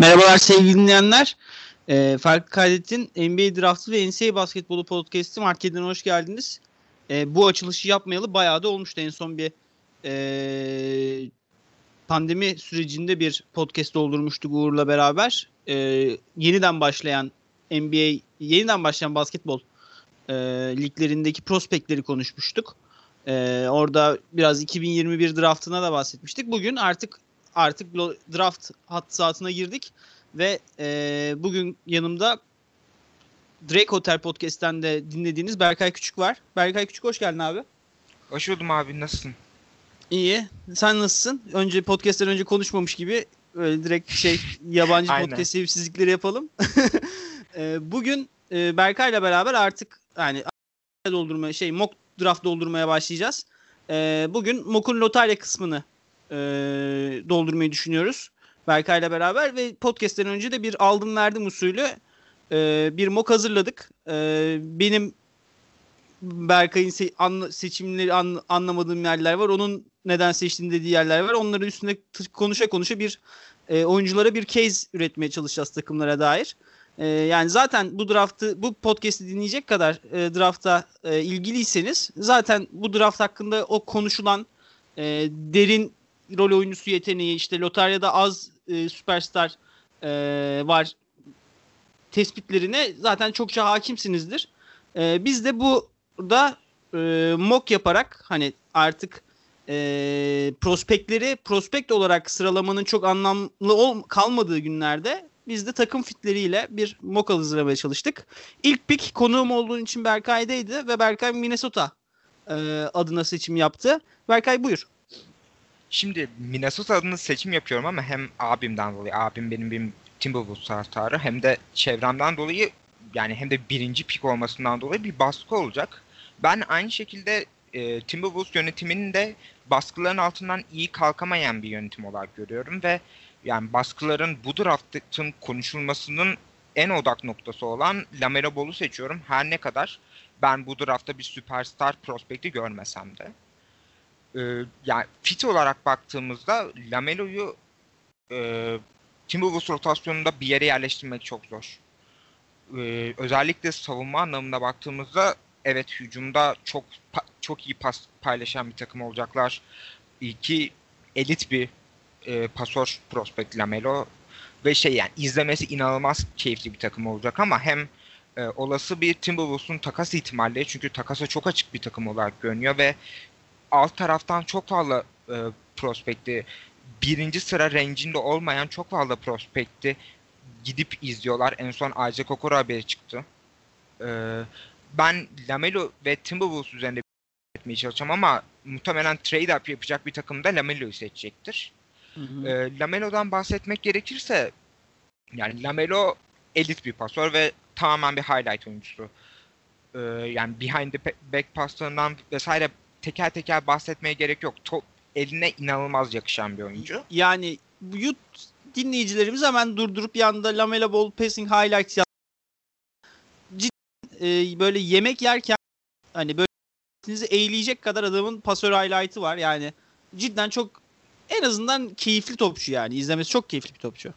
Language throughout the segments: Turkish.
Merhabalar sevgili dinleyenler. E, Farklı Kaydet'in NBA Draftı ve NCAA Basketbolu Podcast'ı Market'den hoş geldiniz. E, bu açılışı yapmayalı bayağı da olmuştu. En son bir e, pandemi sürecinde bir podcast doldurmuştuk Uğur'la beraber. E, yeniden başlayan NBA, yeniden başlayan basketbol e, liglerindeki prospektleri konuşmuştuk. E, orada biraz 2021 draftına da bahsetmiştik. Bugün artık artık draft hat saatine girdik ve e, bugün yanımda Drake Hotel Podcast'ten de dinlediğiniz Berkay Küçük var. Berkay Küçük hoş geldin abi. Hoş buldum abi nasılsın? İyi. Sen nasılsın? Önce podcast'ten önce konuşmamış gibi öyle direkt şey yabancı podcast sevimsizlikleri yapalım. e, bugün e, Berkay'la beraber artık yani doldurma şey mock draft doldurmaya başlayacağız. E, bugün mock'un lotarya kısmını e, doldurmayı düşünüyoruz. Berkay'la beraber ve podcast'ten önce de bir aldım verdim usulü e, bir mock hazırladık. E, benim Berkay'ın se- anla- seçimleri an- anlamadığım yerler var. Onun neden seçtiğini dediği yerler var. Onların üstünde konuşa konuşa bir e, oyunculara bir case üretmeye çalışacağız takımlara dair. E, yani zaten bu draftı, bu podcast'i dinleyecek kadar e, drafta e, ilgiliyseniz zaten bu draft hakkında o konuşulan e, derin rol oyuncusu yeteneği işte lotaryada az e, süperstar e, var tespitlerine zaten çokça hakimsinizdir. E, biz de burada e, mock yaparak hani artık e, prospektleri prospekt olarak sıralamanın çok anlamlı ol, kalmadığı günlerde biz de takım fitleriyle bir mock hazırlamaya çalıştık. İlk pick konuğum olduğun için Berkay'daydı ve Berkay Minnesota e, adına seçim yaptı. Berkay buyur. Şimdi Minnesota adına seçim yapıyorum ama hem abimden dolayı, abim benim bir Timberwolves taraftarı hem de çevremden dolayı yani hem de birinci pik olmasından dolayı bir baskı olacak. Ben aynı şekilde e, Timberwolves yönetiminin de baskıların altından iyi kalkamayan bir yönetim olarak görüyorum ve yani baskıların bu draftın konuşulmasının en odak noktası olan Lamelo Ball'u seçiyorum. Her ne kadar ben bu draftta bir süperstar prospekti görmesem de e, yani fit olarak baktığımızda Lamelo'yu e, Timberwolves rotasyonunda bir yere yerleştirmek çok zor. E, özellikle savunma anlamında baktığımızda evet hücumda çok çok iyi pas paylaşan bir takım olacaklar. İki elit bir e, pasör prospekt Lamelo ve şey yani izlemesi inanılmaz keyifli bir takım olacak ama hem e, olası bir Timberwolves'un takas ihtimalleri çünkü takasa çok açık bir takım olarak görünüyor ve alt taraftan çok fazla e, prospekti birinci sıra range'inde olmayan çok fazla prospekti gidip izliyorlar. En son Isaac Okoro haberi çıktı. Ee, ben Lamelo ve Timberwolves üzerinde etmeye çalışacağım ama muhtemelen trade up yapacak bir takım da Lamelo'yu seçecektir. Hı hı. Ee, Lamelo'dan bahsetmek gerekirse yani Lamelo elit bir pasör ve tamamen bir highlight oyuncusu. Ee, yani behind the back paslarından vesaire teker teker bahsetmeye gerek yok. Top eline inanılmaz yakışan bir oyuncu. Yani yut dinleyicilerimiz hemen durdurup yanında Lamela Ball Passing Highlights yap Cidden, e, böyle yemek yerken hani böyle sizi eğleyecek kadar adamın pasör highlight'ı var. Yani cidden çok en azından keyifli topçu yani. izlemesi çok keyifli bir topçu.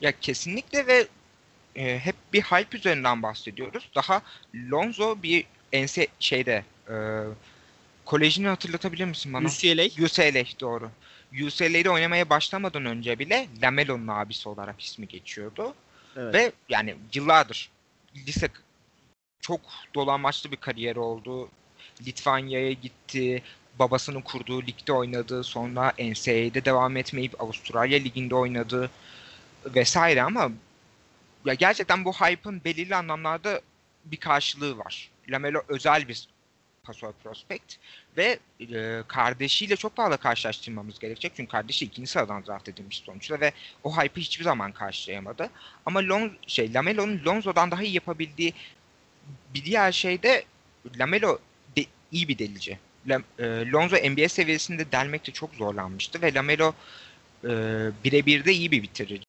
Ya kesinlikle ve e, hep bir hype üzerinden bahsediyoruz. Daha Lonzo bir ense şeyde e, Kolejini hatırlatabilir misin bana? UCLA. UCLA doğru. UCLA'de oynamaya başlamadan önce bile Lamelo'nun abisi olarak ismi geçiyordu. Evet. Ve yani yıllardır lise çok dolanmaçlı bir kariyer oldu. Litvanya'ya gitti. Babasının kurduğu ligde oynadı. Sonra NCAA'de devam etmeyip Avustralya liginde oynadı vesaire ama ya gerçekten bu hype'ın belirli anlamlarda bir karşılığı var. Lamelo özel bir pasör prospect ve e, kardeşiyle çok fazla karşılaştırmamız gerekecek. Çünkü kardeşi ikinci sıradan draft edilmiş sonuçta ve o hype'ı hiçbir zaman karşılayamadı. Ama Lon şey Lamelo'nun Lonzo'dan daha iyi yapabildiği bir diğer şey de Lamelo de, iyi bir delici. La, e, Lonzo NBA seviyesinde delmekte çok zorlanmıştı ve Lamelo e, birebir de iyi bir bitirici.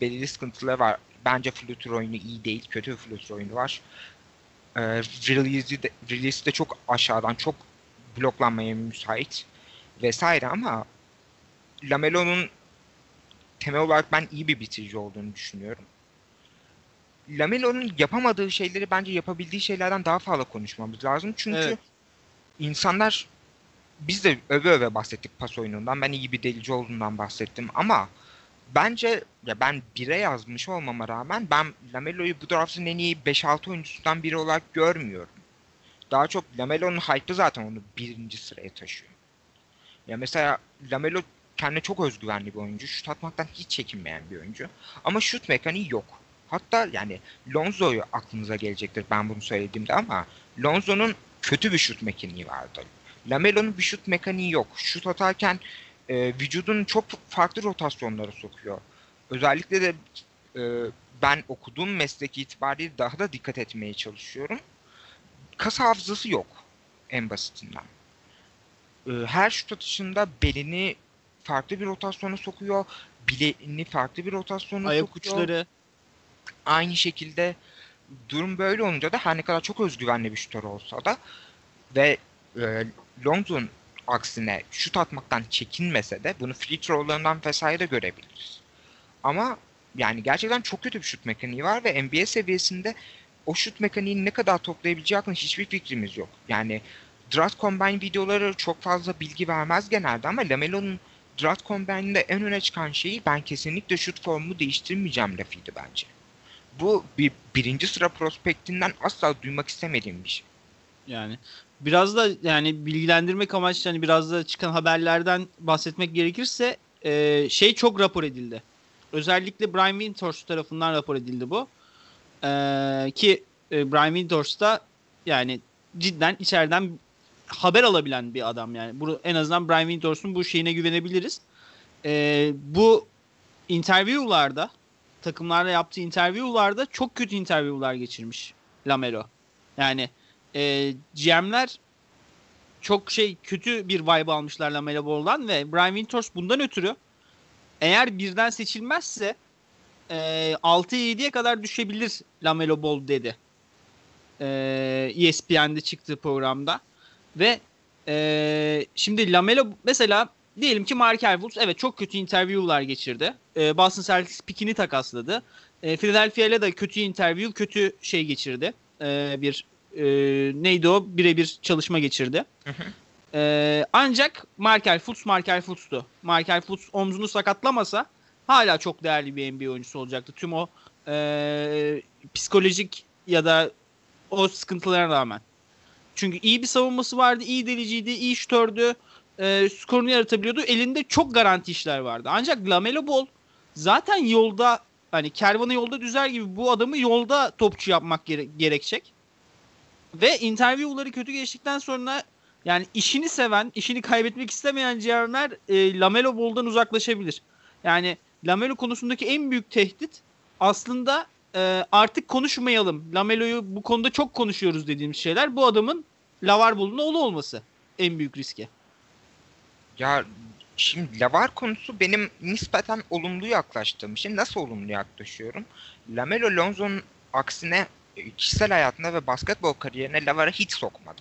Belirli sıkıntıları var. Bence flütür oyunu iyi değil. Kötü bir flütür oyunu var e, release'i de, release de çok aşağıdan çok bloklanmaya müsait vesaire ama Lamelo'nun temel olarak ben iyi bir bitirici olduğunu düşünüyorum. Lamelo'nun yapamadığı şeyleri bence yapabildiği şeylerden daha fazla konuşmamız lazım. Çünkü evet. insanlar biz de öve öve bahsettik pas oyunundan. Ben iyi bir delici olduğundan bahsettim ama bence ya ben bire yazmış olmama rağmen ben Lamelo'yu bu draftın en iyi 5-6 oyuncusundan biri olarak görmüyorum. Daha çok Lamelo'nun hype'ı zaten onu birinci sıraya taşıyor. Ya mesela Lamelo kendine çok özgüvenli bir oyuncu. Şut atmaktan hiç çekinmeyen bir oyuncu. Ama şut mekaniği yok. Hatta yani Lonzo'yu aklınıza gelecektir ben bunu söylediğimde ama Lonzo'nun kötü bir şut mekaniği vardı. Lamelo'nun bir şut mekaniği yok. Şut atarken e, vücudun çok farklı rotasyonlara sokuyor. Özellikle de e, ben okuduğum meslek itibariyle daha da dikkat etmeye çalışıyorum. Kas hafızası yok en basitinden. E, her şut atışında belini farklı bir rotasyona sokuyor. Bileğini farklı bir rotasyona Ayak sokuyor. uçları. Aynı şekilde durum böyle olunca da her ne kadar çok özgüvenli bir şutör olsa da ve e, Lonzo'nun aksine şut atmaktan çekinmese de bunu free throw'larından vesaire görebiliriz. Ama yani gerçekten çok kötü bir şut mekaniği var ve NBA seviyesinde o şut mekaniğini ne kadar toplayabileceği hakkında hiçbir fikrimiz yok. Yani Draft Combine videoları çok fazla bilgi vermez genelde ama Lamelo'nun Draft Combine'de en öne çıkan şeyi ben kesinlikle şut formumu değiştirmeyeceğim lafıydı bence. Bu bir birinci sıra prospektinden asla duymak istemediğim bir şey. Yani biraz da yani bilgilendirmek amaçlı hani biraz da çıkan haberlerden bahsetmek gerekirse e, şey çok rapor edildi. Özellikle Brian Winters tarafından rapor edildi bu. E, ki e, Brian Winters da yani cidden içeriden haber alabilen bir adam yani. Bu, en azından Brian Winters'un bu şeyine güvenebiliriz. E, bu interviewlarda takımlarla yaptığı interviewlarda çok kötü interviewlar geçirmiş Lamelo. Yani e, GM'ler çok şey kötü bir vibe almışlar Lamelo Ball'dan ve Brian Winters bundan ötürü eğer birden seçilmezse e, 6-7'ye kadar düşebilir Lamelo Ball dedi. E, ESPN'de çıktığı programda. Ve e, şimdi Lamelo mesela diyelim ki Markel Fultz evet çok kötü interview'lar geçirdi. E, Boston Celtics pikini takasladı. E, Philadelphia ile de kötü interview, kötü şey geçirdi. E, bir e, neydi o? Birebir çalışma geçirdi. E, ancak Markel Fultz Markel Fultz'tu. Markel Fultz omzunu sakatlamasa hala çok değerli bir NBA oyuncusu olacaktı. Tüm o e, psikolojik ya da o sıkıntılara rağmen. Çünkü iyi bir savunması vardı, iyi deliciydi, iyi şutördü, e, skorunu yaratabiliyordu. Elinde çok garanti işler vardı. Ancak Lamelo Ball zaten yolda hani kervanı yolda düzer gibi bu adamı yolda topçu yapmak gere- gerekecek. Ve interview'ları kötü geçtikten sonra yani işini seven, işini kaybetmek istemeyen GM'ler e, Lamelo Ball'dan uzaklaşabilir. Yani Lamelo konusundaki en büyük tehdit aslında e, artık konuşmayalım. Lamelo'yu bu konuda çok konuşuyoruz dediğimiz şeyler. Bu adamın Lavar Ball'un oğlu olması en büyük riski. Ya şimdi Lavar konusu benim nispeten olumlu yaklaştığım şey. Nasıl olumlu yaklaşıyorum? Lamelo Lonzo'nun aksine kişisel hayatında ve basketbol kariyerine Lavar'ı hiç sokmadı.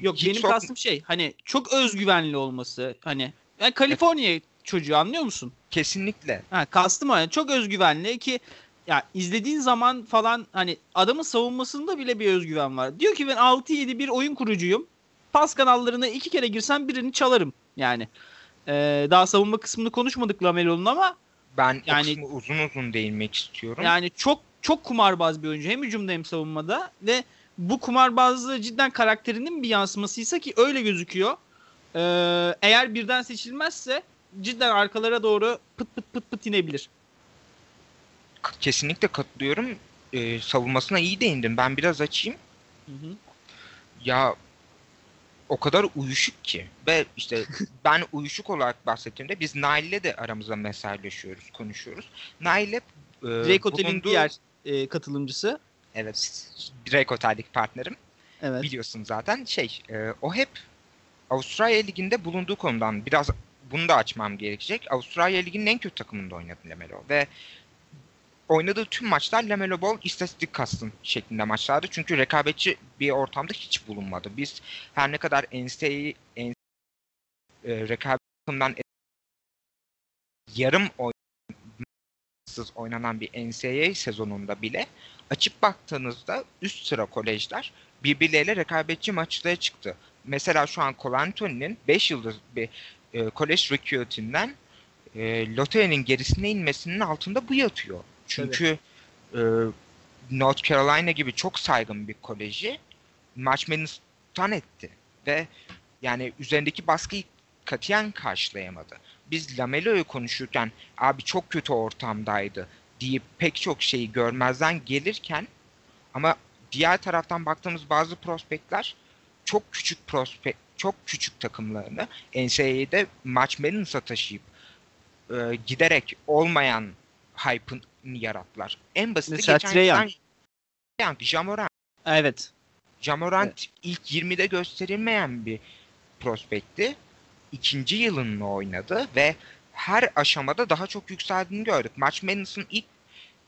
Yok hiç benim sok... kastım şey hani çok özgüvenli olması hani yani Kaliforniya evet. çocuğu anlıyor musun? Kesinlikle. Ha, kastım o yani çok özgüvenli ki ya izlediğin zaman falan hani adamın savunmasında bile bir özgüven var. Diyor ki ben 6-7 bir oyun kurucuyum. Pas kanallarına iki kere girsem birini çalarım yani. Ee, daha savunma kısmını konuşmadık Lamelo'nun ama ben yani uzun uzun değinmek istiyorum. Yani çok çok kumarbaz bir oyuncu hem hücumda hem savunmada ve bu kumarbazlığı cidden karakterinin bir yansımasıysa ki öyle gözüküyor. Ee, eğer birden seçilmezse cidden arkalara doğru pıt pıt pıt pıt inebilir kesinlikle katılıyorum. Ee, savunmasına iyi değindim. Ben biraz açayım. Hı hı. Ya o kadar uyuşuk ki ve işte ben uyuşuk olarak bahsettiğimde biz Nail'le de aramızda mesajlaşıyoruz, konuşuyoruz. Nail'le e, Drake Otel'in bulunduğu... diğer e, katılımcısı. Evet, Drake Otel'deki partnerim. Evet. Biliyorsun zaten şey, e, o hep Avustralya Ligi'nde bulunduğu konudan biraz bunu da açmam gerekecek. Avustralya Ligi'nin en kötü takımında oynadı Lamelo ve oynadığı tüm maçlar Lamelo Ball istatistik kastın şeklinde maçlardı. Çünkü rekabetçi bir ortamda hiç bulunmadı. Biz her ne kadar NCAA, NCAA e, rekabet yarım oynansız oynanan bir NCAA sezonunda bile açıp baktığınızda üst sıra kolejler birbirleriyle rekabetçi maçlara çıktı. Mesela şu an Cole Anthony'nin 5 yıldız bir e, kolej recruit'inden e, loterinin gerisine inmesinin altında bu yatıyor. Çünkü e, North Carolina gibi çok saygın bir koleji March Madness'tan etti. Ve yani üzerindeki baskıyı katiyen karşılayamadı. Biz Lamelo'yu konuşurken abi çok kötü ortamdaydı deyip pek çok şeyi görmezden gelirken ama diğer taraftan baktığımız bazı prospektler çok küçük prospekt çok küçük takımlarını NCAA'de maç Madness'a taşıyıp e, giderek olmayan hype'ını yarattılar. En basit geçen Trey Young. Jamoran. Evet. Jamorant evet. ilk 20'de gösterilmeyen bir prospekti. İkinci yılını oynadı ve her aşamada daha çok yükseldiğini gördük. Maç Madness'ın ilk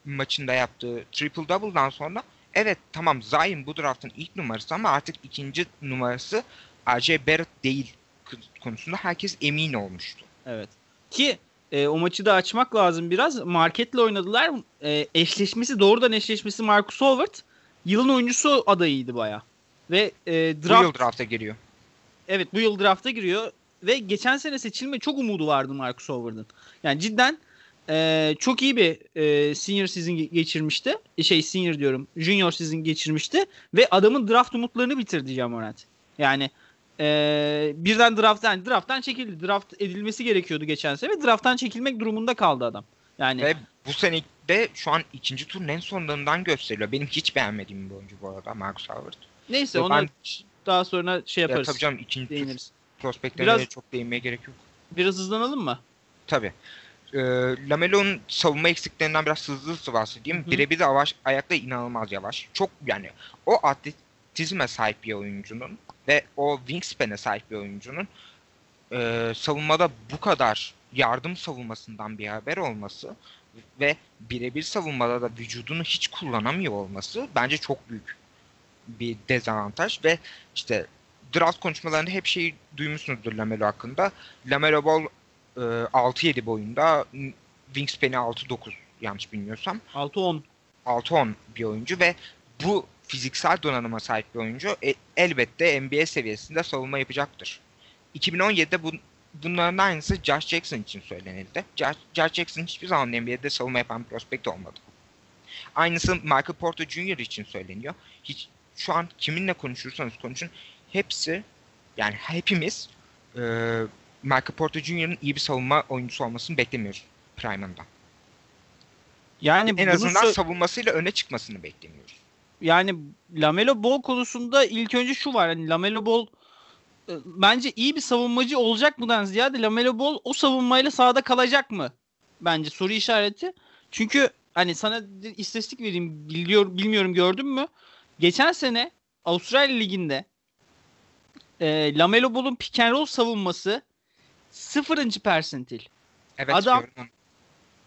maçında yaptığı triple double'dan sonra evet tamam Zion bu draftın ilk numarası ama artık ikinci numarası R.J. Barrett değil konusunda herkes emin olmuştu. Evet. Ki e, o maçı da açmak lazım biraz. Marketle oynadılar. E, eşleşmesi doğrudan eşleşmesi Marcus Howard yılın oyuncusu adayıydı baya. Ve e, draft, bu yıl drafta giriyor. Evet bu yıl drafta giriyor ve geçen sene seçilme çok umudu vardı Marcus Howard'ın. Yani cidden e, çok iyi bir e, senior season geçirmişti. E, şey senior diyorum. Junior season geçirmişti ve adamın draft umutlarını bitirdi Jamorant. Yani e, birden drafttan yani drafttan çekildi. Draft edilmesi gerekiyordu geçen sene ve drafttan çekilmek durumunda kaldı adam. Yani ve bu sene de şu an ikinci turun en sonlarından gösteriliyor. Benim hiç beğenmediğim bir oyuncu bu arada Marcus Howard. Neyse onu ben, daha sonra şey yaparız. Ya tabii canım ikinci Değiniriz. Prospektlerine Biraz, çok değinmeye gerek yok. Biraz hızlanalım mı? Tabii. E, Lamelo'nun savunma eksiklerinden biraz hızlı hızlı bahsedeyim. Birebir de yavaş, ayakta inanılmaz yavaş. Çok yani o atletizme sahip bir oyuncunun ve o wingspan'e sahip bir oyuncunun e, savunmada bu kadar yardım savunmasından bir haber olması ve birebir savunmada da vücudunu hiç kullanamıyor olması bence çok büyük bir dezavantaj ve işte draft konuşmalarında hep şeyi duymuşsunuzdur Lamelo hakkında. Lamelo Ball e, 6-7 boyunda wingspan'i 6-9 yanlış bilmiyorsam. 6-10. 6-10 bir oyuncu ve bu fiziksel donanıma sahip bir oyuncu e, elbette NBA seviyesinde savunma yapacaktır. 2017'de bu, bunların aynısı Josh Jackson için söylenildi. Josh, Josh Jackson hiçbir zaman NBA'de savunma yapan bir prospekt olmadı. Aynısı Michael Porter Jr. için söyleniyor. Hiç şu an kiminle konuşursanız konuşun hepsi yani hepimiz e, Michael Porter Jr.'ın iyi bir savunma oyuncusu olmasını beklemiyoruz Prime'ında. Yani en azından savunmasıyla öne çıkmasını beklemiyoruz. Yani Lamelo Ball konusunda ilk önce şu var. Hani Lamelo Ball e, bence iyi bir savunmacı olacak mıdan ziyade Lamelo Ball o savunmayla sahada kalacak mı? Bence soru işareti. Çünkü hani sana istatistik vereyim biliyor bilmiyorum gördün mü? Geçen sene Avustralya Ligi'nde e, Lamelo Ball'un pick and roll savunması sıfırıncı persentil. Evet adam,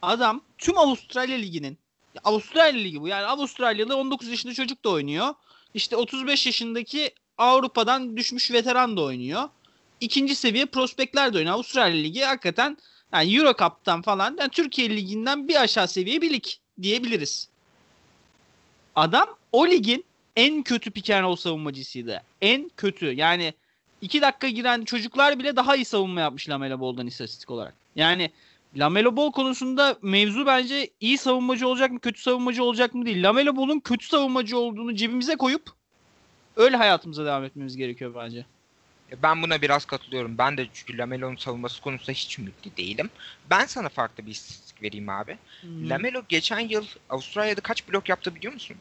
adam tüm Avustralya Ligi'nin Avustralya Ligi bu. Yani Avustralyalı 19 yaşında çocuk da oynuyor. İşte 35 yaşındaki Avrupa'dan düşmüş veteran da oynuyor. İkinci seviye prospektler de oynuyor. Avustralya Ligi hakikaten yani Euro Cup'tan falan yani Türkiye Ligi'nden bir aşağı seviye bir lig diyebiliriz. Adam o ligin en kötü pick and roll savunmacısıydı. En kötü. Yani iki dakika giren çocuklar bile daha iyi savunma yapmış Lamelo Ball'dan istatistik olarak. Yani Lamelo Ball konusunda mevzu bence iyi savunmacı olacak mı, kötü savunmacı olacak mı değil. Lamelo Ball'un kötü savunmacı olduğunu cebimize koyup öyle hayatımıza devam etmemiz gerekiyor bence. Ben buna biraz katılıyorum. Ben de çünkü Lamelo'nun savunması konusunda hiç ümitli değilim. Ben sana farklı bir istatistik vereyim abi. Hmm. Lamelo geçen yıl Avustralya'da kaç blok yaptı biliyor musun?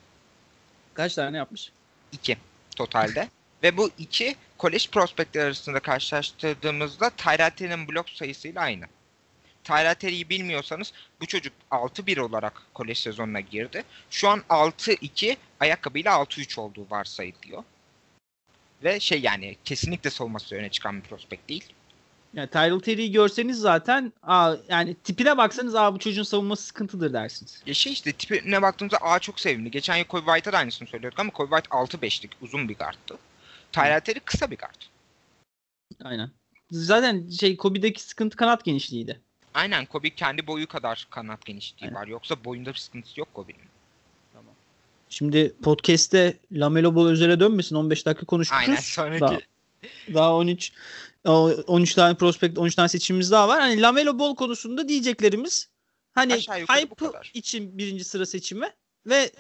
Kaç tane yapmış? İki totalde. Ve bu iki kolej prospektler arasında karşılaştırdığımızda Tyrell blok sayısıyla aynı. Tyrell bilmiyorsanız bu çocuk 6-1 olarak kolej sezonuna girdi. Şu an 6-2 ayakkabıyla 6-3 olduğu varsayılıyor. Ve şey yani kesinlikle savunması öne çıkan bir prospekt değil. Yani Tyrell Terry'i görseniz zaten aa, yani tipine baksanız aa bu çocuğun savunması sıkıntıdır dersiniz. Ya şey işte tipine baktığımızda aa çok sevimli. Geçen yıl Kobe White'a da aynısını söylüyorduk ama Kobe White 6-5'lik uzun bir guardtı. Tyrell Terry kısa bir guard. Aynen. Zaten şey Kobe'deki sıkıntı kanat genişliğiydi. Aynen Kobe kendi boyu kadar kanat genişliği Aynen. var. Yoksa boyunda bir sıkıntısı yok Kobe'nin. Tamam. Şimdi podcast'te Lamelo Ball özele dönmesin. 15 dakika konuşmuşuz. Aynen sonraki. Daha, daha 13 13 tane prospekt 13 tane seçimimiz daha var. Hani Lamelo Ball konusunda diyeceklerimiz hani hype için birinci sıra seçimi ve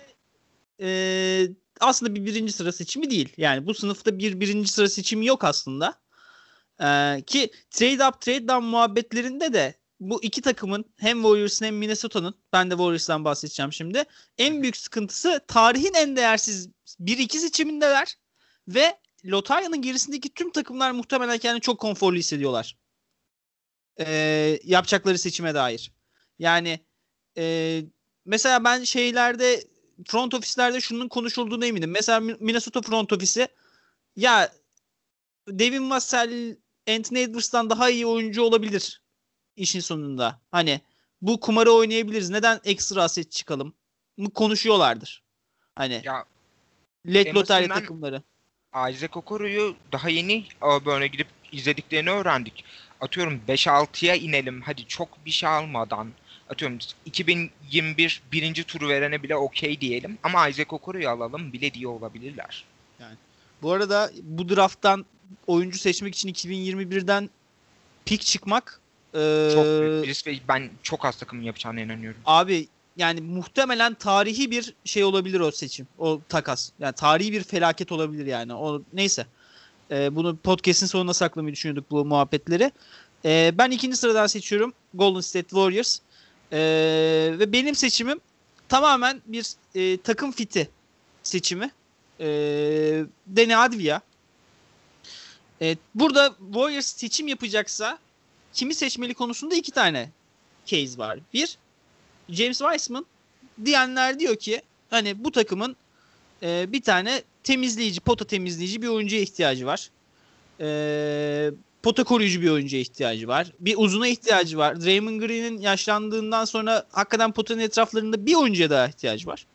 e, aslında bir birinci sıra seçimi değil. Yani bu sınıfta bir birinci sıra seçimi yok aslında. Ee, ki trade up trade down muhabbetlerinde de bu iki takımın hem Warriors'ın hem Minnesota'nın ben de Warriors'dan bahsedeceğim şimdi. En büyük sıkıntısı tarihin en değersiz 1-2 seçimindeler ve lotaryanın gerisindeki tüm takımlar muhtemelen kendini çok konforlu hissediyorlar. Ee, yapacakları seçime dair. Yani e, mesela ben şeylerde front ofislerde şunun konuşulduğuna eminim. Mesela Minnesota front ofisi ya Devin Vassell Anthony Edwards'tan daha iyi oyuncu olabilir işin sonunda. Hani bu kumarı oynayabiliriz. Neden ekstra aset çıkalım? Mı konuşuyorlardır. Hani ya, LED lotarya takımları. Isaac Okoro'yu daha yeni böyle gidip izlediklerini öğrendik. Atıyorum 5-6'ya inelim hadi çok bir şey almadan. Atıyorum 2021 birinci turu verene bile okey diyelim. Ama Isaac Okoro'yu alalım bile diye olabilirler. Yani. Bu arada bu drafttan oyuncu seçmek için 2021'den pik çıkmak ee, çok büyük risk ve ben çok az takımın yapacağına inanıyorum. Abi yani muhtemelen tarihi bir şey olabilir o seçim. O takas. Yani tarihi bir felaket olabilir yani. O neyse. Ee, bunu podcast'in sonuna saklamayı düşünüyorduk bu muhabbetleri. Ee, ben ikinci sıradan seçiyorum. Golden State Warriors. Ee, ve benim seçimim tamamen bir e, takım fiti seçimi. Ee, Deni Advia. Evet, burada Warriors seçim yapacaksa kimi seçmeli konusunda iki tane case var. Bir, James Wiseman diyenler diyor ki hani bu takımın e, bir tane temizleyici, pota temizleyici bir oyuncuya ihtiyacı var. E, pota koruyucu bir oyuncuya ihtiyacı var. Bir uzuna ihtiyacı var. Draymond Green'in yaşlandığından sonra hakikaten potanın etraflarında bir oyuncuya daha ihtiyacı var.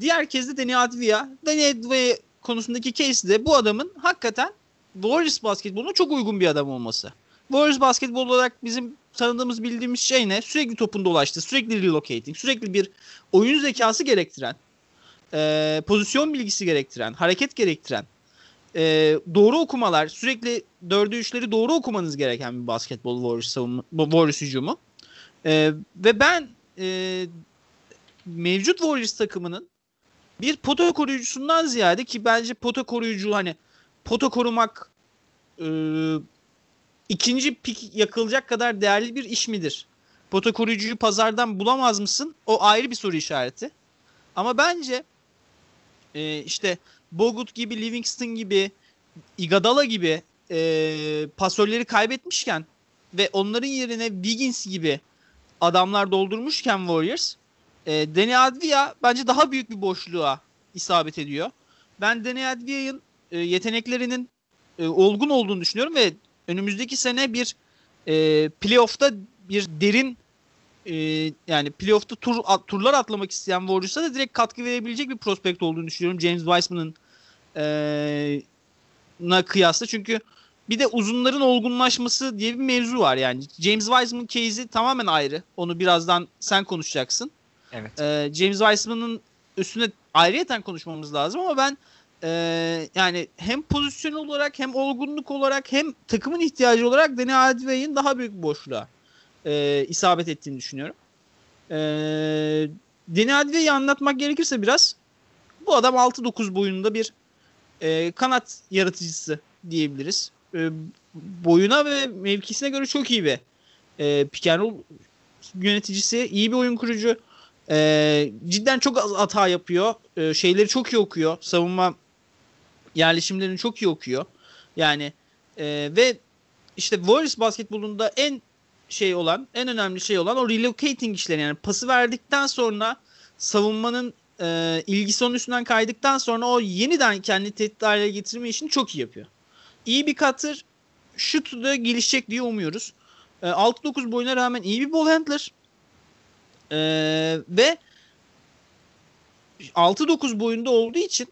Diğer kez de Danny Advia. Danny Advia konusundaki case de bu adamın hakikaten Warriors basketboluna çok uygun bir adam olması. Warriors basketbol olarak bizim tanıdığımız bildiğimiz şey ne? Sürekli topun dolaştı, sürekli relocating, sürekli bir oyun zekası gerektiren, e, pozisyon bilgisi gerektiren, hareket gerektiren, e, doğru okumalar, sürekli dördü üçleri doğru okumanız gereken bir basketbol Warriors, savunma, Warriors hücumu. E, ve ben e, mevcut Warriors takımının bir pota koruyucusundan ziyade ki bence pota koruyucu hani pota korumak e, ikinci pik yakılacak kadar değerli bir iş midir? Pota koruyucuyu pazardan bulamaz mısın? O ayrı bir soru işareti. Ama bence e, işte Bogut gibi, Livingston gibi, Igadala gibi e, pasörleri kaybetmişken ve onların yerine Wiggins gibi adamlar doldurmuşken Warriors e, Deni Advia bence daha büyük bir boşluğa isabet ediyor. Ben Deni Advia'nın e, yeteneklerinin e, olgun olduğunu düşünüyorum ve önümüzdeki sene bir e, playoff'ta bir derin e, yani playoff'ta tur, at, turlar atlamak isteyen Warriors'a da direkt katkı verebilecek bir prospekt olduğunu düşünüyorum. James Wiseman'ın e, na kıyasla çünkü bir de uzunların olgunlaşması diye bir mevzu var yani. James Wiseman case'i tamamen ayrı. Onu birazdan sen konuşacaksın. Evet. Ee, James Wiseman'ın üstüne ayrıyeten konuşmamız lazım ama ben e, yani hem pozisyon olarak hem olgunluk olarak hem takımın ihtiyacı olarak Deni Advey'in daha büyük boşluğa e, isabet ettiğini düşünüyorum. E, Deni Advey'i anlatmak gerekirse biraz bu adam 6-9 boyunda bir e, kanat yaratıcısı diyebiliriz. E, boyuna ve mevkisine göre çok iyi bir e, pick yöneticisi, iyi bir oyun kurucu. E, cidden çok az hata yapıyor. E, şeyleri çok iyi okuyor. Savunma yerleşimlerini çok iyi okuyor. Yani e, ve işte Warriors basketbolunda en şey olan, en önemli şey olan o relocating işleri yani pası verdikten sonra savunmanın e, ilgisi onun üstünden kaydıktan sonra o yeniden kendi tehdit haline getirme işini çok iyi yapıyor. İyi bir katır şutu da gelişecek diye umuyoruz. E, 6-9 boyuna rağmen iyi bir ball handler. E, ve 6-9 boyunda olduğu için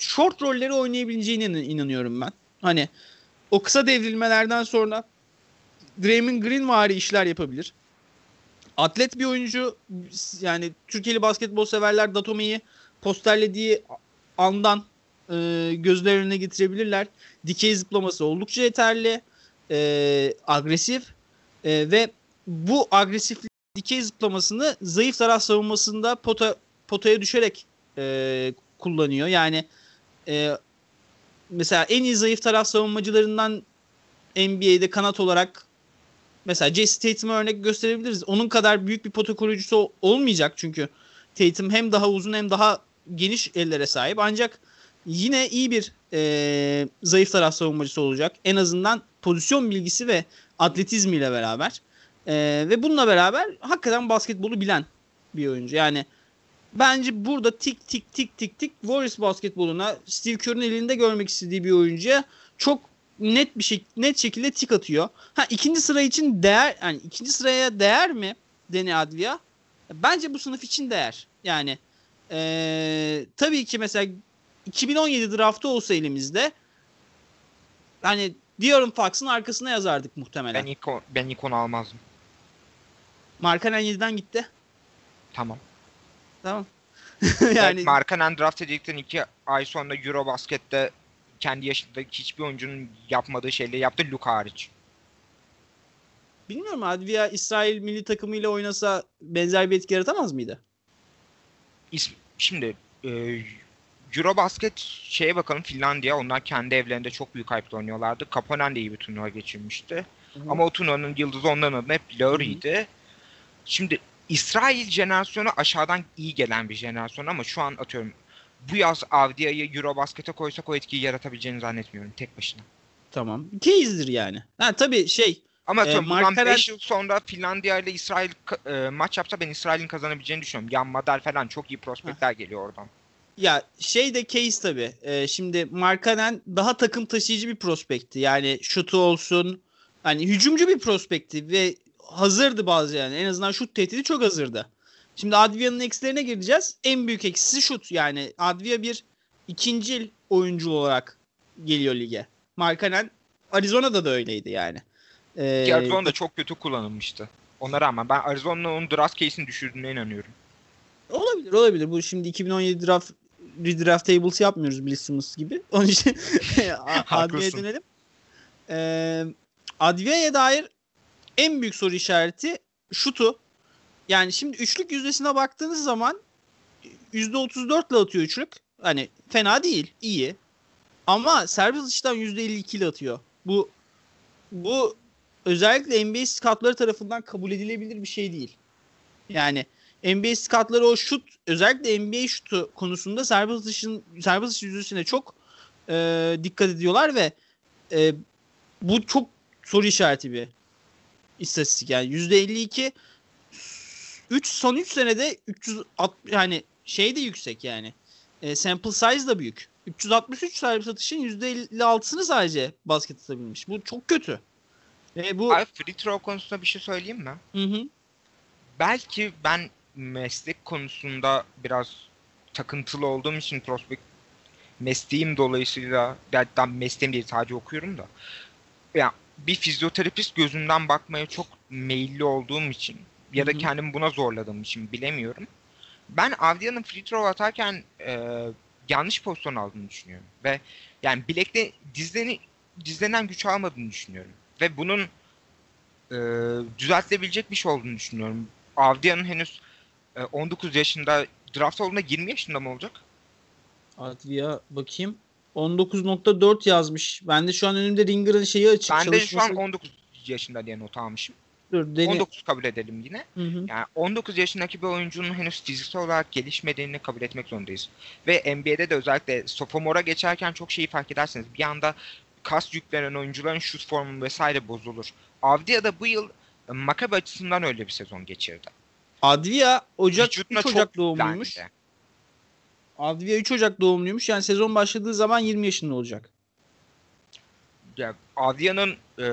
short rolleri oynayabileceğine inanıyorum ben. Hani o kısa devrilmelerden sonra Draymond Green vari işler yapabilir. atlet bir oyuncu. Yani Türkiye'li basketbol severler Datome'yi posterlediği andan e, gözler önüne getirebilirler. Dikey zıplaması oldukça yeterli. E, agresif. E, ve bu agresif dikey zıplamasını zayıf taraf savunmasında pota, potaya düşerek e, kullanıyor. Yani e, mesela en iyi zayıf taraf savunmacılarından NBA'de kanat olarak mesela Jesse Tatum'a örnek gösterebiliriz. Onun kadar büyük bir pota koruyucusu olmayacak çünkü Tatum hem daha uzun hem daha geniş ellere sahip. Ancak yine iyi bir e, zayıf taraf savunmacısı olacak. En azından pozisyon bilgisi ve atletizmiyle beraber. E, ve bununla beraber hakikaten basketbolu bilen bir oyuncu. Yani bence burada tik tik tik tik tik Warriors basketboluna Steve Kerr'ın elinde görmek istediği bir oyuncuya çok net bir şey net şekilde tik atıyor. Ha ikinci sıra için değer yani ikinci sıraya değer mi Deni Advia? Bence bu sınıf için değer. Yani ee, tabii ki mesela 2017 draftı olsa elimizde hani Dior'un Fox'ın arkasına yazardık muhtemelen. Ben ilk, ben ilk onu almazdım. Markanen 7'den gitti. Tamam. Tamam. yani Markanen draft edildikten iki ay sonra Eurobasket'te kendi yaşındaki hiçbir oyuncunun yapmadığı şeyleri yaptı Luka hariç. Bilmiyorum Advia İsrail milli takımıyla oynasa benzer bir etki yaratamaz mıydı? Şimdi e, Eurobasket şeye bakalım Finlandiya onlar kendi evlerinde çok büyük hype'la oynuyorlardı. Kapanen de iyi bir turnuva geçirmişti. Hı-hı. Ama o turnuvanın yıldızı onların adına hep Lowry'ydi. Şimdi İsrail jenerasyonu aşağıdan iyi gelen bir jenerasyon ama şu an atıyorum bu yaz Avdia'yı Eurobasket'e koysak o etkiyi yaratabileceğini zannetmiyorum tek başına. Tamam. Case'dir yani. Ha tabii şey ama e, bundan 5 yıl sonra Finlandiya ile İsrail e, maç yapsa ben İsrail'in kazanabileceğini düşünüyorum. Yan Madar falan çok iyi prospektler geliyor oradan. Ya şey de case tabii. E, şimdi Markanen daha takım taşıyıcı bir prospekti. Yani şutu olsun. Hani hücumcu bir prospekti ve hazırdı bazı yani. En azından şut tehdidi çok hazırdı. Şimdi Advia'nın eksilerine gireceğiz. En büyük eksisi şut. Yani Advia bir ikincil oyuncu olarak geliyor lige. Markanen Arizona'da da öyleydi yani. Ee, Ki Arizona da çok kötü kullanılmıştı. Ona rağmen ben Arizona'nın draft case'ini düşürdüğüne inanıyorum. Olabilir olabilir. Bu şimdi 2017 draft redraft tables yapmıyoruz Blizzards gibi. Onun için Advia'ya dönelim. Ee, Advia'ya dair en büyük soru işareti şutu. Yani şimdi üçlük yüzdesine baktığınız zaman %34 ile atıyor üçlük. Hani fena değil, iyi. Ama servis atıştan %52 ile atıyor. Bu bu özellikle NBA scoutları tarafından kabul edilebilir bir şey değil. Yani NBA scoutları o şut özellikle NBA şutu konusunda serbest atışın serbest atış yüzdesine çok e, dikkat ediyorlar ve e, bu çok soru işareti bir istatistik yani %52 3 son 3 senede 300 yani şey de yüksek yani. E, sample size da büyük. 363 serbest atışın %56'sını sadece basket atabilmiş. Bu çok kötü. Ve bu Abi free throw konusunda bir şey söyleyeyim mi? Hı hı. Belki ben meslek konusunda biraz takıntılı olduğum için prospekt mesleğim dolayısıyla hatta mesleğim değil sadece okuyorum da yani bir fizyoterapist gözünden bakmaya çok meyilli olduğum için ya da kendimi buna zorladığım için bilemiyorum. Ben Avdia'nın free throw atarken e, yanlış pozisyon aldığını düşünüyorum. Ve yani bilekte dizleni, dizlenen güç almadığını düşünüyorum. Ve bunun e, düzeltilebilecek bir şey olduğunu düşünüyorum. Avdia'nın henüz e, 19 yaşında draft olduğunda 20 yaşında mı olacak? Avdia bakayım. 19.4 yazmış. Ben de şu an önümde Ringer'ın şeyi açık. Ben de şu an 19 yaşında diye not almışım. Dur, deni... 19 kabul edelim yine. Hı hı. Yani 19 yaşındaki bir oyuncunun henüz fiziksel olarak gelişmediğini kabul etmek zorundayız. Ve NBA'de de özellikle sophomora geçerken çok şeyi fark edersiniz. Bir anda kas yüklenen oyuncuların şut formu vesaire bozulur. Avdia da bu yıl e, Maccabi açısından öyle bir sezon geçirdi. Advia Ocak 3 Ocak doğumluymuş. Bence. Advia 3 Ocak doğumluymuş. Yani sezon başladığı zaman 20 yaşında olacak. Ya Advia'nın e,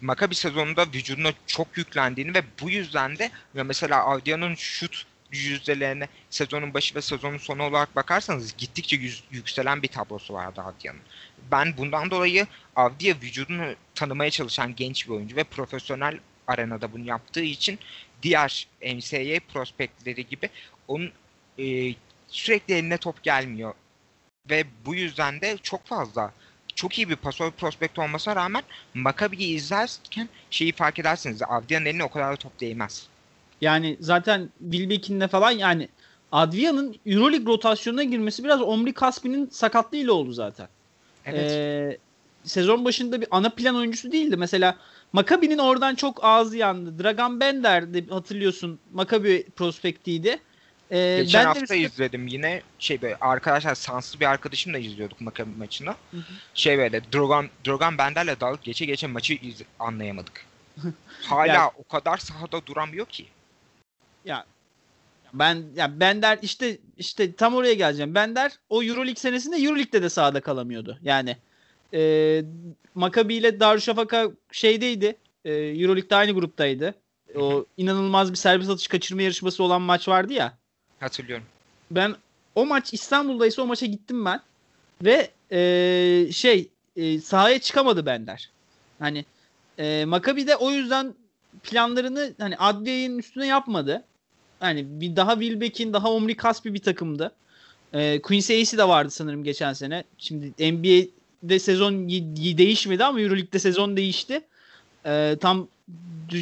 Maccabi sezonunda vücuduna çok yüklendiğini ve bu yüzden de ya mesela Advia'nın şut yüzdelerine sezonun başı ve sezonun sonu olarak bakarsanız gittikçe yüz, yükselen bir tablosu vardı Avdia'nın. Ben bundan dolayı Avdia vücudunu tanımaya çalışan genç bir oyuncu ve profesyonel arenada bunu yaptığı için diğer NCAA prospektleri gibi onun e, sürekli eline top gelmiyor. Ve bu yüzden de çok fazla çok iyi bir pasör prospekt olmasına rağmen Maccabi'yi izlerken şeyi fark edersiniz. Avdia'nın eline o kadar da top değmez. Yani zaten Wilbeck'inle falan yani Advia'nın Euroleague rotasyonuna girmesi biraz Omri Kaspi'nin sakatlığıyla oldu zaten. Evet. Ee, sezon başında bir ana plan oyuncusu değildi. Mesela Maccabi'nin oradan çok ağzı yandı. Dragan Bender de hatırlıyorsun Maccabi prospektiydi. Ee, Geçen ben hafta de... izledim yine şey böyle arkadaşlar sanslı bir arkadaşımla izliyorduk Maccabi maçını. Hı hı. Şey böyle Drogan, Drogan Bender'le dalıp geçe geçe maçı iz, anlayamadık. Hala yani, o kadar sahada duramıyor ki. Ya ben ya Bender işte işte tam oraya geleceğim. Bender o EuroLeague senesinde EuroLeague'de de sahada kalamıyordu. Yani e, Maccabi ile Darüşşafaka şeydeydi. E, EuroLeague'de aynı gruptaydı. O inanılmaz bir serbest atış kaçırma yarışması olan maç vardı ya. Hatırlıyorum. Ben o maç İstanbul'daysa o maça gittim ben. Ve e, şey e, sahaya çıkamadı Bender. Hani e, Maccabi de o yüzden planlarını hani Adliye'nin üstüne yapmadı. Hani bir daha Wilbeck'in daha Omri Kaspi bir takımdı. E, Quincy Ace de vardı sanırım geçen sene. Şimdi NBA'de sezon değişmedi ama EuroLeague'de sezon değişti. E, tam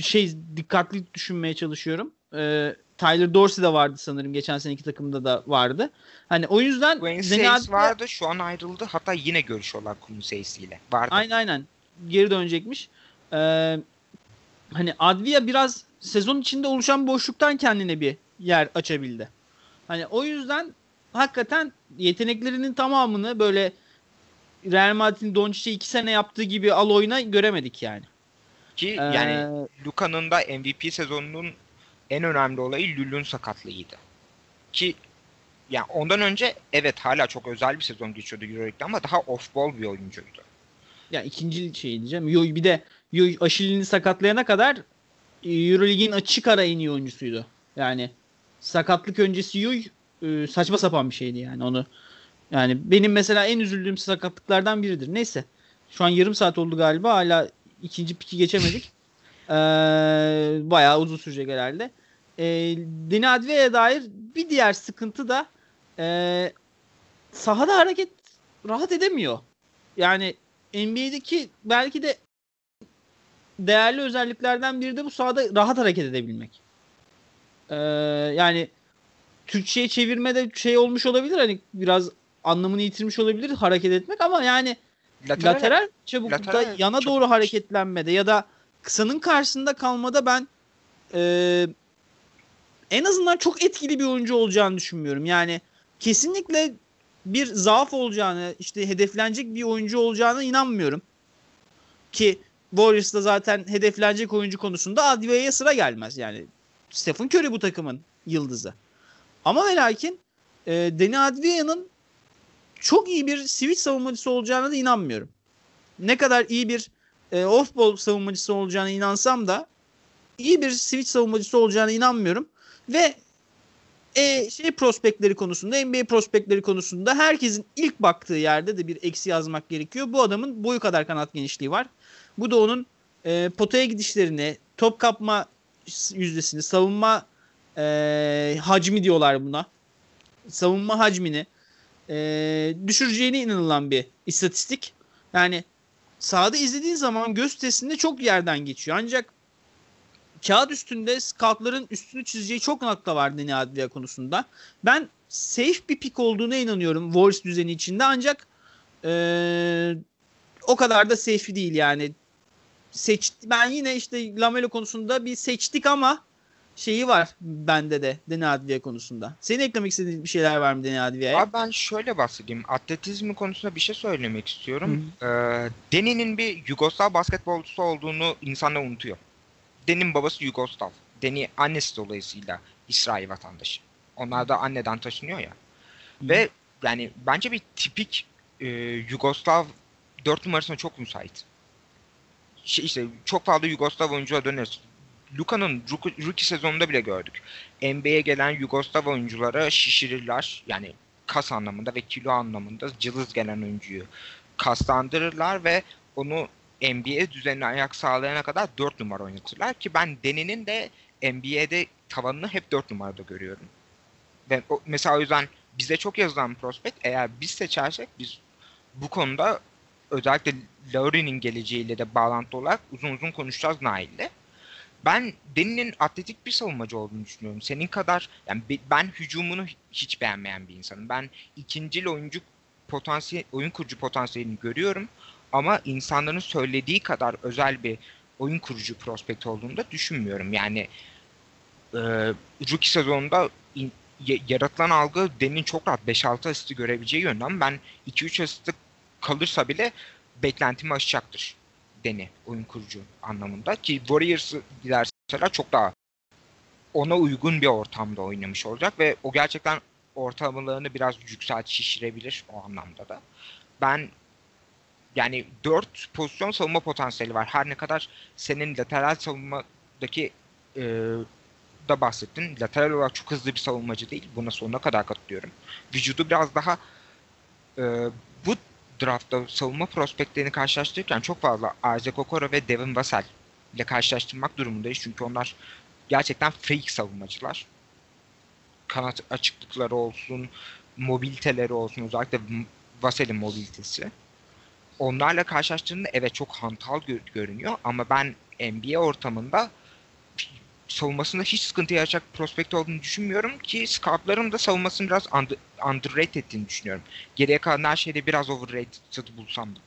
şey dikkatli düşünmeye çalışıyorum. E, Tyler Dorsey de vardı sanırım. Geçen seneki takımda da vardı. Hani o yüzden Ace vardı. Şu an ayrıldı. Hatta yine görüşüyorlar Ace ile. Vardı. Aynen aynen. Geri dönecekmiş. Ee, hani Advia biraz sezon içinde oluşan boşluktan kendine bir yer açabildi. Hani o yüzden hakikaten yeteneklerinin tamamını böyle Real Madrid'in Doncic'e iki sene yaptığı gibi al oyuna göremedik yani. Ki ee, yani Luka'nın da MVP sezonunun en önemli olayı Lül'ün sakatlığıydı. Ki yani ondan önce evet hala çok özel bir sezon geçiyordu Euroleague'de ama daha off-ball bir oyuncuydu. Ya ikinci şey diyeceğim. Yo, bir de Yo, Aşilini sakatlayana kadar Euroleague'in açık ara en iyi oyuncusuydu. Yani sakatlık öncesi Yuy e, saçma sapan bir şeydi yani onu. Yani benim mesela en üzüldüğüm sakatlıklardan biridir. Neyse. Şu an yarım saat oldu galiba. Hala ikinci piki geçemedik. Ee, bayağı uzun sürecek herhalde. Ee, Deni Adve'ye dair bir diğer sıkıntı da e, sahada hareket rahat edemiyor. Yani NBA'deki belki de değerli özelliklerden biri de bu sahada rahat hareket edebilmek. Ee, yani Türkçe'ye çevirmede şey olmuş olabilir hani biraz anlamını yitirmiş olabilir hareket etmek ama yani lateral, lateral çabukta lateral yana çok... doğru hareketlenmede ya da kısanın karşısında kalmada ben e, en azından çok etkili bir oyuncu olacağını düşünmüyorum. Yani kesinlikle bir zaaf olacağını, işte hedeflenecek bir oyuncu olacağına inanmıyorum. Ki Warriors'da zaten hedeflenecek oyuncu konusunda Advia'ya sıra gelmez. Yani Stephen Curry bu takımın yıldızı. Ama ve lakin e, Deni Advia'nın çok iyi bir switch savunmacısı olacağına da inanmıyorum. Ne kadar iyi bir e, off-ball savunmacısı olacağına inansam da iyi bir switch savunmacısı olacağına inanmıyorum. Ve e, şey prospektleri konusunda, NBA prospektleri konusunda herkesin ilk baktığı yerde de bir eksi yazmak gerekiyor. Bu adamın boyu kadar kanat genişliği var. Bu da onun e, potaya gidişlerini, top kapma yüzdesini, savunma e, hacmi diyorlar buna. Savunma hacmini e, düşüreceğine inanılan bir istatistik. Yani sahada izlediğin zaman göz testinde çok yerden geçiyor. Ancak kağıt üstünde scoutların üstünü çizeceği çok nokta var Deni Adlia konusunda. Ben safe bir pick olduğuna inanıyorum Warriors düzeni içinde ancak ee, o kadar da safe değil yani seçti. Ben yine işte Lamelo konusunda bir seçtik ama şeyi var bende de Deni Adviye konusunda. Senin eklemek istediğin bir şeyler var mı Deni Adviye'ye? Abi ben şöyle bahsedeyim. Atletizmi konusunda bir şey söylemek istiyorum. Ee, Deni'nin bir Yugoslav basketbolcusu olduğunu insanlar unutuyor. Deni'nin babası Yugoslav. Deni annesi dolayısıyla İsrail vatandaşı. Onlar da anneden taşınıyor ya. Hı. Ve yani bence bir tipik e, Yugoslav 4 numarasına çok müsait şey işte çok fazla Yugoslav oyuncuya döneriz. Luka'nın rookie sezonunda bile gördük. NBA'ye gelen Yugoslav oyunculara şişirirler. Yani kas anlamında ve kilo anlamında cılız gelen oyuncuyu kaslandırırlar ve onu NBA düzenine ayak sağlayana kadar 4 numara oynatırlar ki ben Deni'nin de NBA'de tavanını hep 4 numarada görüyorum. Ve o, mesela o yüzden bize çok yazılan prospekt eğer biz seçersek biz bu konuda özellikle Lowry'nin geleceğiyle de bağlantılı olarak uzun uzun konuşacağız Nail'le. Ben Deni'nin atletik bir savunmacı olduğunu düşünüyorum. Senin kadar yani ben hücumunu hiç beğenmeyen bir insanım. Ben ikinci oyuncu potansiyel oyun kurucu potansiyelini görüyorum ama insanların söylediği kadar özel bir oyun kurucu prospekt olduğunu da düşünmüyorum. Yani e, rookie sezonunda in, yaratılan algı Deni'nin çok rahat 5-6 asisti görebileceği yönden ben 2-3 asisti kalırsa bile beklentimi aşacaktır Deni oyun kurucu anlamında ki Warriors giderse çok daha ona uygun bir ortamda oynamış olacak ve o gerçekten ortalamalarını biraz yükselt şişirebilir o anlamda da. Ben yani 4 pozisyon savunma potansiyeli var. Her ne kadar senin lateral savunmadaki e, da bahsettin. Lateral olarak çok hızlı bir savunmacı değil. Buna sonuna kadar katılıyorum. Vücudu biraz daha e, draftta savunma prospektlerini karşılaştırırken çok fazla Isaac Okoro ve Devin Vassell ile karşılaştırmak durumundayız. Çünkü onlar gerçekten freak savunmacılar. Kanat açıklıkları olsun, mobiliteleri olsun özellikle Vassell'in mobilitesi. Onlarla karşılaştığında evet çok hantal görünüyor ama ben NBA ortamında savunmasında hiç sıkıntı yaratacak prospekt olduğunu düşünmüyorum ki scoutların da savunmasını biraz under, underrated ettiğini düşünüyorum. Geriye kalan her şeyde biraz overrated bulsam da.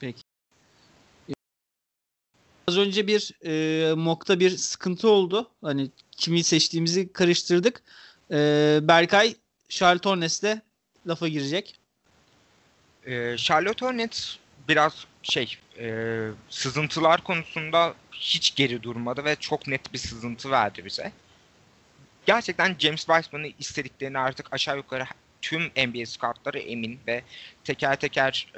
Peki. Az önce bir e, mock'ta bir sıkıntı oldu. Hani kimi seçtiğimizi karıştırdık. E, Berkay Charlotte Hornets'le lafa girecek. E, Charlotte Hornets biraz şey e, sızıntılar konusunda hiç geri durmadı ve çok net bir sızıntı verdi bize. Gerçekten James Wiseman'ı istediklerini artık aşağı yukarı tüm NBA scoutları emin ve teker teker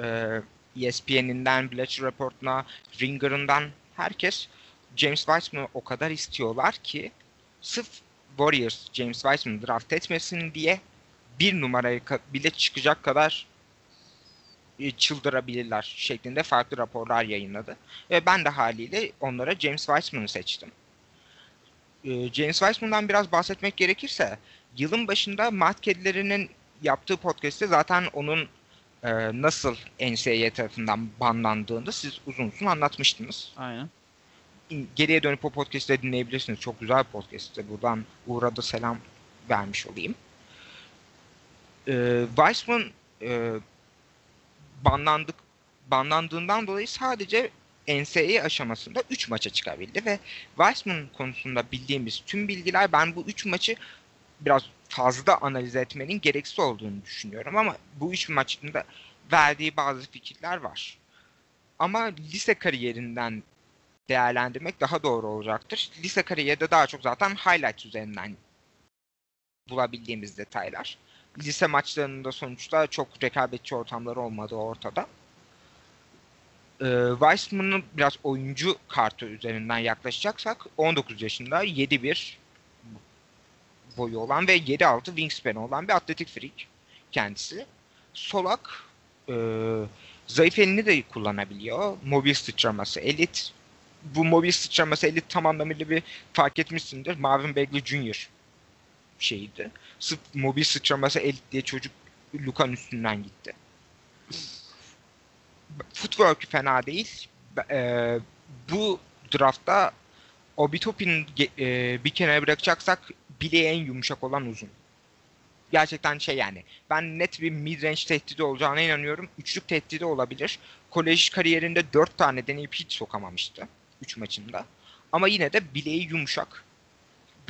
e, ESPN'inden, Bleacher Report'una, Ringer'ından herkes James Wiseman'ı o kadar istiyorlar ki sırf Warriors James Wiseman'ı draft etmesin diye bir numaraya bile çıkacak kadar çıldırabilirler şeklinde farklı raporlar yayınladı. Ve ben de haliyle onlara James Weissman'ı seçtim. E, James Weissman'dan biraz bahsetmek gerekirse yılın başında Matt Kedilerinin yaptığı podcast'te zaten onun e, nasıl NCAA tarafından banlandığını siz uzun uzun anlatmıştınız. Aynen. Geriye dönüp o podcast'ı dinleyebilirsiniz. Çok güzel bir podcast'te. Buradan Uğur'a da selam vermiş olayım. E, Weissman e, banlandık banlandığından dolayı sadece NCAA aşamasında 3 maça çıkabildi ve Weissman konusunda bildiğimiz tüm bilgiler ben bu 3 maçı biraz fazla analiz etmenin gereksiz olduğunu düşünüyorum ama bu 3 maçında verdiği bazı fikirler var. Ama lise kariyerinden değerlendirmek daha doğru olacaktır. Lise kariyerde daha çok zaten highlight üzerinden bulabildiğimiz detaylar lise maçlarında sonuçta çok rekabetçi ortamları olmadığı ortada. Ee, Weissman'ın biraz oyuncu kartı üzerinden yaklaşacaksak 19 yaşında 7-1 boyu olan ve 7-6 wingspan olan bir atletik freak kendisi. Solak e, zayıf elini de kullanabiliyor. Mobil sıçraması elit. Bu mobil sıçraması elit tam anlamıyla bir fark etmişsindir. Marvin Bagley Jr şeydi. Sırf mobil sıçraması elit diye çocuk Lukan üstünden gitti. Footwork fena değil. E, bu draftta Obitopin e, bir kenara bırakacaksak bileği en yumuşak olan uzun. Gerçekten şey yani. Ben net bir mid-range tehdidi olacağına inanıyorum. Üçlük tehdidi olabilir. Kolej kariyerinde dört tane deneyip hiç sokamamıştı. Üç maçında. Ama yine de bileği yumuşak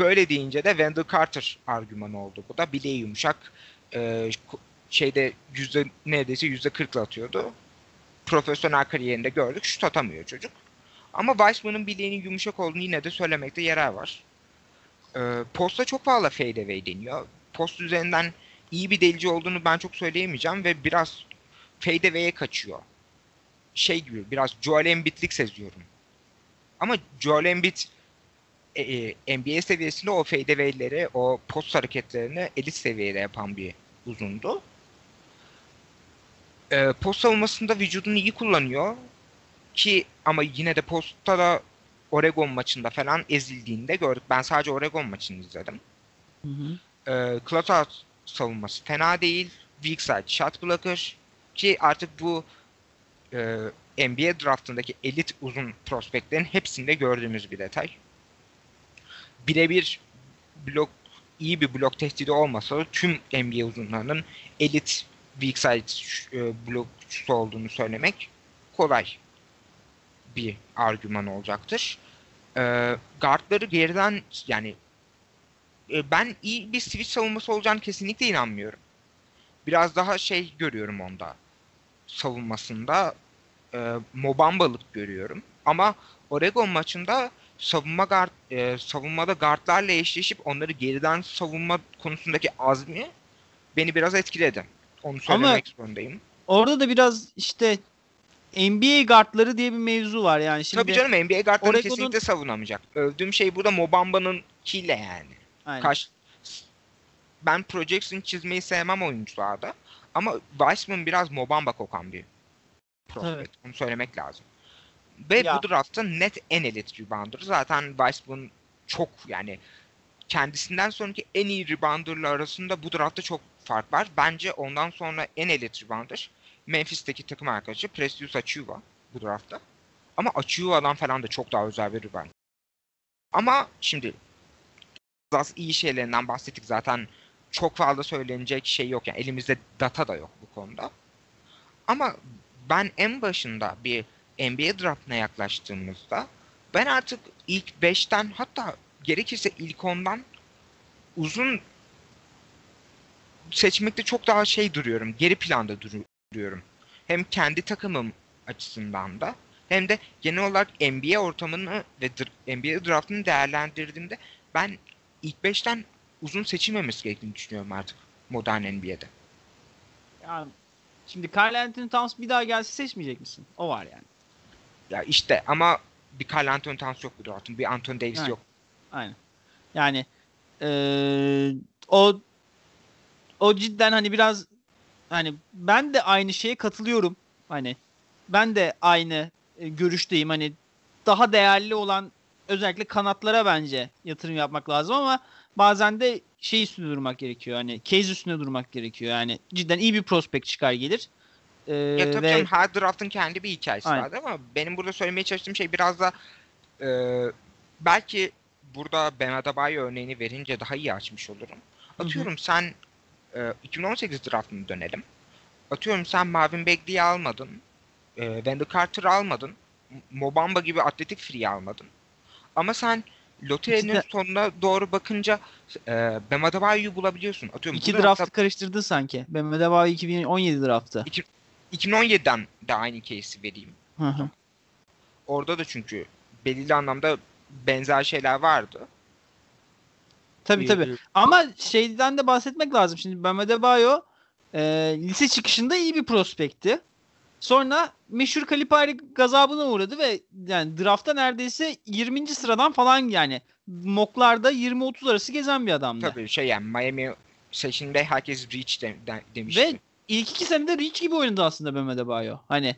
böyle deyince de Wendell Carter argümanı oldu. Bu da bileği yumuşak e, şeyde yüzde neredeyse yüzde kırkla atıyordu. Profesyonel kariyerinde gördük şut atamıyor çocuk. Ama Weissman'ın bileğinin yumuşak olduğunu yine de söylemekte yarar var. E, posta çok fazla fade away deniyor. Post üzerinden iyi bir delici olduğunu ben çok söyleyemeyeceğim ve biraz fade away'e kaçıyor. Şey gibi biraz Joel Embiid'lik seziyorum. Ama Joel Embiid e, e NBA seviyesinde o fadeaway'leri, o post hareketlerini elit seviyede yapan bir uzundu. E, post savunmasında vücudunu iyi kullanıyor ki ama yine de postta da Oregon maçında falan ezildiğinde gördük. Ben sadece Oregon maçını izledim. Hı hı. Closeout savunması fena değil. Weak side shot blocker ki artık bu e, NBA draftındaki elit uzun prospektlerin hepsinde gördüğümüz bir detay. Birebir blok iyi bir blok tehdidi olmasa tüm NBA uzunlarının elit weak side e, blokçusu olduğunu söylemek kolay bir argüman olacaktır. E, guardları geriden yani e, ben iyi bir switch savunması olacağını kesinlikle inanmıyorum. Biraz daha şey görüyorum onda savunmasında e, Mobambalık görüyorum. Ama Oregon maçında savunma guard, e, savunmada guardlarla eşleşip onları geriden savunma konusundaki azmi beni biraz etkiledi. Onu söylemek Ama zorundayım. Orada da biraz işte NBA guardları diye bir mevzu var yani. Şimdi Tabii canım NBA guardları Oregon'un... kesinlikle savunamayacak. Övdüğüm şey burada Mobamba'nın kiyle yani. Aynen. Kaç... Ben projection çizmeyi sevmem oyuncularda. Ama Weissman biraz Mobamba kokan bir prospect. Evet. Onu söylemek lazım. Ve ya. bu draftta net en elit rebounder. Zaten Weissman çok yani kendisinden sonraki en iyi rebounder arasında bu draftta çok fark var. Bence ondan sonra en elit rebounder Memphis'teki takım arkadaşı Precious Achiuwa bu draftta. Ama Achiuwa'dan falan da çok daha özel bir rebound. Ama şimdi az iyi şeylerinden bahsettik zaten çok fazla söylenecek şey yok yani elimizde data da yok bu konuda. Ama ben en başında bir NBA draftına yaklaştığımızda ben artık ilk 5'ten hatta gerekirse ilk 10'dan uzun seçmekte çok daha şey duruyorum. Geri planda duruyorum. Hem kendi takımım açısından da hem de genel olarak NBA ortamını ve NBA draftını değerlendirdiğimde ben ilk 5'ten uzun seçilmemesi gerektiğini düşünüyorum artık modern NBA'de. Yani şimdi Carl Anthony Towns bir daha gelse seçmeyecek misin? O var yani. Ya işte ama bir Carl Anthony Towns yok bu draftın. Bir Anthony Davis Aynen. yok. Aynen. Yani ee, o o cidden hani biraz hani ben de aynı şeye katılıyorum. Hani ben de aynı e, görüşteyim. Hani daha değerli olan özellikle kanatlara bence yatırım yapmak lazım ama bazen de şey üstünde durmak gerekiyor. Hani case üstünde durmak gerekiyor. Yani cidden iyi bir prospect çıkar gelir. Ee, ya tabii ve... canım her draftın kendi bir hikayesi Aynen. vardı ama benim burada söylemeye çalıştığım şey biraz da e, belki burada Ben Adebayo örneğini verince daha iyi açmış olurum. Atıyorum Hı-hı. sen e, 2018 draftına dönelim. Atıyorum sen Marvin Bagley'i almadın. E, Wendell Carter'ı almadın. Mobamba gibi atletik free almadın. Ama sen loterinin İkisi sonuna doğru bakınca e, Bam Adebayo'yu bulabiliyorsun. Atıyorum, İki draftı draftta... karıştırdın sanki. Bam Adebayo 2017 draftı. 2017'den de aynı case'i vereyim. Hı hı. Orada da çünkü belirli anlamda benzer şeyler vardı. Tabii tabii. Ama şeyden de bahsetmek lazım. Şimdi Bam Adebayo e, lise çıkışında iyi bir prospekti. Sonra meşhur Kalipari gazabına uğradı ve yani draftta neredeyse 20. sıradan falan yani moklarda 20-30 arası gezen bir adamdı. Tabii şey yani Miami seçiminde herkes Reach de, de, demişti. Ve ilk iki senede Reach gibi oynadı aslında Bam Adebayo. Hani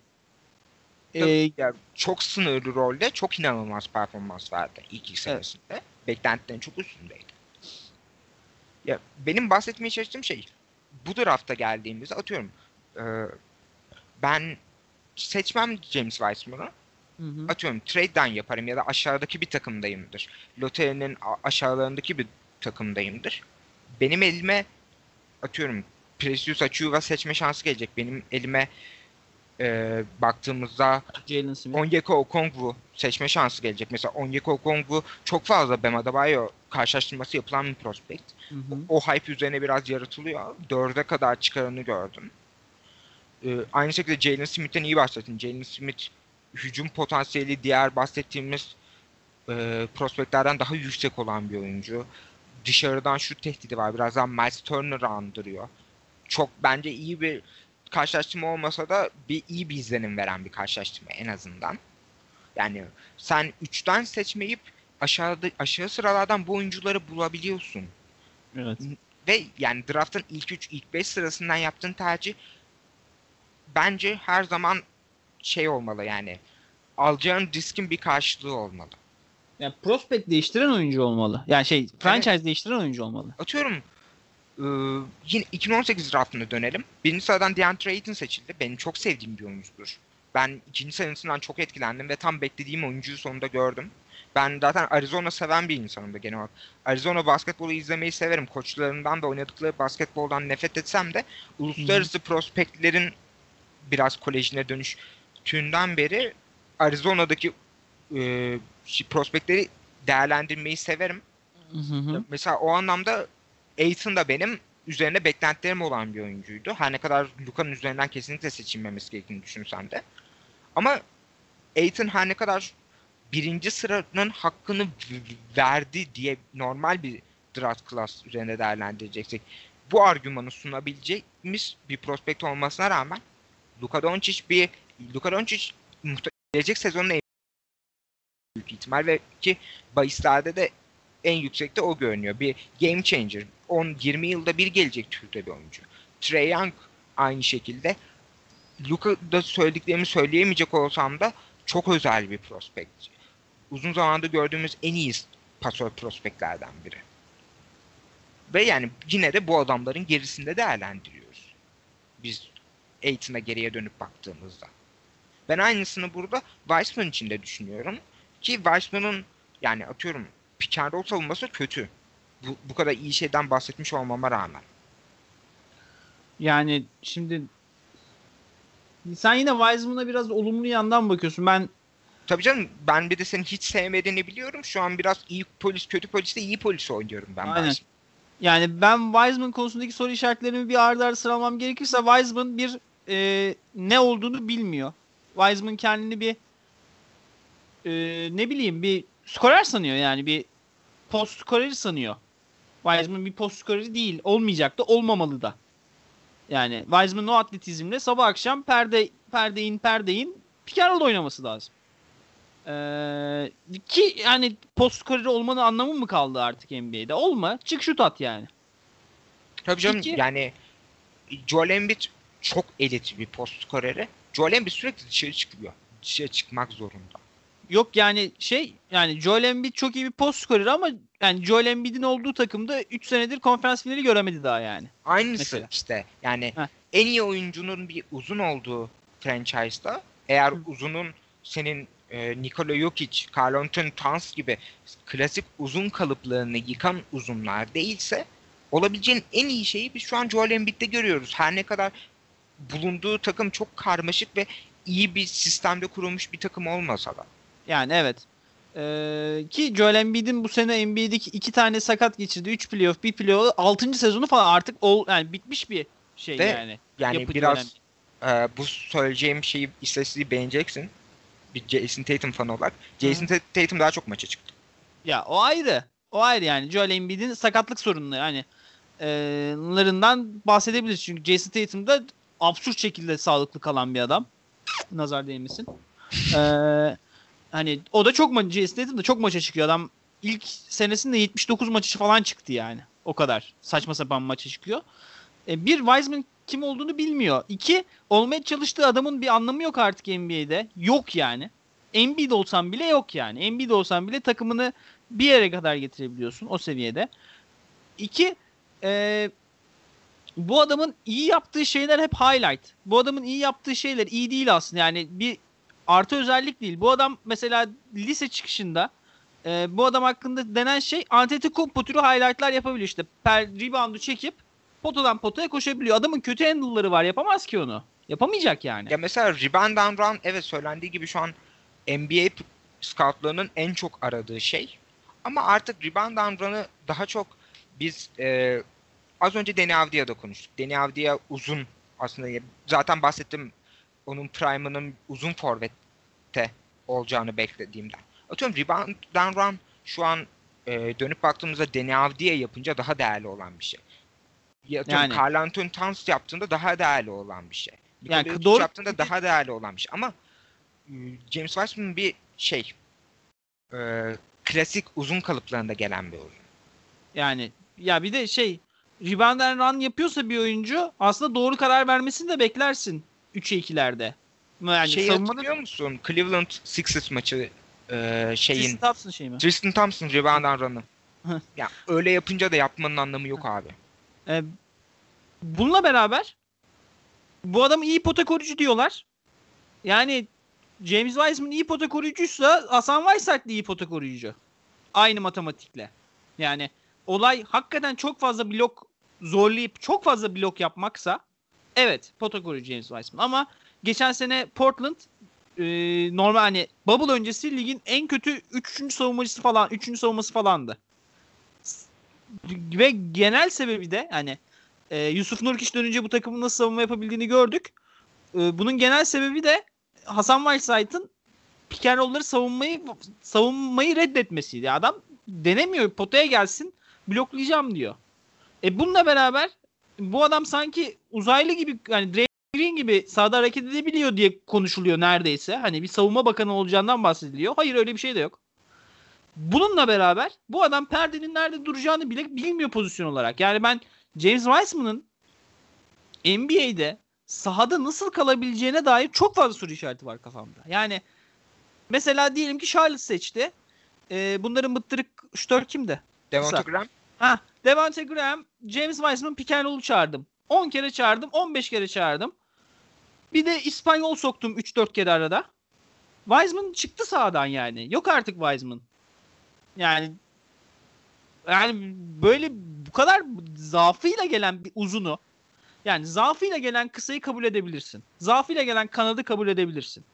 e, yani çok sınırlı rolde çok inanılmaz performans verdi ilk iki senesinde. Evet. Beklentilerin çok üstündeydi. Ya benim bahsetmeye çalıştığım şey bu drafta geldiğimizde atıyorum e, ben seçmem James Wiseman'ı. Atıyorum trade'den yaparım ya da aşağıdaki bir takımdayımdır. Loterinin aşağılarındaki bir takımdayımdır. Benim elime atıyorum Precious Achiuwa seçme şansı gelecek. Benim elime e, baktığımızda Onyeka Okongwu seçme şansı gelecek. Mesela Onyeka Okongwu çok fazla Bam Adebayo karşılaştırması yapılan bir prospekt. Hı hı. O, o hype üzerine biraz yaratılıyor. Dörde kadar çıkarını gördüm. Ee, aynı şekilde Jalen Smith'ten iyi bahsettin. Jalen Smith hücum potansiyeli diğer bahsettiğimiz e, prospektlerden daha yüksek olan bir oyuncu. Dışarıdan şu tehdidi var. Biraz daha Miles Turner'ı andırıyor. Çok bence iyi bir karşılaştırma olmasa da bir iyi bir izlenim veren bir karşılaştırma en azından. Yani sen 3'ten seçmeyip aşağıda aşağı sıralardan bu oyuncuları bulabiliyorsun. Evet. Ve yani draftın ilk 3, ilk 5 sırasından yaptığın tercih bence her zaman şey olmalı yani alacağın riskin bir karşılığı olmalı. Yani prospect değiştiren oyuncu olmalı. Yani şey franchise evet. değiştiren oyuncu olmalı. Atıyorum yine 2018 draftına dönelim. Birinci sıradan DeAndre Ayton seçildi. Benim çok sevdiğim bir oyuncudur. Ben ikinci senesinden çok etkilendim ve tam beklediğim oyuncuyu sonunda gördüm. Ben zaten Arizona seven bir insanım da genel olarak. Arizona basketbolu izlemeyi severim. Koçlarından da oynadıkları basketboldan nefret etsem de uluslararası hmm. prospektlerin biraz kolejine dönüştüğünden beri Arizona'daki e, prospektleri değerlendirmeyi severim. Hı Mesela o anlamda Aiton da benim üzerine beklentilerim olan bir oyuncuydu. Her ne kadar Luka'nın üzerinden kesinlikle seçilmemesi gerektiğini düşünsem de. Ama Aiton her ne kadar birinci sıranın hakkını verdi diye normal bir draft class üzerinde değerlendireceksek bu argümanı sunabileceğimiz bir prospekt olmasına rağmen Luka Doncic bir Luka Doncic gelecek sezonun en büyük ihtimal ve ki bahislerde de en yüksekte o görünüyor. Bir game changer. 10-20 yılda bir gelecek türde bir oyuncu. Trey Young aynı şekilde. Luka'da söylediklerimi söyleyemeyecek olsam da çok özel bir prospekt. Uzun zamanda gördüğümüz en iyi pasör prospektlerden biri. Ve yani yine de bu adamların gerisinde değerlendiriyoruz. Biz Aiton'a geriye dönüp baktığımızda. Ben aynısını burada Weissman için de düşünüyorum. Ki Weissman'ın yani atıyorum roll savunması kötü. Bu, bu kadar iyi şeyden bahsetmiş olmama rağmen. Yani şimdi sen yine Wiseman'a biraz olumlu yandan bakıyorsun. Ben Tabii canım ben bir de senin hiç sevmediğini biliyorum. Şu an biraz iyi polis kötü poliste iyi polis oynuyorum ben. Aynen. Wiseman. Yani ben Wiseman konusundaki soru işaretlerimi bir arda arda sıralamam gerekirse Wiseman bir e, ne olduğunu bilmiyor. Wiseman kendini bir e, ne bileyim bir skorer sanıyor yani bir post skoreri sanıyor. Wiseman bir post skoreri değil. Olmayacak da olmamalı da. Yani Wiseman o atletizmle sabah akşam perde perde in perde in pick oynaması lazım. Ee, ki yani post skoreri olmanın anlamı mı kaldı artık NBA'de? Olma. Çık şut at yani. Tabii canım Peki, yani Joel Embiid çok elit bir post skoreri. Joel Embiid sürekli dışarı çıkıyor. Dışarı çıkmak zorunda. Yok yani şey yani Joel Embiid çok iyi bir post skoreri ama yani Joel Embiid'in olduğu takımda 3 senedir konferans finali göremedi daha yani. Aynısı mesela. işte. Yani Heh. en iyi oyuncunun bir uzun olduğu franchise'da eğer Hı. uzunun senin e, Nikola Jokic, Carl Anthony Towns gibi klasik uzun kalıplarını yıkan uzunlar değilse olabileceğin en iyi şeyi biz şu an Joel Embiid'de görüyoruz. Her ne kadar bulunduğu takım çok karmaşık ve iyi bir sistemde kurulmuş bir takım olmasa da. Yani evet. Ee, ki Joel Embiid'in bu sene NBA'deki iki tane sakat geçirdi. Üç playoff, bir playoff. Altıncı sezonu falan artık ol, yani bitmiş bir şey Ve yani. Yani biraz e, bu söyleyeceğim şeyi istatistiği beğeneceksin. Bir Jason Tatum fanı olarak. Jason Hı. Tatum daha çok maça çıktı. Ya o ayrı. O ayrı yani. Joel Embiid'in sakatlık sorunları yani e, larından bahsedebiliriz. Çünkü Jason Tatum da absürt şekilde sağlıklı kalan bir adam. Nazar değmesin. Eee hani o da çok maçı Jason da çok maça çıkıyor. Adam ilk senesinde 79 maçı falan çıktı yani. O kadar. Saçma sapan maça çıkıyor. E, bir Wiseman kim olduğunu bilmiyor. İki olmaya çalıştığı adamın bir anlamı yok artık NBA'de. Yok yani. Embiid olsan bile yok yani. Embiid olsan bile takımını bir yere kadar getirebiliyorsun o seviyede. İki e, bu adamın iyi yaptığı şeyler hep highlight. Bu adamın iyi yaptığı şeyler iyi değil aslında. Yani bir artı özellik değil. Bu adam mesela lise çıkışında e, bu adam hakkında denen şey Antetokounmpo türü highlightlar yapabiliyor işte. Per reboundu çekip potadan potaya koşabiliyor. Adamın kötü handle'ları var. Yapamaz ki onu. Yapamayacak yani. Ya mesela rebound and run evet söylendiği gibi şu an NBA scoutlarının en çok aradığı şey. Ama artık rebound and run'ı daha çok biz e, az önce Deni Avdia'da konuştuk. Deni Avdia uzun aslında zaten bahsettim onun prime'ının uzun forvette olacağını beklediğimden. Atıyorum rebound down run şu an e, dönüp baktığımızda Deni Avdiye yapınca daha değerli olan bir şey. Atıyorum yani, Carl Anthony Towns yaptığında daha değerli olan bir şey. Yani Nikola doğru yaptığında daha değerli olan bir şey. Ama e, James Wiseman bir şey e, klasik uzun kalıplarında gelen bir oyun. Yani ya bir de şey rebound and run yapıyorsa bir oyuncu aslında doğru karar vermesini de beklersin. 3'e 2'lerde. Yani Şeyi savunmada... hatırlıyor musun? Cleveland Sixers maçı Ee, şeyin Tristan Thompson şey mi? Tristan Thompson rebound and run'ı. ya öyle yapınca da yapmanın anlamı yok abi. Ee, bununla beraber bu adam iyi pota koruyucu diyorlar. Yani James Wiseman iyi pota koruyucuysa Hasan Whiteside de iyi pota koruyucu. Aynı matematikle. Yani olay hakikaten çok fazla blok zorlayıp çok fazla blok yapmaksa evet pota koruyucu James Wiseman ama geçen sene Portland e, normal hani bubble öncesi ligin en kötü 3. savunmacısı falan 3. savunması falandı. Ve genel sebebi de hani e, Yusuf Nurkiş dönünce bu takımın nasıl savunma yapabildiğini gördük. E, bunun genel sebebi de Hasan Whiteside'ın pick and savunmayı savunmayı reddetmesiydi. Adam denemiyor. Potaya gelsin bloklayacağım diyor. E bununla beraber bu adam sanki uzaylı gibi hani Draymond Green gibi sahada hareket edebiliyor diye konuşuluyor neredeyse. Hani bir savunma bakanı olacağından bahsediliyor. Hayır öyle bir şey de yok. Bununla beraber bu adam perdenin nerede duracağını bile bilmiyor pozisyon olarak. Yani ben James Wiseman'ın NBA'de sahada nasıl kalabileceğine dair çok fazla soru işareti var kafamda. Yani mesela diyelim ki Charlotte seçti. Ee, bunların mıttırık şütör kimdi? Devonta Graham. Ha, Devonta Graham, James Wiseman roll'u çağırdım. 10 kere çağırdım, 15 kere çağırdım. Bir de İspanyol soktum 3-4 kere arada. Wiseman çıktı sağdan yani. Yok artık Wiseman. Yani yani böyle bu kadar zaafıyla gelen bir uzunu yani zaafıyla gelen kısayı kabul edebilirsin. Zaafıyla gelen kanadı kabul edebilirsin.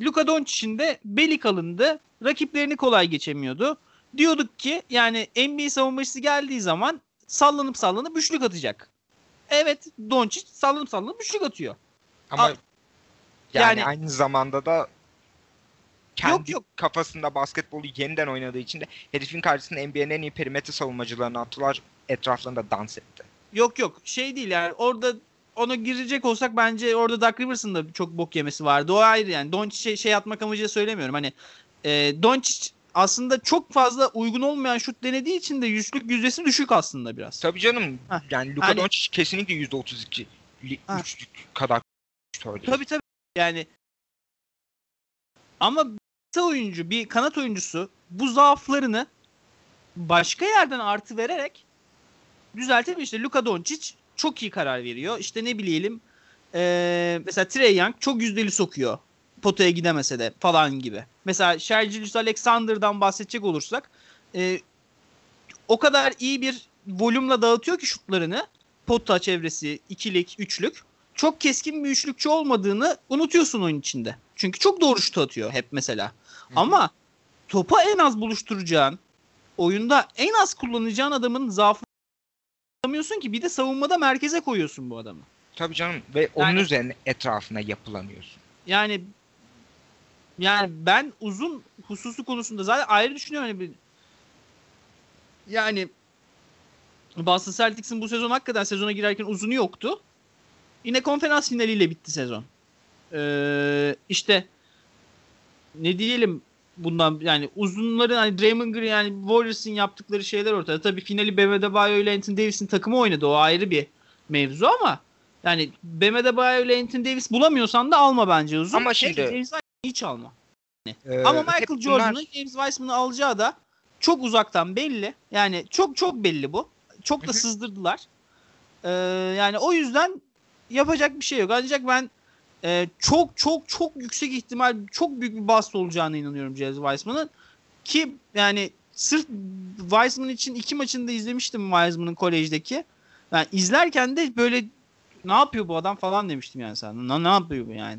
Luka Doncic'in de beli kalındı. Rakiplerini kolay geçemiyordu. Diyorduk ki yani NBA savunmacısı geldiği zaman sallanıp sallanıp üçlük atacak. Evet Doncic sallanıp sallanıp üçlük atıyor. Ama A- yani, yani aynı zamanda da kendi yok, yok. kafasında basketbolu yeniden oynadığı için de herifin karşısında NBA'nin en iyi perimetre savunmacılarını attılar. Etraflarında dans etti. Yok yok şey değil yani orada ona girecek olsak bence orada Doug Rivers'ın da çok bok yemesi vardı. O ayrı yani. Doncic şey, şey atmak amacıyla söylemiyorum. Hani e, Doncic aslında çok fazla uygun olmayan şut denediği için de yüzlük yüzdesi düşük aslında biraz. Tabii canım. Heh. Yani Luka hani, Doncic kesinlikle %32 üçlük kadar Tabii tabii. Yani ama bir oyuncu, bir kanat oyuncusu bu zaaflarını başka yerden artı vererek düzeltebilir. İşte Luka Doncic çok iyi karar veriyor. İşte ne bileyelim ee, mesela Trey Young çok yüzdeli sokuyor. Potaya gidemese de falan gibi. Mesela Shergilius Alexander'dan bahsedecek olursak e, o kadar iyi bir volümle dağıtıyor ki şutlarını. Pota çevresi, ikilik, üçlük. Çok keskin bir üçlükçü olmadığını unutuyorsun oyun içinde. Çünkü çok doğru şut atıyor hep mesela. Hı-hı. Ama topa en az buluşturacağın, oyunda en az kullanacağın adamın zaafı yapamıyorsun ki bir de savunmada merkeze koyuyorsun bu adamı. Tabii canım ve onun yani, üzerine etrafına yapılanıyorsun. Yani yani ben uzun hususu konusunda zaten ayrı düşünüyorum. Yani, yani Boston Celtics'in bu sezon hakikaten sezona girerken uzunu yoktu. Yine konferans finaliyle bitti sezon. Ee, işte ne diyelim bundan yani uzunların hani Draymond Green yani Warriors'ın yaptıkları şeyler ortada. Tabii finali Bam Adebayo ile Anthony Davis'in takımı oynadı. O ayrı bir mevzu ama yani Bam Adebayo ile Anthony Davis bulamıyorsan da alma bence uzun. Ama şimdi hiç alma. Ee, ama Michael Jordan'ın bunlar... James Wiseman'ı alacağı da çok uzaktan belli. Yani çok çok belli bu. Çok da sızdırdılar. Ee, yani o yüzden yapacak bir şey yok. Ancak ben e, çok çok çok yüksek ihtimal çok büyük bir bast olacağına inanıyorum James Wiseman'ın. Ki yani sırf Wiseman için iki maçını da izlemiştim Wiseman'ın kolejdeki. Yani izlerken de böyle ne yapıyor bu adam falan demiştim yani sana. Ne, ne yapıyor bu yani?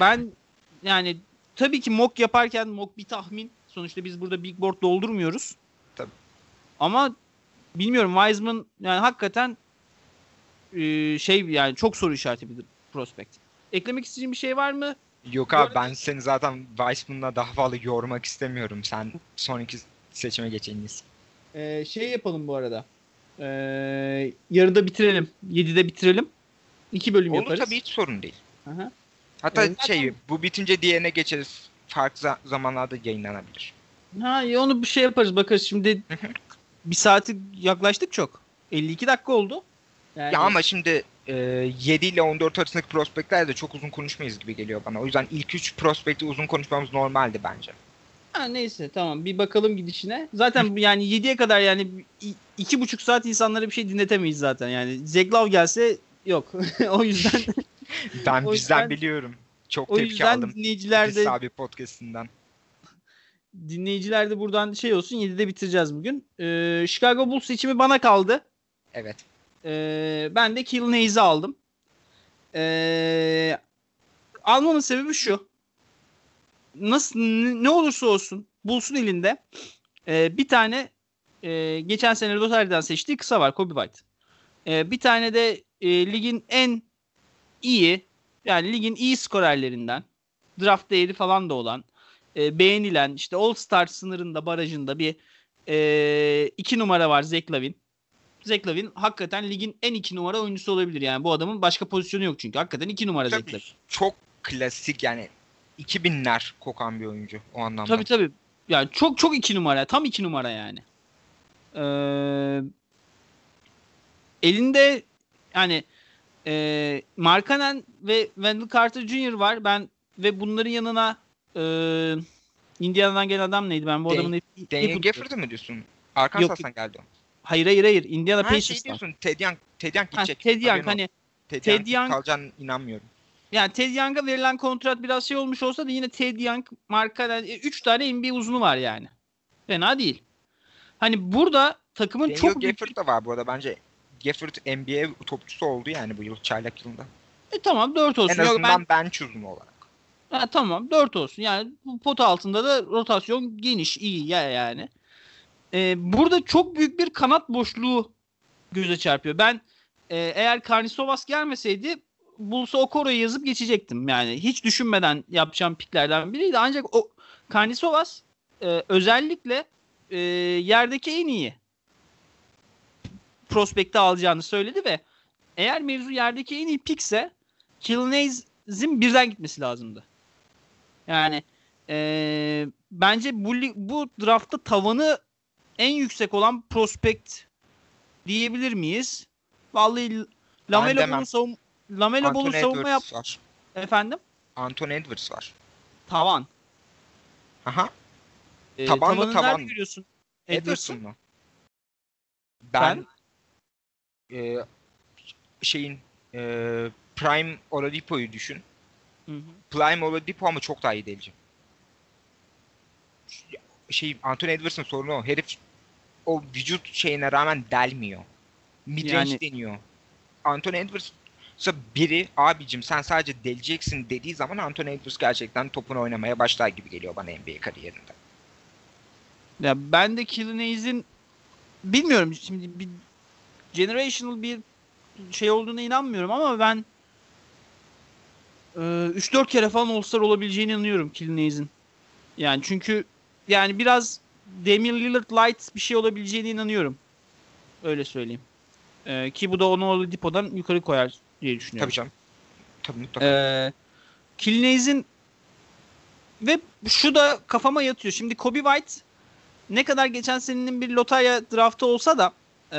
Ben yani tabii ki mock yaparken mock bir tahmin. Sonuçta biz burada big board doldurmuyoruz. Tabii. Ama bilmiyorum Wiseman yani hakikaten e, şey yani çok soru işareti bir prospekt. Eklemek istediğin bir şey var mı? Yok abi ben seni zaten Weissman'la daha fazla yormak istemiyorum. Sen son iki seçime geç en Ee, şey yapalım bu arada. Ee, yarıda bitirelim. 7'de bitirelim. İki bölüm Olur, yaparız. Olur tabii hiç sorun değil. Aha. Hatta ee, şey bu bitince diğerine geçeriz. Farklı zamanlarda yayınlanabilir. Ha onu bir şey yaparız bakarız. Şimdi bir saati yaklaştık çok. 52 dakika oldu. Yani... Ya ama şimdi e, 7 ile 14 arasındaki prospektler de çok uzun konuşmayız gibi geliyor bana. O yüzden ilk 3 prospekti uzun konuşmamız normaldi bence. Ha, neyse tamam bir bakalım gidişine. Zaten yani 7'ye kadar yani iki buçuk saat insanlara bir şey dinletemeyiz zaten. Yani Zeglav gelse yok. o yüzden ben o bizden yüzden, biliyorum. Çok o tepki aldım. Dinleyiciler de abi podcast'inden. Dinleyiciler de buradan şey olsun 7'de bitireceğiz bugün. Ee, Chicago Bulls seçimi bana kaldı. Evet. Ee, ben de Kill Naze'i aldım. Ee, almamın sebebi şu. Nasıl ne olursa olsun Bulls'un elinde e, bir tane e, geçen sene Rosary'den seçtiği kısa var Kobe White. E, bir tane de e, ligin en iyi yani ligin iyi skorerlerinden draft değeri falan da olan e, beğenilen işte All Star sınırında barajında bir e, iki numara var Zach Lavin. Zach Lavin hakikaten ligin en iki numara oyuncusu olabilir. Yani bu adamın başka pozisyonu yok çünkü. Hakikaten iki numara tabii, Zach Lavin. Çok klasik yani 2000'ler kokan bir oyuncu o anlamda. Tabii tabii. Yani çok çok iki numara. Tam iki numara yani. Ee, elinde yani e, Markanen ve Wendell Carter Jr. var. Ben ve bunların yanına e, Indiana'dan gelen adam neydi? Ben bu Dan- adamın Daniel Gafford'u mu diyorsun? Arkansas'tan geldi o. Hayır hayır hayır. Indiana ha, Pacers'tan. Şey diyorsun Ted Young, Ted Young gidecek. Ha, Ted Young hani Ted, Ted Young kalacağını inanmıyorum. Yani Ted Young'a verilen kontrat biraz şey olmuş olsa da yine Ted Young marka 3 tane NBA uzunu var yani. Fena değil. Hani burada takımın Daniel çok Gafford da var bu arada bence. Gafford NBA topçusu oldu yani bu yıl çaylak yılında. E tamam 4 olsun. En azından Yok, ben... bench uzunu olarak. Ha, tamam 4 olsun. Yani bu pot altında da rotasyon geniş iyi ya yani. Ee, burada çok büyük bir kanat boşluğu göze çarpıyor. Ben e, eğer Karnisovas gelmeseydi Bulls'a Okoro'yu yazıp geçecektim. Yani hiç düşünmeden yapacağım piklerden biriydi. Ancak o Karnisovas e, özellikle e, yerdeki en iyi prospekte alacağını söyledi ve eğer mevzu yerdeki en iyi pikse Kilnaze'in birden gitmesi lazımdı. Yani e, bence bu, bu draftta tavanı en yüksek olan prospekt diyebilir miyiz? Vallahi Lamelo bunu savun Lamelo Ball'u savunma yap. Var. Efendim? Anthony Edwards var. Tavan. Aha. Ee, mı tavan mı? görüyorsun? Edwards'ın mı? Ben, ben e, şeyin e, Prime Oladipo'yu düşün. Hı hı. Prime Oladipo ama çok daha iyi delici. Şey Anthony Edwards'ın sorunu o. Herif o vücut şeyine rağmen delmiyor. Midrange yani... deniyor. Anthony Edwards biri abicim sen sadece deleceksin dediği zaman Anthony Edwards gerçekten topunu oynamaya başlar gibi geliyor bana NBA kariyerinde. Ya ben de Killian bilmiyorum şimdi bir generational bir şey olduğuna inanmıyorum ama ben e, 3-4 kere falan All-Star olabileceğine inanıyorum Killian Yani çünkü yani biraz Damian Lillard light bir şey olabileceğine inanıyorum. Öyle söyleyeyim. Ee, ki bu da onu Oladipo'dan yukarı koyar diye düşünüyorum. Tabii canım. Tabii mutlaka. Ee, Killian'in ve şu da kafama yatıyor. Şimdi Kobe White ne kadar geçen senenin bir lotarya draftı olsa da e,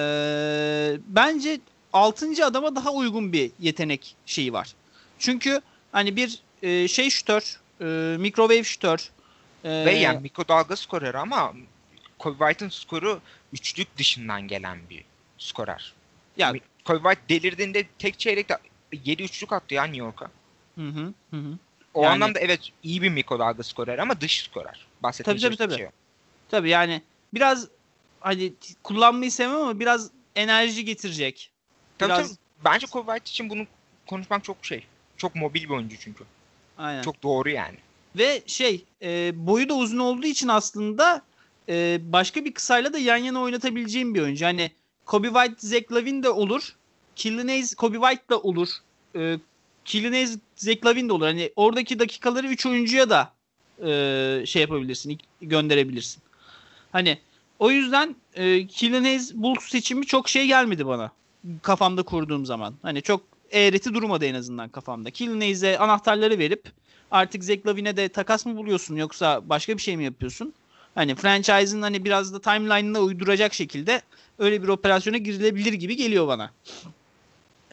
bence 6. adama daha uygun bir yetenek şeyi var. Çünkü hani bir e, şey şütör, e, microwave şütör. E, Ve yani mikrodalga skoreri ama Kobe White'ın skoru üçlük dışından gelen bir skorer. Ya Kobe White delirdiğinde tek çeyrekte 7 üçlük attı ya New York'a. Hı hı. hı. O yani, anlamda evet iyi bir mikrodalga skorer ama dış skorer. Bahsettiğim tabii, tabii, tabii. Şey tabii yani biraz hani kullanmayı sevmem ama biraz enerji getirecek. Tabii biraz... tabii. Bence Kobe White için bunu konuşmak çok şey. Çok mobil bir oyuncu çünkü. Aynen. Çok doğru yani. Ve şey e, boyu da uzun olduğu için aslında e, başka bir kısayla da yan yana oynatabileceğim bir oyuncu. Hani Kobe White, Zach Lavin de olur. Killinez, Kobe White da olur. E, Killinez, Zach Lavin de olur. Hani oradaki dakikaları 3 oyuncuya da e, şey yapabilirsin, gönderebilirsin. Hani o yüzden e, Killinez Bulls seçimi çok şey gelmedi bana. Kafamda kurduğum zaman. Hani çok eğreti durmadı en azından kafamda. Killinez'e anahtarları verip artık Zach Lavin'e de takas mı buluyorsun yoksa başka bir şey mi yapıyorsun? Hani franchise'ın hani biraz da timeline'ına uyduracak şekilde öyle bir operasyona girilebilir gibi geliyor bana.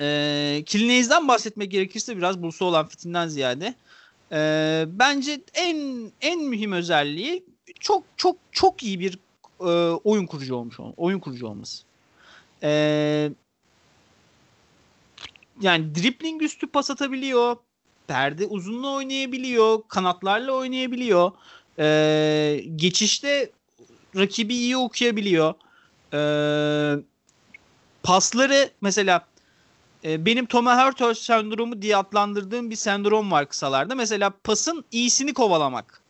E, Killian'dan bahsetmek gerekirse biraz Bursa olan fitinden ziyade. E, bence en en mühim özelliği çok çok çok iyi bir e, oyun kurucu olmuş oyun kurucu olması. E, yani dribbling üstü pas atabiliyor. Perde uzunluğu oynayabiliyor. Kanatlarla oynayabiliyor. E, geçişte rakibi iyi okuyabiliyor. E, pasları mesela e, benim Thomas Hurtel sendromu diye adlandırdığım bir sendrom var kısalarda. Mesela pasın iyisini kovalamak.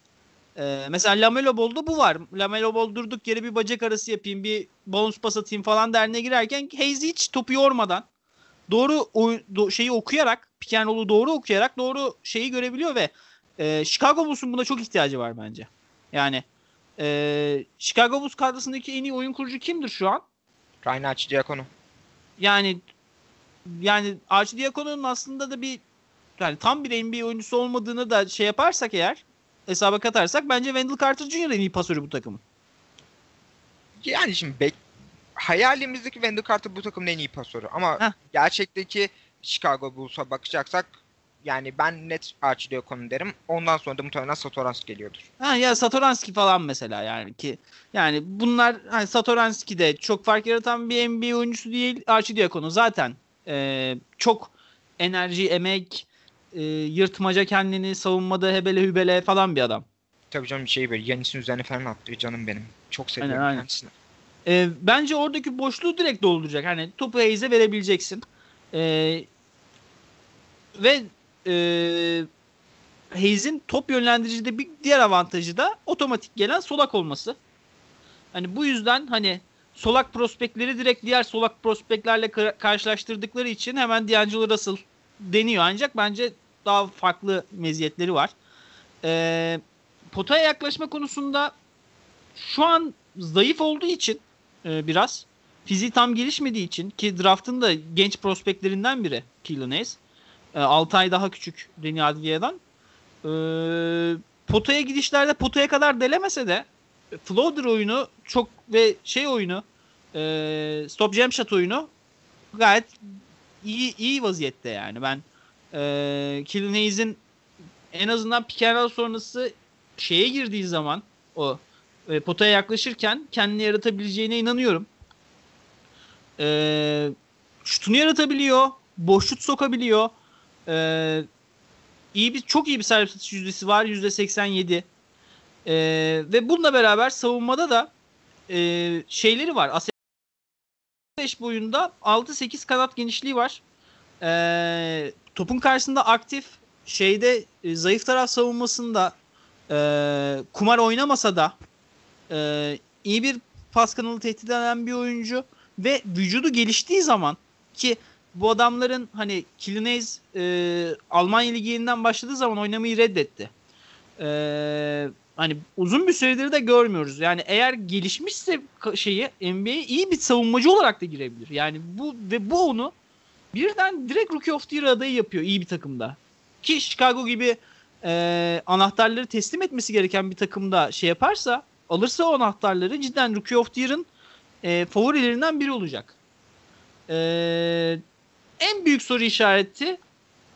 E, mesela Lamelo Ball'da bu var. Lamelo Ball durduk yere bir bacak arası yapayım, bir bounce pas atayım falan derine girerken Hayes hiç topu yormadan doğru oy, do, şeyi okuyarak, roll'u doğru okuyarak doğru şeyi görebiliyor ve e, Chicago Bulls'un buna çok ihtiyacı var bence. Yani e, Chicago Bulls kadrosundaki en iyi oyun kurucu kimdir şu an? Ryan Arcidiakono. Yani yani Arcidiakono'nun aslında da bir yani tam bir NBA oyuncusu olmadığını da şey yaparsak eğer hesaba katarsak bence Wendell Carter Jr. en iyi pasörü bu takımın. Yani şimdi bek hayalimizdeki Wendell Carter bu takımın en iyi pasörü ama Heh. gerçekteki Chicago Bulls'a bakacaksak yani ben net Archidiokon'u derim. Ondan sonra da muhtemelen Satoranski geliyordur. Ha ya Satoranski falan mesela yani ki yani bunlar hani Satoranski de çok fark yaratan bir NBA oyuncusu değil. Archidiakon'u zaten e, çok enerji, emek, e, yırtmaca kendini savunmada hebele hübele falan bir adam. Tabii canım şey böyle Yanis'in üzerine falan attı canım benim. Çok seviyorum aynen, kendisini. E, bence oradaki boşluğu direkt dolduracak. Hani topu Hayes'e verebileceksin. E, ve e, Hayes'in top yönlendiricide bir diğer avantajı da otomatik gelen solak olması. Hani bu yüzden hani solak prospektleri direkt diğer solak prospektlerle karşılaştırdıkları için hemen D'Angelo Russell deniyor. Ancak bence daha farklı meziyetleri var. Ee, potaya yaklaşma konusunda şu an zayıf olduğu için e, biraz fiziği tam gelişmediği için ki draftın da genç prospektlerinden biri Keelan Hayes. E, 6 ay daha küçük Deni Advia'dan. E, potaya gidişlerde potaya kadar delemese de floater oyunu çok ve şey oyunu e, stop jump shot oyunu gayet iyi iyi vaziyette yani. Ben e, Killian Hayes'in en azından pick sonrası şeye girdiği zaman o e, potaya yaklaşırken kendini yaratabileceğine inanıyorum. E, şutunu yaratabiliyor. Boş şut sokabiliyor. E, iyi bir çok iyi bir servis atış yüzdesi var. Yüzde 87. E, ve bununla beraber savunmada da e, şeyleri var. 5 boyunda 6-8 kanat genişliği var. E, topun karşısında aktif şeyde e, zayıf taraf savunmasında e, kumar oynamasa da e, iyi bir pas kanalı tehdit eden bir oyuncu ve vücudu geliştiği zaman ki bu adamların hani Kilinez e, Almanya liginden başladığı zaman oynamayı reddetti. E, hani uzun bir süredir de görmüyoruz. Yani eğer gelişmişse şeyi NBA'ye iyi bir savunmacı olarak da girebilir. Yani bu ve bu onu birden direkt Rookie of the Year adayı yapıyor iyi bir takımda. Ki Chicago gibi e, anahtarları teslim etmesi gereken bir takımda şey yaparsa alırsa o anahtarları cidden Rookie of the Year'ın e, favorilerinden biri olacak. E, en büyük soru işareti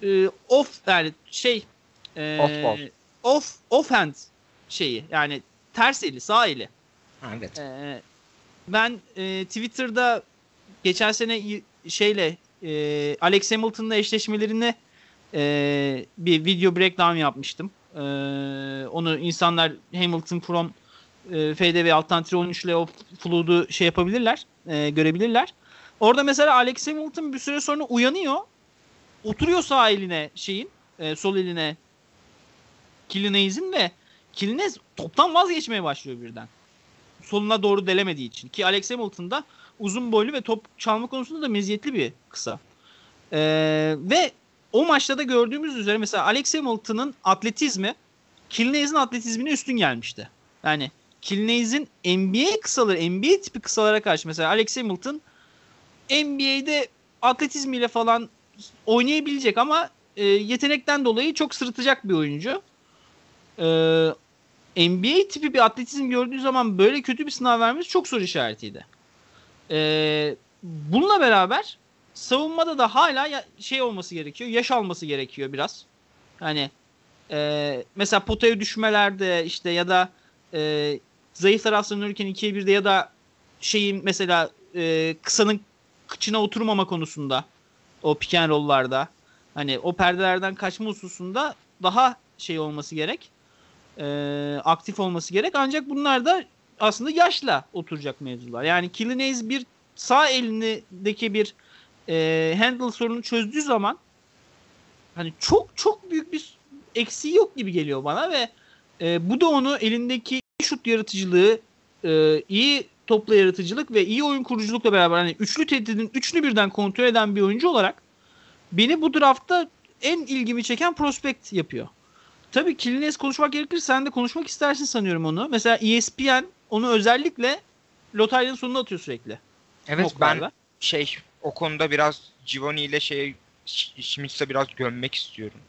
e, off yani şey e, off, off. off offhand şeyi yani ters eli sağ eli. Evet. E, ben e, Twitter'da geçen sene şeyle e, Alex Hamilton'la eşleşmelerini e, bir video breakdown yapmıştım. E, onu insanlar Hamilton from e, FDV alttan 13 ile o flood'u şey yapabilirler, e, görebilirler. Orada mesela Alex Hamilton bir süre sonra uyanıyor. Oturuyor sağ eline şeyin, e, sol eline Killinez'in ve Killinez toptan vazgeçmeye başlıyor birden. Soluna doğru delemediği için. Ki Alex Hamilton da uzun boylu ve top çalma konusunda da meziyetli bir kısa. Ee, ve o maçta da gördüğümüz üzere mesela Alex Hamilton'ın atletizmi Kilney's'in atletizmine üstün gelmişti. Yani Kilney's'in NBA kısaları, NBA tipi kısalara karşı mesela Alex Hamilton NBA'de atletizmiyle falan oynayabilecek ama e, yetenekten dolayı çok sırıtacak bir oyuncu. E, NBA tipi bir atletizm gördüğü zaman böyle kötü bir sınav vermesi çok soru işaretiydi. E, bununla beraber savunmada da hala ya, şey olması gerekiyor. Yaş alması gerekiyor biraz. Hani e, mesela potaya düşmelerde işte ya da e, zayıf taraftan ölürken 2'ye 1'de ya da şeyin mesela e, kısanın kıçına oturmama konusunda o pick and roll'larda hani o perdelerden kaçma hususunda daha şey olması gerek. E, aktif olması gerek. Ancak bunlar da aslında yaşla oturacak mevzular. Yani Killinez bir sağ elindeki bir e, handle sorunu çözdüğü zaman hani çok çok büyük bir eksiği yok gibi geliyor bana ve e, bu da onu elindeki şut yaratıcılığı, e, iyi topla yaratıcılık ve iyi oyun kuruculukla beraber hani üçlü tehdidin üçlü birden kontrol eden bir oyuncu olarak beni bu draftta en ilgimi çeken prospekt yapıyor. Tabii Kilines konuşmak gerekirse sen de konuşmak istersin sanıyorum onu. Mesela ESPN onu özellikle lotaryanın sonuna atıyor sürekli. Evet Moklarla. ben şey o konuda biraz Givoni ile şey Schmitz'e biraz gömmek istiyorum.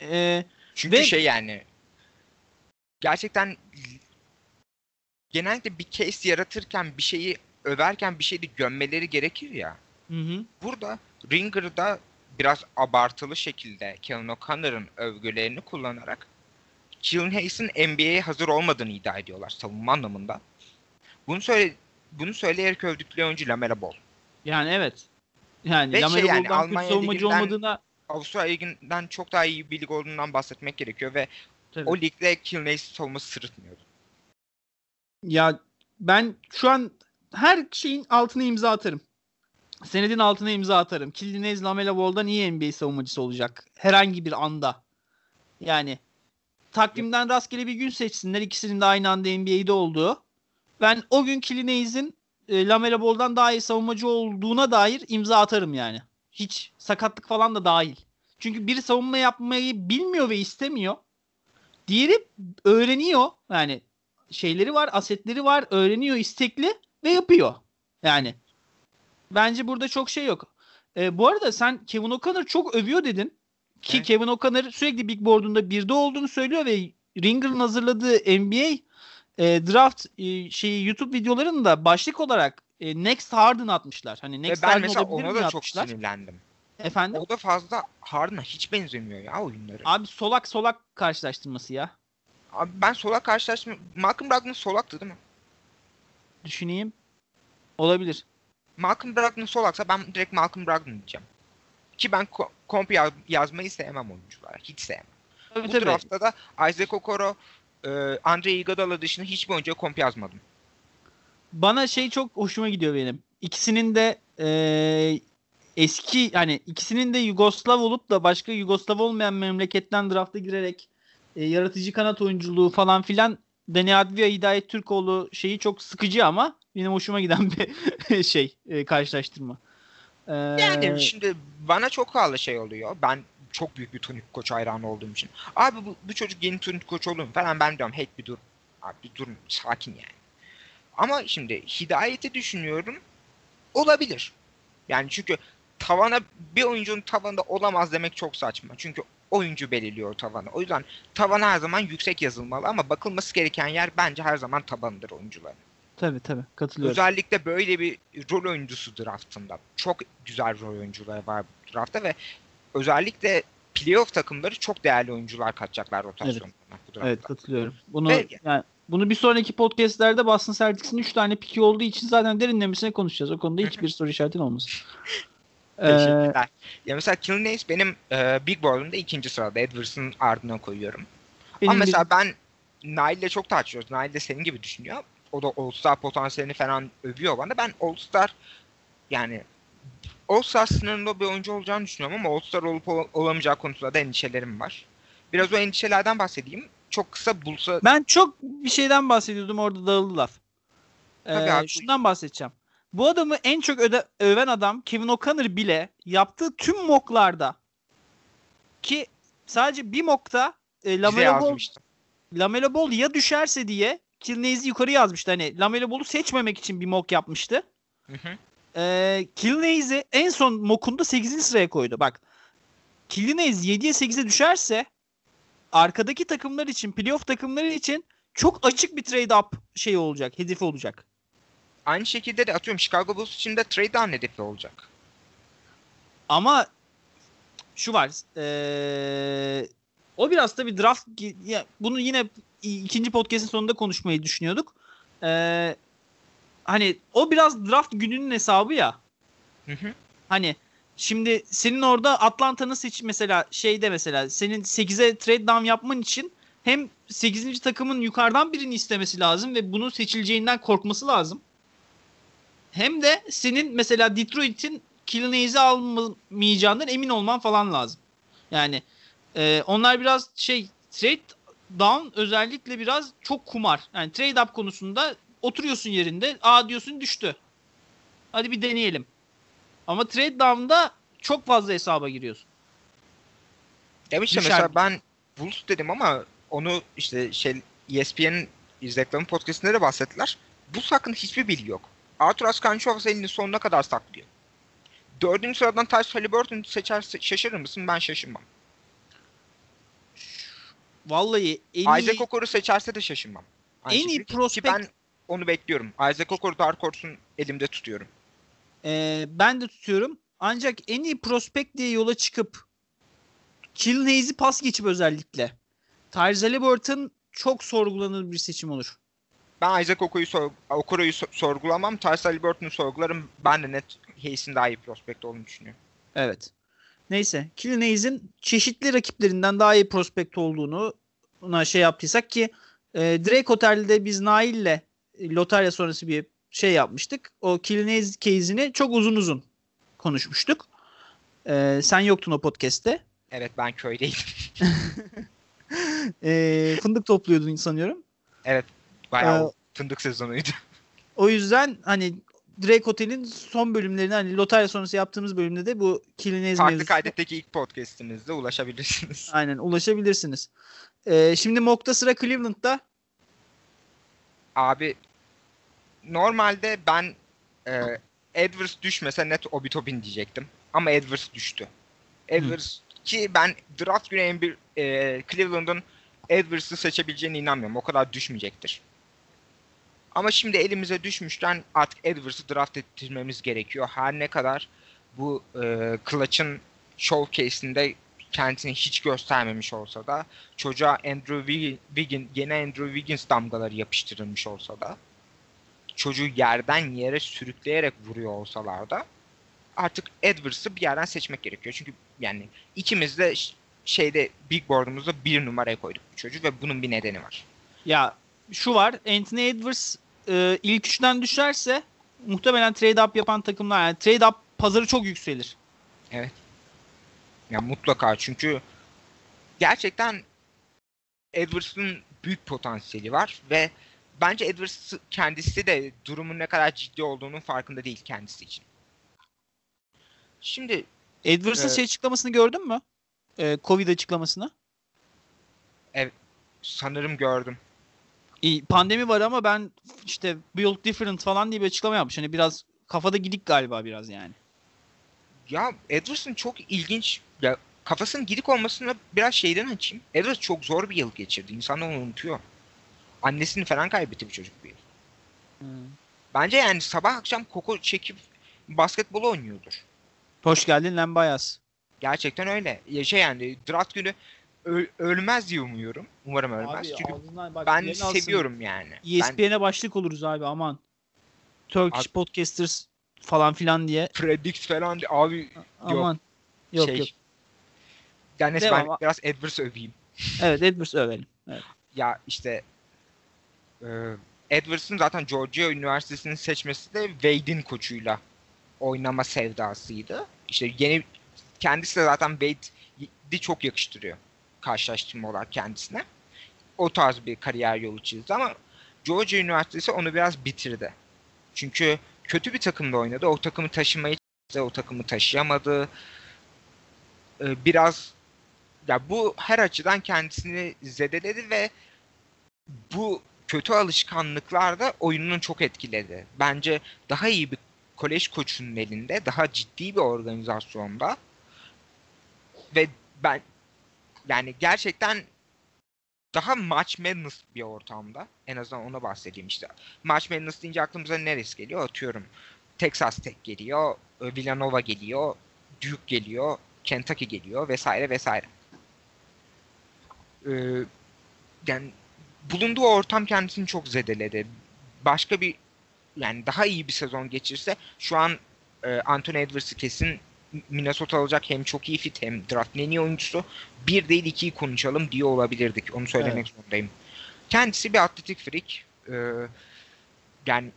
Ee, Çünkü ve... şey yani gerçekten genellikle bir case yaratırken bir şeyi överken bir şeyi de gömmeleri gerekir ya. Hı hı. Burada Ringer'da biraz abartılı şekilde Kellen O'Connor'ın övgülerini kullanarak Killian Hayes'in NBA'ye hazır olmadığını iddia ediyorlar savunma anlamında. Bunu söyle bunu söyleyerek övdükleri oyuncu Lamela Ball. Yani evet. Yani Ve Lamela şey yani, Ball'dan kötü savunmacı olmadığına Avustralya Ligi'nden çok daha iyi bir lig olduğundan bahsetmek gerekiyor ve Tabii. o ligde Killian Hayes savunması sırıtmıyordu. Ya ben şu an her şeyin altına imza atarım. Senedin altına imza atarım. Killinez Lamela Ball'dan iyi NBA savunmacısı olacak. Herhangi bir anda. Yani takvimden rastgele bir gün seçsinler. İkisinin de aynı anda NBA'de olduğu. Ben o gün Killinez'in e, Lamela Ball'dan daha iyi savunmacı olduğuna dair imza atarım yani. Hiç sakatlık falan da dahil. Çünkü biri savunma yapmayı bilmiyor ve istemiyor. Diğeri öğreniyor. Yani şeyleri var, asetleri var, öğreniyor, istekli ve yapıyor. Yani bence burada çok şey yok. Ee, bu arada sen Kevin O'Connor çok övüyor dedin. Ki evet. Kevin O'Connor sürekli Big Board'unda birde olduğunu söylüyor ve Ringer'ın hazırladığı NBA e, draft e, şeyi YouTube videolarında başlık olarak e, Next Harden atmışlar. Hani Next Ve ben Harden mesela ona da çok sinirlendim. Efendim? O da fazla Harden'a hiç benzemiyor ya oyunları. Abi solak solak karşılaştırması ya. Abi ben solak karşılaştım. Malcolm Brogdon solaktı değil mi? Düşüneyim. Olabilir. Malcolm Brogdon solaksa ben direkt Malcolm Brogdon diyeceğim. Ki ben ko- komp yaz- yazmayı sevmem oyunculara. Hiç sevmem. Tabii, Bu tabii. draftta da Isaac Okoro, e, Andre Iguodala dışında hiçbir oyuncuya komp yazmadım. Bana şey çok hoşuma gidiyor benim. İkisinin de e, eski yani ikisinin de Yugoslav olup da başka Yugoslav olmayan memleketten drafta girerek e, yaratıcı kanat oyunculuğu falan filan Dani Advia Hidayet Türkoğlu şeyi çok sıkıcı ama benim hoşuma giden bir şey e, karşılaştırma. Ee, yani şimdi bana çok pahalı şey oluyor. Ben çok büyük bir Tunik Koç hayranı olduğum için. Abi bu, bu çocuk yeni Tunik Koç olur mu falan ben diyorum hey bir dur. Abi bir dur sakin yani. Ama şimdi Hidayet'i düşünüyorum. Olabilir. Yani çünkü tavana bir oyuncunun tavanında olamaz demek çok saçma. Çünkü oyuncu belirliyor tavanı. O yüzden tavan her zaman yüksek yazılmalı ama bakılması gereken yer bence her zaman tabanıdır oyuncuların. Tabii tabii katılıyorum. Özellikle böyle bir rol oyuncusu draftında. Çok güzel rol oyuncuları var draftta ve özellikle playoff takımları çok değerli oyuncular katacaklar rotasyonuna. Evet, evet katılıyorum. Bunu ve, yani bunu bir sonraki podcastlerde Boston Celtics'in 3 tane piki olduğu için zaten derinlemesine konuşacağız. O konuda hiçbir soru işaretin olmasın. Teşekkürler. Ee, ya mesela Killing Ace benim e, Big Board'umda ikinci sırada. Edwards'ın ardına koyuyorum. Ama mesela bir... ben Nail'le çok tartışıyoruz. Nail de senin gibi düşünüyor. O da All-Star potansiyelini falan övüyor bana. Ben All-Star yani All-Star sınırında bir oyuncu olacağını düşünüyorum ama All-Star olup ol- olamayacağı konusunda da endişelerim var. Biraz o endişelerden bahsedeyim. Çok kısa bulsa... Ben çok bir şeyden bahsediyordum orada dağıldı laf. Ee, abi, şundan bahsedeceğim. Bu adamı en çok öde, öven adam Kevin O'Connor bile yaptığı tüm mocklarda ki sadece bir mockta e, Lamelo Ball, Lamelo Ball ya düşerse diye Kilney'si yukarı yazmıştı. Hani Lamelo Ball'u seçmemek için bir mock yapmıştı. Hı hı. E, Kilney'si en son mockunda 8. sıraya koydu. Bak Kilney's 7'ye 8'e düşerse arkadaki takımlar için, playoff takımları için çok açık bir trade up şey olacak, hedefi olacak. Aynı şekilde de atıyorum Chicago Bulls için de trade down hedefi olacak. Ama şu var. Ee, o biraz da bir draft ya, bunu yine ikinci podcast'in sonunda konuşmayı düşünüyorduk. Ee, hani o biraz draft gününün hesabı ya. Hı hı. Hani şimdi senin orada Atlanta'nın seç mesela şeyde mesela senin 8'e trade down yapman için hem 8. takımın yukarıdan birini istemesi lazım ve bunun seçileceğinden korkması lazım. Hem de senin mesela Detroit'in Killian'ı almayacağından emin olman falan lazım. Yani e, onlar biraz şey trade down özellikle biraz çok kumar. Yani trade up konusunda oturuyorsun yerinde. Aa diyorsun düştü. Hadi bir deneyelim. Ama trade down'da çok fazla hesaba giriyorsun. Demiştim mesela ben Bulls dedim ama onu işte şey ESPN'in reklamı podcastinde de bahsettiler. Bulls hakkında hiçbir bilgi yok. Arthur Askanchov elini sonuna kadar saklıyor. Dördüncü sıradan Tyson Halliburton seçer şaşırır mısın? Ben şaşırmam. Vallahi en Isaac iyi... Okor'u seçerse de şaşırmam. Aynı en iyi prospekt... Ki ben onu bekliyorum. Isaac Okor Dark Horse'un elimde tutuyorum. Ee, ben de tutuyorum. Ancak en iyi prospekt diye yola çıkıp Killen Hayes'i pas geçip özellikle Tyrese Halliburton çok sorgulanır bir seçim olur. Ben Isaac Oko'yu sor Okoro'yu so- sorgulamam. Tyrese Halliburton'u sorgularım. Ben de net Hayes'in daha iyi prospekt olduğunu düşünüyorum. Evet. Neyse. Killian çeşitli rakiplerinden daha iyi prospekt olduğunu ona şey yaptıysak ki e, Drake Otel'de biz Nail'le e, lotarya sonrası bir şey yapmıştık. O Killian case'ini çok uzun uzun konuşmuştuk. E, sen yoktun o podcast'te. Evet ben köydeydim. e, fındık topluyordun sanıyorum. Evet bayağı ee, fındık sezonuydu. O yüzden hani Drake Hotel'in son bölümlerini hani lotarya sonrası yaptığımız bölümde de bu Kilinez Farklı mevzusu. kaydetteki ilk podcastimizde ulaşabilirsiniz. Aynen ulaşabilirsiniz. Ee, şimdi Mock'ta sıra Cleveland'da. Abi normalde ben e, Edwards düşmese net Obitobin diyecektim. Ama Edwards düştü. Edwards Hı. ki ben draft günü e, Cleveland'ın Edwards'ı seçebileceğine inanmıyorum. O kadar düşmeyecektir. Ama şimdi elimize düşmüşten artık Edwards'ı draft ettirmemiz gerekiyor. Her ne kadar bu e, Clutch'ın showcase'inde kendisini hiç göstermemiş olsa da çocuğa Andrew Wiggins, yeni Andrew Wiggins damgaları yapıştırılmış olsa da çocuğu yerden yere sürükleyerek vuruyor olsalar da artık Edwards'ı bir yerden seçmek gerekiyor. Çünkü yani ikimiz de şeyde big board'umuzda bir numaraya koyduk bu çocuğu ve bunun bir nedeni var. Ya şu var Anthony Edwards e, ilk üçten düşerse muhtemelen trade up yapan takımlar yani trade up pazarı çok yükselir. Evet. Ya mutlaka çünkü gerçekten Edwards'ın büyük potansiyeli var ve bence Edwards kendisi de durumun ne kadar ciddi olduğunun farkında değil kendisi için. Şimdi Edwards'ın e, şey açıklamasını gördün mü? Ee, Covid açıklamasını. Evet. Sanırım gördüm pandemi var ama ben işte build different falan diye bir açıklama yapmış. Hani biraz kafada gidik galiba biraz yani. Ya Edwards'ın çok ilginç ya kafasının gidik olmasına biraz şeyden açayım. Edwards çok zor bir yıl geçirdi. İnsanlar onu unutuyor. Annesini falan kaybetti bu çocuk bir yıl. Hmm. Bence yani sabah akşam koku çekip basketbol oynuyordur. Hoş geldin lan Bayas. Gerçekten öyle. Ya şey yani draft günü Ö- ölmez diye umuyorum. Umarım ölmez. Abi, Çünkü bak, ben seviyorum alsın. yani. ESPN'e ben... başlık oluruz abi aman. Turkish abi, Podcasters falan filan diye. Predict falan diye. Abi aman. Yok şey, yok. Yani ben biraz Edwards öveyim. Evet Edwards övelim. Evet. Ya işte e, Edwards'ın zaten Georgia Üniversitesi'nin seçmesi de Wade'in koçuyla oynama sevdasıydı. İşte yeni kendisi de zaten Wade'i çok yakıştırıyor karşılaştırma olarak kendisine. O tarz bir kariyer yolu çizdi ama Georgia Üniversitesi onu biraz bitirdi. Çünkü kötü bir takımda oynadı. O takımı taşımayı çizdi, o takımı taşıyamadı. Ee, biraz ya bu her açıdan kendisini zedeledi ve bu kötü alışkanlıklar da oyununu çok etkiledi. Bence daha iyi bir kolej koçunun elinde, daha ciddi bir organizasyonda ve ben yani gerçekten daha Match Madness bir ortamda. En azından ona bahsedeyim işte. Match Madness deyince aklımıza neresi geliyor? Atıyorum Texas Tech geliyor, Villanova geliyor. Duke geliyor, Kentucky geliyor vesaire vesaire. Ee, yani bulunduğu ortam kendisini çok zedeledi. Başka bir yani daha iyi bir sezon geçirse şu an e, Anthony Edwards'ı kesin Minnesota alacak hem çok iyi fit hem draft en iyi oyuncusu. Bir değil ikiyi konuşalım diye olabilirdik. Onu söylemek evet. zorundayım. Kendisi bir atletik freak. Ee, yani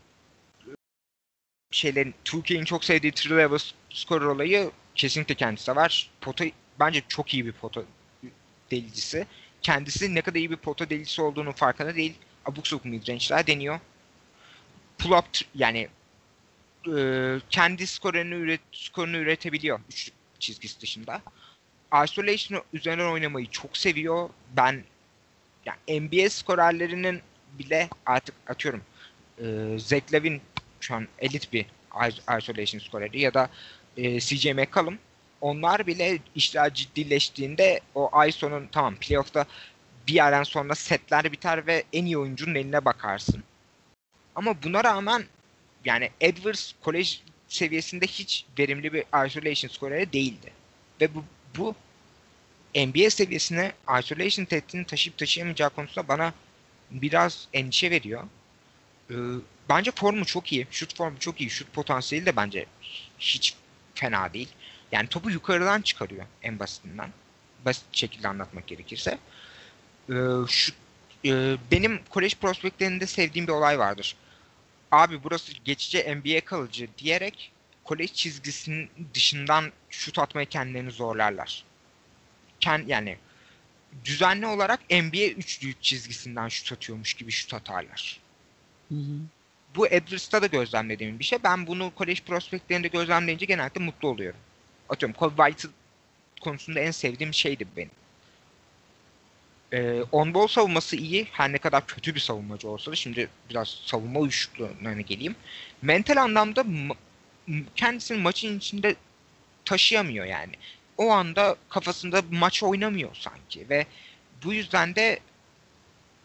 şeylerin Türkiye'nin çok sevdiği three level scorer olayı kesinlikle kendisi var. Pota bence çok iyi bir pota delicisi. Kendisi ne kadar iyi bir pota delicisi olduğunu farkında değil. Abuk sabuk midrange'ler deniyor. Pull up yani e, kendi skorunu, üret, skorunu üretebiliyor üç çizgisi dışında. Isolation üzerinden oynamayı çok seviyor. Ben yani NBA skorerlerinin bile artık atıyorum e, Zach Lavin şu an elit bir isolation skoreri ya da e, CJ McCollum onlar bile işler ciddileştiğinde o ISO'nun tamam playoff'ta bir yerden sonra setler biter ve en iyi oyuncunun eline bakarsın. Ama buna rağmen yani Edwards kolej seviyesinde hiç verimli bir isolation skoreri değildi. Ve bu, bu NBA seviyesine isolation tehditini taşıyıp taşıyamayacağı konusunda bana biraz endişe veriyor. Ee, bence formu çok iyi. Şut formu çok iyi. Şut potansiyeli de bence hiç fena değil. Yani topu yukarıdan çıkarıyor en basitinden. Basit şekilde anlatmak gerekirse. Ee, şu, e, benim kolej prospektlerinde sevdiğim bir olay vardır. Abi burası geçici NBA kalıcı diyerek kolej çizgisinin dışından şut atmaya kendilerini zorlarlar. Kend, yani düzenli olarak NBA üçlü çizgisinden şut atıyormuş gibi şut atarlar. Hı hı. Bu Edwards'ta da gözlemlediğim bir şey. Ben bunu kolej prospektlerinde gözlemleyince genelde mutlu oluyorum. Atıyorum Kobe White konusunda en sevdiğim şeydi benim. Ee, on-ball savunması iyi. Her ne kadar kötü bir savunmacı olsa da şimdi biraz savunma uyuşukluğuna geleyim. Mental anlamda kendisini maçın içinde taşıyamıyor yani. O anda kafasında maç oynamıyor sanki ve bu yüzden de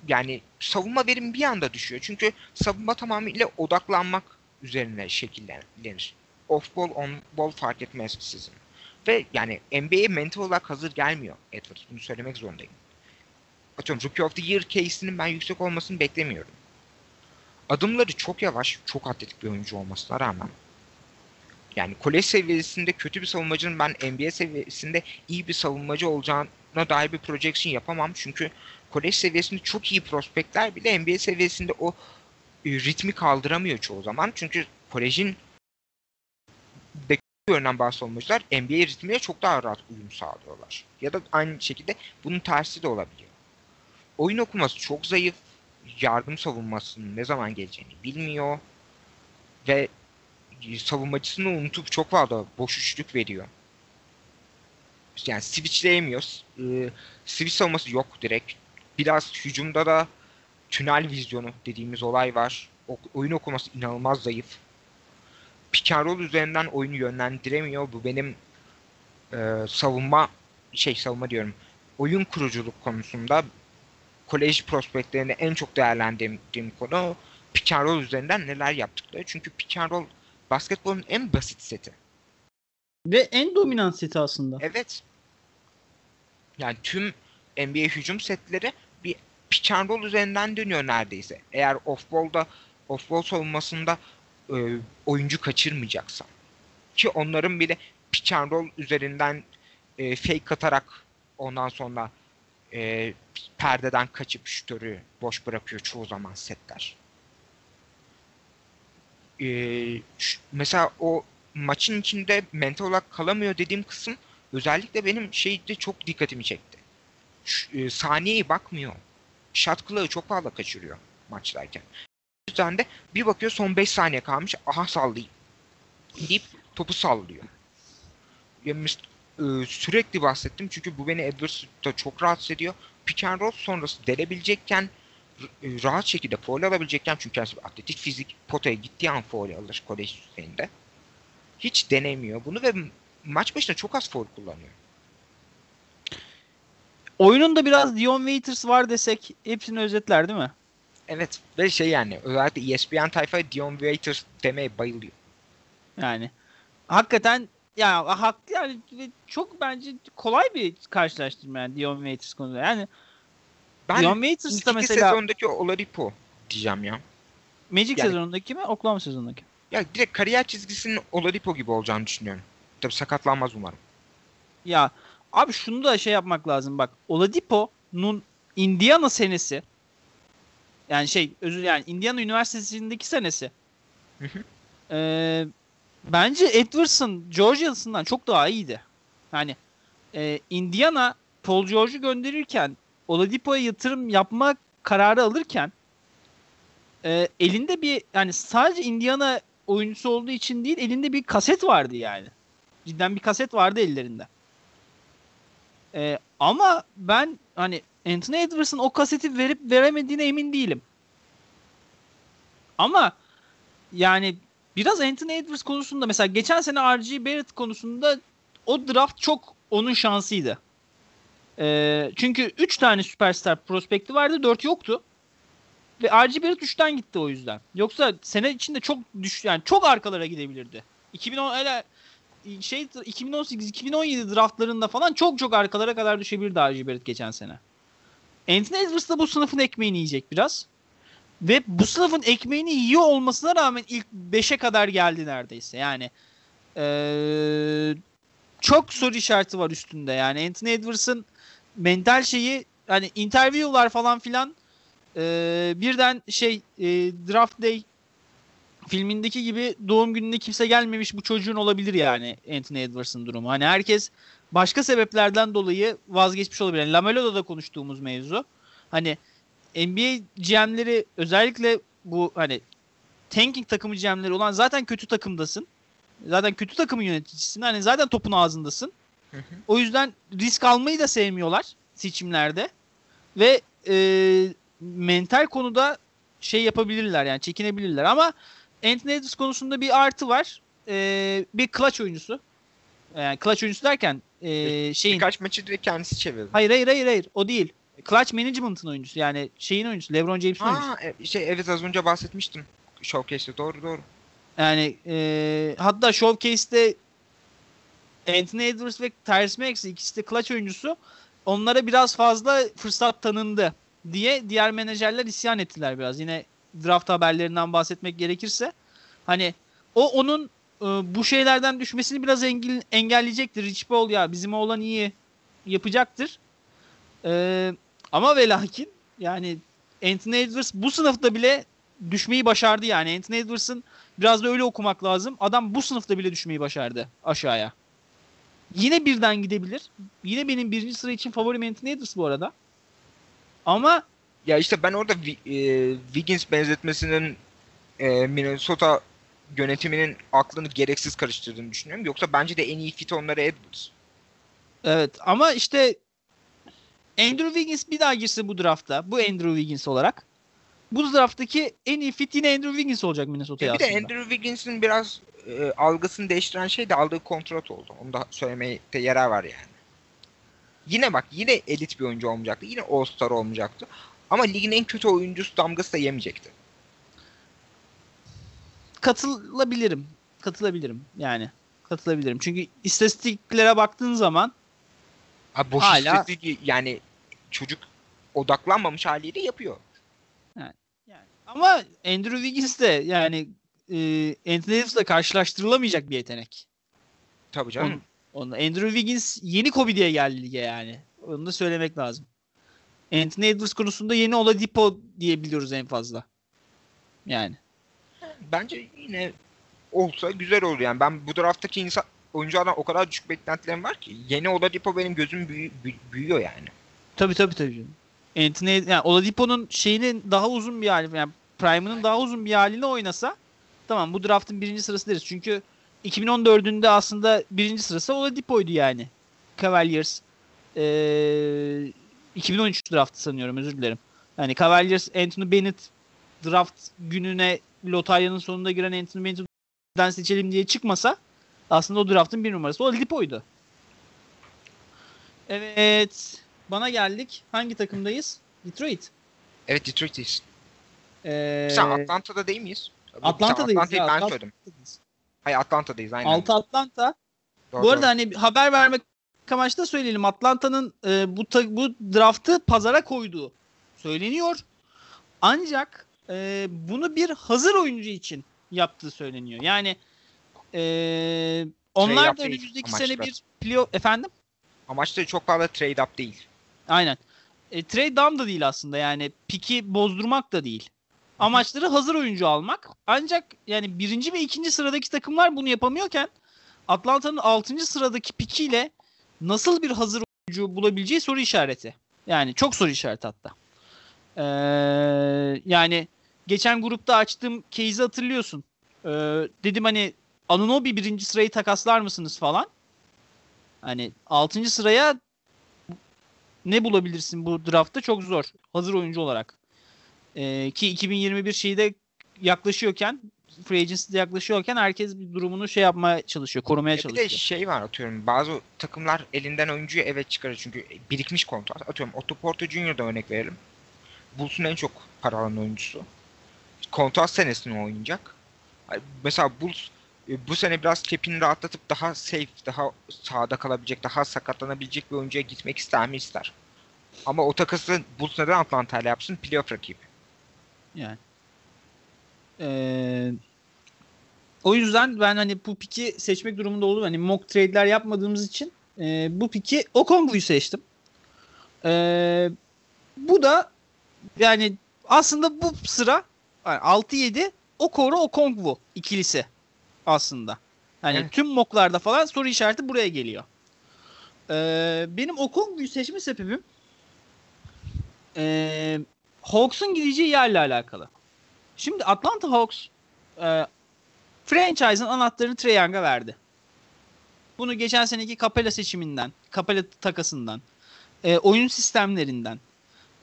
yani savunma verim bir anda düşüyor. Çünkü savunma tamamıyla odaklanmak üzerine şekillenir. Off ball, on ball fark etmez sizin. Ve yani NBA'ye mental olarak hazır gelmiyor Edwards. Bunu söylemek zorundayım. Atıyorum Rookie of the Year case'inin ben yüksek olmasını beklemiyorum. Adımları çok yavaş, çok atletik bir oyuncu olmasına rağmen yani kolej seviyesinde kötü bir savunmacının ben NBA seviyesinde iyi bir savunmacı olacağına dair bir projection yapamam. Çünkü kolej seviyesinde çok iyi prospektler bile NBA seviyesinde o e, ritmi kaldıramıyor çoğu zaman. Çünkü kolejin de görünen bazı savunmacılar NBA ritmiyle çok daha rahat uyum sağlıyorlar. Ya da aynı şekilde bunun tersi de olabiliyor. Oyun okuması çok zayıf. Yardım savunmasının ne zaman geleceğini bilmiyor. Ve savunmacısını unutup çok fazla boş üçlük veriyor. Yani switchleyemiyor. Ee, switch savunması yok direkt. Biraz hücumda da tünel vizyonu dediğimiz olay var. O, oyun okuması inanılmaz zayıf. Pick üzerinden oyunu yönlendiremiyor. Bu benim e, savunma şey savunma diyorum. Oyun kuruculuk konusunda kolej prospektlerinde en çok değerlendirdiğim konu pick and roll üzerinden neler yaptıkları. Çünkü pick and roll basketbolun en basit seti. Ve en dominant seti aslında. Evet. Yani tüm NBA hücum setleri bir pick and roll üzerinden dönüyor neredeyse. Eğer off-ball'da off-ball savunmasında e, oyuncu kaçırmayacaksan. Ki onların bile pick and roll üzerinden e, fake atarak ondan sonra e, perdeden kaçıp şütörü boş bırakıyor çoğu zaman setler e, şu, mesela o maçın içinde mental olarak kalamıyor dediğim kısım özellikle benim şeyde çok dikkatimi çekti. Şu, e, saniyeye bakmıyor. Shot clock'ı çok fazla kaçırıyor maçlarken. O yüzden de bir bakıyor son 5 saniye kalmış. Aha sallayayım. Deyip topu sallıyor. Yani, e, sürekli bahsettim çünkü bu beni Edwards'ta çok rahatsız ediyor. Pick and roll sonrası delebilecekken e, rahat şekilde foul alabilecekken çünkü kendisi atletik fizik potaya gittiği an foul alır kolej düzeyinde. Hiç denemiyor bunu ve maç başına çok az foul kullanıyor. Oyunun da biraz Dion Waiters var desek hepsini özetler değil mi? Evet ve şey yani özellikle ESPN tayfa Dion Waiters demeye bayılıyor. Yani hakikaten yani haklı yani çok bence kolay bir karşılaştırma yani Dion Waiters konusunda. Yani ben Dion Waiters da mesela sezondaki Oladipo diyeceğim ya. Magic yani, sezonundaki mi? Oklahoma sezonundaki. Ya direkt kariyer çizgisinin Oladipo gibi olacağını düşünüyorum. Tabii sakatlanmaz umarım. Ya abi şunu da şey yapmak lazım bak. Oladipo'nun Indiana senesi yani şey özür yani Indiana Üniversitesi'ndeki senesi. Hı hı. Ee, bence Edwards'ın Georgia'sından çok daha iyiydi. Yani e, Indiana Paul George'u gönderirken Oladipo'ya yatırım yapma kararı alırken e, elinde bir yani sadece Indiana oyuncusu olduğu için değil elinde bir kaset vardı yani. Cidden bir kaset vardı ellerinde. E, ama ben hani Anthony Edwards'ın o kaseti verip veremediğine emin değilim. Ama yani biraz Anthony Edwards konusunda mesela geçen sene R.G. Barrett konusunda o draft çok onun şansıydı. E, çünkü 3 tane süperstar prospekti vardı 4 yoktu. Ve R.G. Barrett 3'ten gitti o yüzden. Yoksa sene içinde çok düş yani çok arkalara gidebilirdi. 2010 hele şey 2018-2017 draftlarında falan çok çok arkalara kadar düşebilirdi R.G. Barrett geçen sene. Anthony Edwards da bu sınıfın ekmeğini yiyecek biraz. Ve bu sınıfın ekmeğini yiyor olmasına rağmen ilk 5'e kadar geldi neredeyse. Yani ee, çok soru işareti var üstünde. Yani Anthony Edwards'ın mental şeyi hani interview'lar falan filan e, birden şey e, draft day filmindeki gibi doğum gününe kimse gelmemiş bu çocuğun olabilir yani Anthony Edwards'ın durumu. Hani herkes başka sebeplerden dolayı vazgeçmiş olabilir. Yani Lamelo'da da konuştuğumuz mevzu. Hani NBA GM'leri özellikle bu hani tanking takımı GM'leri olan zaten kötü takımdasın. Zaten kötü takımın yöneticisisin. Hani zaten topun ağzındasın. O yüzden risk almayı da sevmiyorlar seçimlerde. Ve e, mental konuda şey yapabilirler yani çekinebilirler ama Anthony Edwards konusunda bir artı var. E, bir clutch oyuncusu. Yani clutch oyuncusu derken e, şeyin... Birkaç maçı direkt kendisi çevirdi. Hayır hayır hayır hayır o değil. Clutch Management'ın oyuncusu yani şeyin oyuncusu LeBron James'in oyuncusu. E, şey evet az önce bahsetmiştim. Showcase'de doğru doğru. Yani e, hatta Showcase'de Anthony Edwards ve Tyrese Maxey ikisi de clutch oyuncusu. Onlara biraz fazla fırsat tanındı diye diğer menajerler isyan ettiler biraz. Yine draft haberlerinden bahsetmek gerekirse. Hani o onun e, bu şeylerden düşmesini biraz engel, engelleyecektir. Rich Paul ya bizim oğlan iyi yapacaktır. E, ama ve lakin yani Anthony Edwards bu sınıfta bile düşmeyi başardı yani. Anthony Edwards'ın biraz da öyle okumak lazım. Adam bu sınıfta bile düşmeyi başardı aşağıya. Yine birden gidebilir. Yine benim birinci sıra için favorim Anthony Edwards bu arada. Ama ya işte ben orada e, Wiggins benzetmesinin e, Minnesota yönetiminin aklını gereksiz karıştırdığını düşünüyorum. Yoksa bence de en iyi fit onları Edwards. Evet ama işte Andrew Wiggins bir daha girse bu draftta. Bu Andrew Wiggins olarak. Bu drafttaki en iyi fit yine Andrew Wiggins olacak Minnesota'ya aslında. Bir de Andrew Wiggins'in biraz e, algısını değiştiren şey de aldığı kontrat oldu. Onu da söylemeye de yarar var yani. Yine bak yine elit bir oyuncu olmayacaktı. Yine All-Star olmayacaktı. Ama ligin en kötü oyuncusu damgası da yemeyecekti. Katılabilirim. Katılabilirim yani. Katılabilirim. Çünkü istatistiklere baktığın zaman Abi boş hala... istatistik yani çocuk odaklanmamış haliyle yapıyor. Yani, yani. Ama Andrew Wiggins de yani e, Anthony Davis'le karşılaştırılamayacak bir yetenek. Tabii canım. Onun, onun, Andrew Wiggins yeni Kobe diye geldi lige yani. Onu da söylemek lazım. Anthony Edwards konusunda yeni Oladipo diyebiliyoruz en fazla. Yani. Bence yine olsa güzel olur yani. Ben bu drafttaki insan oyunculardan o kadar düşük beklentilerim var ki. Yeni Oladipo benim gözüm büyü, büyüyor yani. Tabii tabii tabii. Canım. Anthony yani Oladipo'nun şeyinin daha uzun bir hali yani Prime'ının daha uzun bir halini oynasa tamam bu draftın birinci sırası deriz. Çünkü 2014'ünde aslında birinci sırası Oladipo'ydu yani. Cavaliers ee, 2013 draftı sanıyorum özür dilerim. Yani Cavaliers Anthony Bennett draft gününe lotaryanın sonunda giren Anthony Bennett'den seçelim diye çıkmasa aslında o draftın bir numarası Oladipo'ydu. Evet. Bana geldik. Hangi takımdayız? Detroit. Evet Detroit'teyiz. Ee, Sen Atlanta'da değil miyiz? Atlanta'dayız. Atlanta'yı ben söyledim. Hayır Atlanta'dayız aynen. 6 Atlanta. Doğru, Bu arada doğru. hani haber vermek amaçlı söyleyelim. Atlanta'nın e, bu ta, bu draftı pazara koyduğu söyleniyor. Ancak e, bunu bir hazır oyuncu için yaptığı söyleniyor. Yani e, onlar da önümüzdeki sene bir playoff efendim? Amaçları çok fazla trade up değil. Aynen. E, trade down da değil aslında yani piki bozdurmak da değil. Amaçları hazır oyuncu almak. Ancak yani birinci ve ikinci sıradaki takımlar bunu yapamıyorken Atlanta'nın altıncı sıradaki pikiyle nasıl bir hazır oyuncu bulabileceği soru işareti. Yani çok soru işareti hatta. Ee, yani geçen grupta açtığım case'i hatırlıyorsun. Ee, dedim hani Anunobi birinci sırayı takaslar mısınız falan. Hani altıncı sıraya ne bulabilirsin bu draftta çok zor. Hazır oyuncu olarak. Ee, ki 2021 şeyi de yaklaşıyorken free agency'de yaklaşıyorken herkes bir durumunu şey yapmaya çalışıyor, korumaya çalışıyor. Bir de şey var atıyorum bazı takımlar elinden oyuncuyu evet çıkarır çünkü birikmiş kontrat. Atıyorum Otto Porter Junior'da örnek verelim. Bulls'un en çok para alan oyuncusu. Kontrat senesini oynayacak. Mesela Bulls e, bu sene biraz cap'ini rahatlatıp daha safe, daha sağda kalabilecek, daha sakatlanabilecek bir oyuncuya gitmek ister mi ister. Ama o takası Bulls neden Atlanta ile yapsın? Playoff rakibi. Yani. Ee, o yüzden ben hani bu piki seçmek durumunda oldum. Hani mock trade'ler yapmadığımız için e, bu piki Okongwu'yu seçtim. E, bu da yani aslında bu sıra yani 6-7 Okoro Okongwu ikilisi aslında. Yani evet. tüm mocklarda falan soru işareti buraya geliyor. Ee, benim Okongwu'yu seçme sebebim e, Hawks'un gideceği yerle alakalı. Şimdi Atlanta Hawks e, franchise'ın anahtarını Trae Young'a verdi. Bunu geçen seneki Capella seçiminden, Capella takasından, e, oyun sistemlerinden,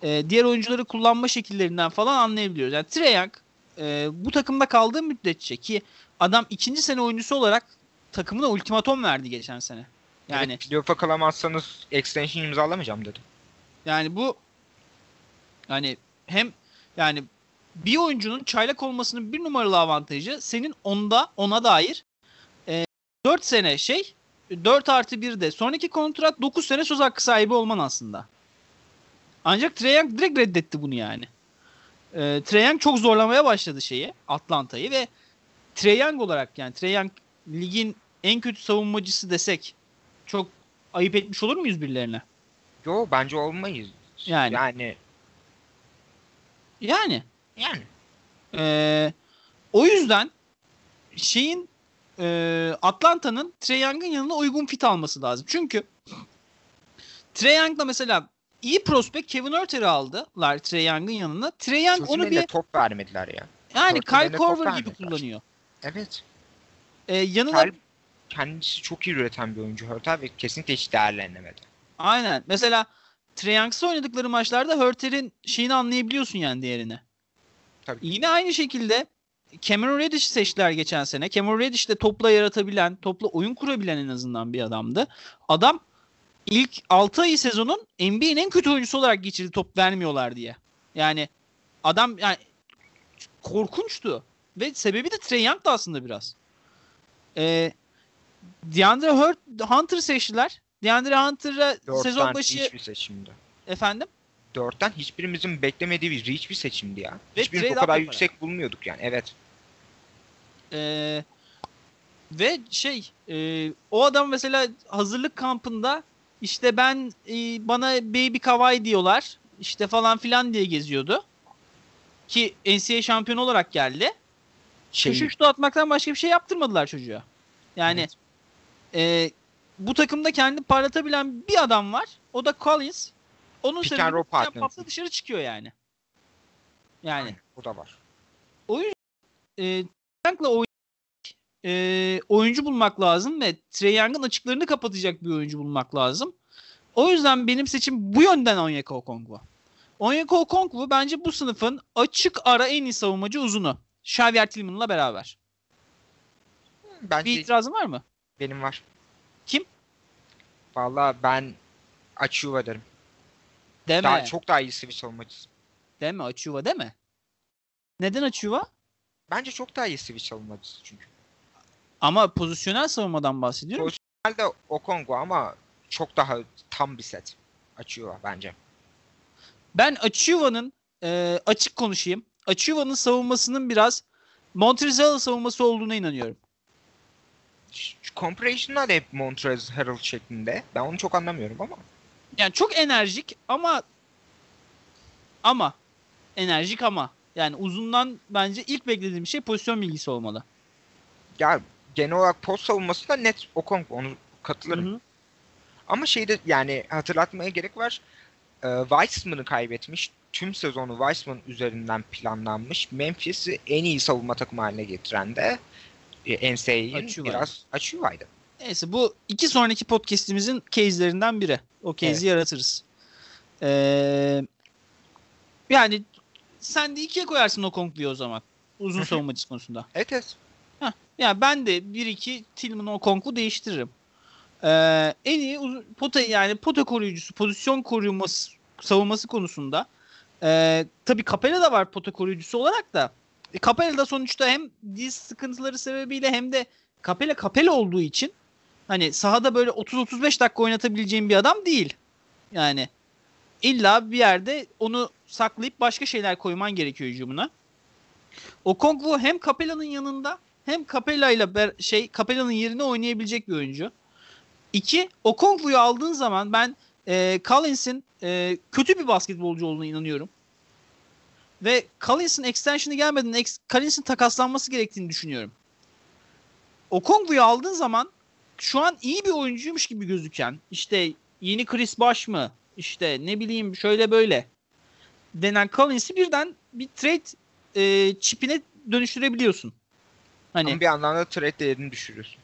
e, diğer oyuncuları kullanma şekillerinden falan anlayabiliyoruz. Yani Trae Young e, bu takımda kaldığı müddetçe ki adam ikinci sene oyuncusu olarak takımına ultimatom verdi geçen sene. Yani evet, playoff'a kalamazsanız extension imzalamayacağım dedi. Yani bu yani hem yani bir oyuncunun çaylak olmasının bir numaralı avantajı senin onda ona dair e, 4 sene şey 4 artı 1 de sonraki kontrat 9 sene söz hakkı sahibi olman aslında. Ancak Trae Young direkt reddetti bunu yani. E, Trae Young çok zorlamaya başladı şeyi Atlanta'yı ve Trae Young olarak yani Trae Young ligin en kötü savunmacısı desek çok ayıp etmiş olur muyuz birilerine? Yo bence olmayız. Yani. Yani. Yani. Yani. Ee, o yüzden şeyin e, Atlanta'nın Trae Young'ın yanına uygun fit alması lazım. Çünkü Trae Young'la mesela iyi prospect Kevin Örter'i aldılar Trae Young'ın yanına. Trae Young Çocuğun onu bir top vermediler ya. Yani Kyle Korver gibi kullanıyor. Evet. Ee, yanına Kyle kendisi çok iyi üreten bir oyuncu Hörter ve kesinlikle hiç değerlenemedi. Aynen. Mesela Youngs'la oynadıkları maçlarda Hörter'in şeyini anlayabiliyorsun yani değerini. Tabii. Yine aynı şekilde Cameron Reddish seçtiler geçen sene. Cameron Reddish de topla yaratabilen, topla oyun kurabilen en azından bir adamdı. Adam ilk 6 ayı sezonun NBA'nin en kötü oyuncusu olarak geçirdi top vermiyorlar diye. Yani adam yani korkunçtu. Ve sebebi de Trey Young da aslında biraz. Ee, DeAndre Hunter seçtiler. DeAndre Hunter'a sezon başı... hiçbir seçimdi. Efendim? Dörtten hiçbirimizin beklemediği bir reach bir seçimdi ya. Ve Hiçbirimiz o kadar yüksek para. bulmuyorduk yani. Evet. Ee, ve şey e, o adam mesela hazırlık kampında işte ben e, bana baby kawaii diyorlar işte falan filan diye geziyordu. Ki NCAA şampiyon olarak geldi. Şey... Köşe şutu atmaktan başka bir şey yaptırmadılar çocuğa. Yani evet. e, bu takımda kendi parlatabilen bir adam var. O da Collins. Onun Pick sebebi dışarı çıkıyor yani. Yani. Aynen, o da var. O yüzden e, oyun, e, oyuncu bulmak lazım ve Trey Young'ın açıklarını kapatacak bir oyuncu bulmak lazım. O yüzden benim seçim bu yönden Onyeka Okongwu. Onyeka Okongwu bence bu sınıfın açık ara en iyi savunmacı uzunu. Xavier Tillman'la beraber. Bence bir itirazın var mı? Benim var. Kim? Vallahi ben Açuva derim. Deme. Daha, çok daha iyi switch savunmacısı. Deme Açuva deme. Neden Açuva? Bence çok daha iyi switch savunmacısı çünkü. Ama pozisyonel savunmadan bahsediyorum. Genelde Okongu ama çok daha tam bir set. Açıyor bence. Ben Achuva'nın e, açık konuşayım. Achuva'nın savunmasının biraz Montrezl savunması olduğuna inanıyorum. Compression'lar hep Montrez Harrell şeklinde. Ben onu çok anlamıyorum ama. Yani çok enerjik ama ama enerjik ama yani uzundan bence ilk beklediğim şey pozisyon bilgisi olmalı. Ya genel olarak post savunması da net Okongu onu katılırım. Hı hı. Ama şeyde yani hatırlatmaya gerek var. Ee, Weissman'ı kaybetmiş. Tüm sezonu Weissman üzerinden planlanmış. Memphis'i en iyi savunma takımı haline getiren de e, NCAA'nin biraz Achuva'ydı. Neyse bu iki sonraki podcast'imizin case'lerinden biri. O case'i evet. yaratırız. Ee, yani sen de ikiye koyarsın o Kongu'yu o zaman. Uzun savunmacısı konusunda. Evet evet. Heh, yani ben de 1-2 Tillman o Kongu değiştiririm. Ee, en iyi pota yani pota koruyucusu, pozisyon korunması savunması konusunda e, tabii Capella da var pota koruyucusu olarak da e, Capella da sonuçta hem diz sıkıntıları sebebiyle hem de Capella Capella olduğu için hani sahada böyle 30-35 dakika oynatabileceğim bir adam değil. Yani illa bir yerde onu saklayıp başka şeyler koyman gerekiyor hücumuna. O Kongwu hem Capella'nın yanında hem Capella ile şey Capella'nın yerine oynayabilecek bir oyuncu. İki, o Kongwu'yu aldığın zaman ben e, Collins'in e, kötü bir basketbolcu olduğuna inanıyorum. Ve Collins'in extension'ı gelmeden ex, Collins'in takaslanması gerektiğini düşünüyorum. O Kongwu'yu aldığın zaman şu an iyi bir oyuncuymuş gibi gözüken işte yeni Chris Bosh mı işte ne bileyim şöyle böyle denen Collins'i birden bir trade e, çipine dönüştürebiliyorsun. Hani Ama bir yandan da trade değerini düşürüyorsun.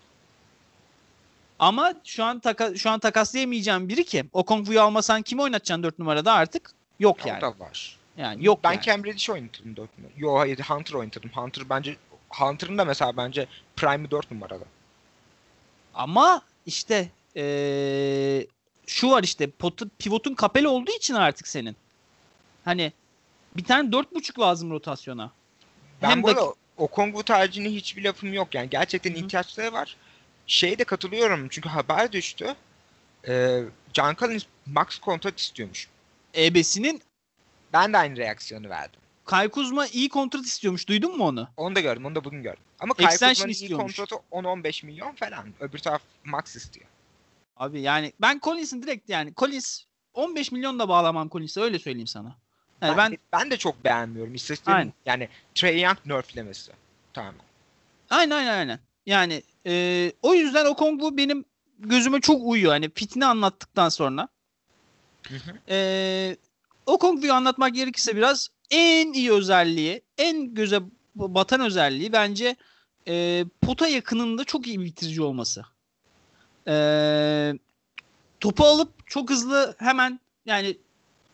Ama şu an taka, şu an takaslayamayacağım biri ki. O Kongfu'yu almasan kimi oynatacaksın 4 numarada artık? Yok yani. O da var. Yani yok Ben yani. Cam Reddish oynatırım 4 numara. Yo hayır Hunter oynatırım. Hunter bence Hunter'ın da mesela bence Prime'i 4 numarada. Ama işte ee, şu var işte potu, pivotun kapeli olduğu için artık senin. Hani bir tane 4.5 lazım rotasyona. Ben Hem bu arada o Kongu tercihine hiçbir lafım yok. Yani gerçekten Hı-hı. ihtiyaçları var. Şeye de katılıyorum çünkü haber düştü. Ee, John Collins max kontrat istiyormuş. EB'sinin ben de aynı reaksiyonu verdim. Kay Kuzma iyi kontrat istiyormuş. Duydun mu onu? Onu da gördüm. Onu da bugün gördüm. Ama Kay Kuzma'nın iyi kontratı 10-15 milyon falan. Öbür taraf max istiyor. Abi yani ben Collins'in direkt yani Collins 15 milyon da bağlamam Collins'e öyle söyleyeyim sana. Yani ben, ben, ben de çok beğenmiyorum. İstatistiğin yani Trey Young nerflemesi. Tamam. Aynen aynen aynen. Yani e, o yüzden o Kongwu benim gözüme çok uyuyor. Hani fitini anlattıktan sonra. E, o Kongwu'yu anlatmak gerekirse biraz en iyi özelliği, en göze batan özelliği bence e, pota yakınında çok iyi bir bitirici olması. E, topu alıp çok hızlı hemen yani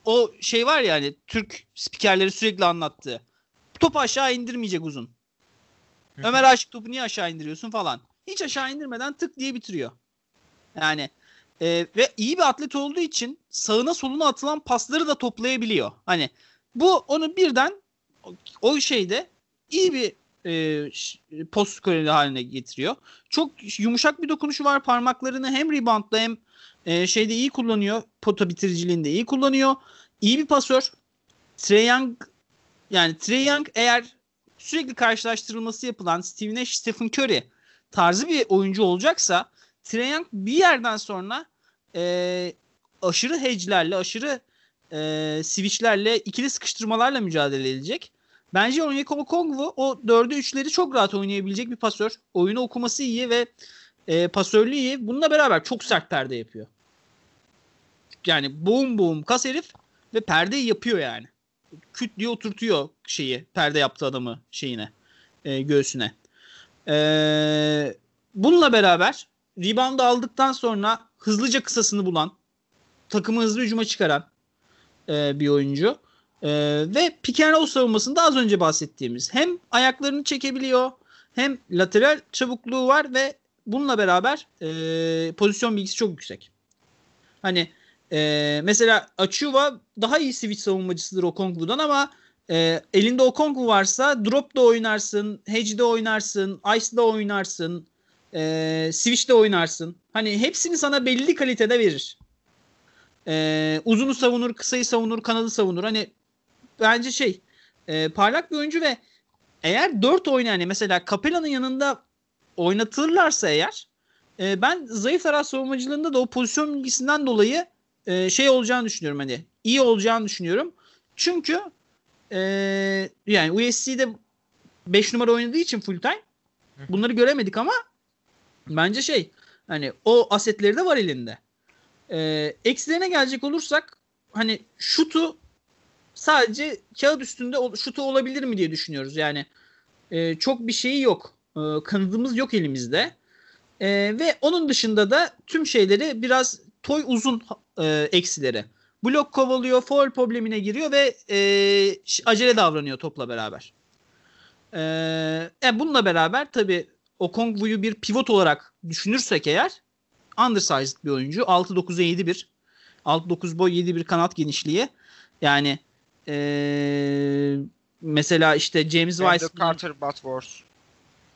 o şey var ya hani Türk spikerleri sürekli anlattığı. Topu aşağı indirmeyecek uzun. Ömer Aşık topu niye aşağı indiriyorsun falan. Hiç aşağı indirmeden tık diye bitiriyor. Yani e, ve iyi bir atlet olduğu için sağına soluna atılan pasları da toplayabiliyor. Hani bu onu birden o şeyde iyi bir e, post skoreri haline getiriyor. Çok yumuşak bir dokunuşu var. Parmaklarını hem reboundla hem e, şeyde iyi kullanıyor. Pota bitiriciliğinde iyi kullanıyor. İyi bir pasör. Trey Young yani Trey Young eğer sürekli karşılaştırılması yapılan Steve Nash, Stephen Curry tarzı bir oyuncu olacaksa Trae Young bir yerden sonra e, aşırı hedge'lerle, aşırı e, switch'lerle, ikili sıkıştırmalarla mücadele edecek. Bence Onyeko Kongwu o 4'ü 3'leri çok rahat oynayabilecek bir pasör. Oyunu okuması iyi ve e, pasörlüğü iyi. Bununla beraber çok sert perde yapıyor. Yani boom boom kas herif ve perdeyi yapıyor yani. Küt diye oturtuyor şeyi perde yaptığı adamı şeyine e, göğsüne. E, bununla beraber rebound aldıktan sonra hızlıca kısasını bulan takımı hızlı hücuma çıkaran e, bir oyuncu. E, ve pick and roll savunmasında az önce bahsettiğimiz hem ayaklarını çekebiliyor hem lateral çabukluğu var ve bununla beraber e, pozisyon bilgisi çok yüksek. Hani e, mesela Achuva daha iyi switch savunmacısıdır Okongwu'dan ama e, elinde Okongwu varsa drop da oynarsın, hedge de oynarsın, ice da oynarsın. E, Switch'te oynarsın. Hani hepsini sana belli kalitede verir. E, uzunu savunur, kısayı savunur, kanadı savunur. Hani bence şey e, parlak bir oyuncu ve eğer 4 oynayan yani mesela Capella'nın yanında oynatırlarsa eğer e, ben zayıf taraf savunmacılığında da o pozisyon bilgisinden dolayı e, şey olacağını düşünüyorum hani iyi olacağını düşünüyorum. Çünkü e, yani USC'de 5 numara oynadığı için full time bunları göremedik ama bence şey hani o asetleri de var elinde. E, eksilerine gelecek olursak hani şutu sadece kağıt üstünde şutu olabilir mi diye düşünüyoruz. Yani e, çok bir şeyi yok. E, kanadımız yok elimizde. E, ve onun dışında da tüm şeyleri biraz toy uzun e, eksileri. Blok kovalıyor, foul problemine giriyor ve e, acele davranıyor topla beraber. E, e, bununla beraber tabi Okongwu'yu bir pivot olarak düşünürsek eğer undersized bir oyuncu. 6-9'a 7-1. 6-9 boy 7-1 kanat genişliği. Yani ee, mesela işte James Wise Carter Butworth.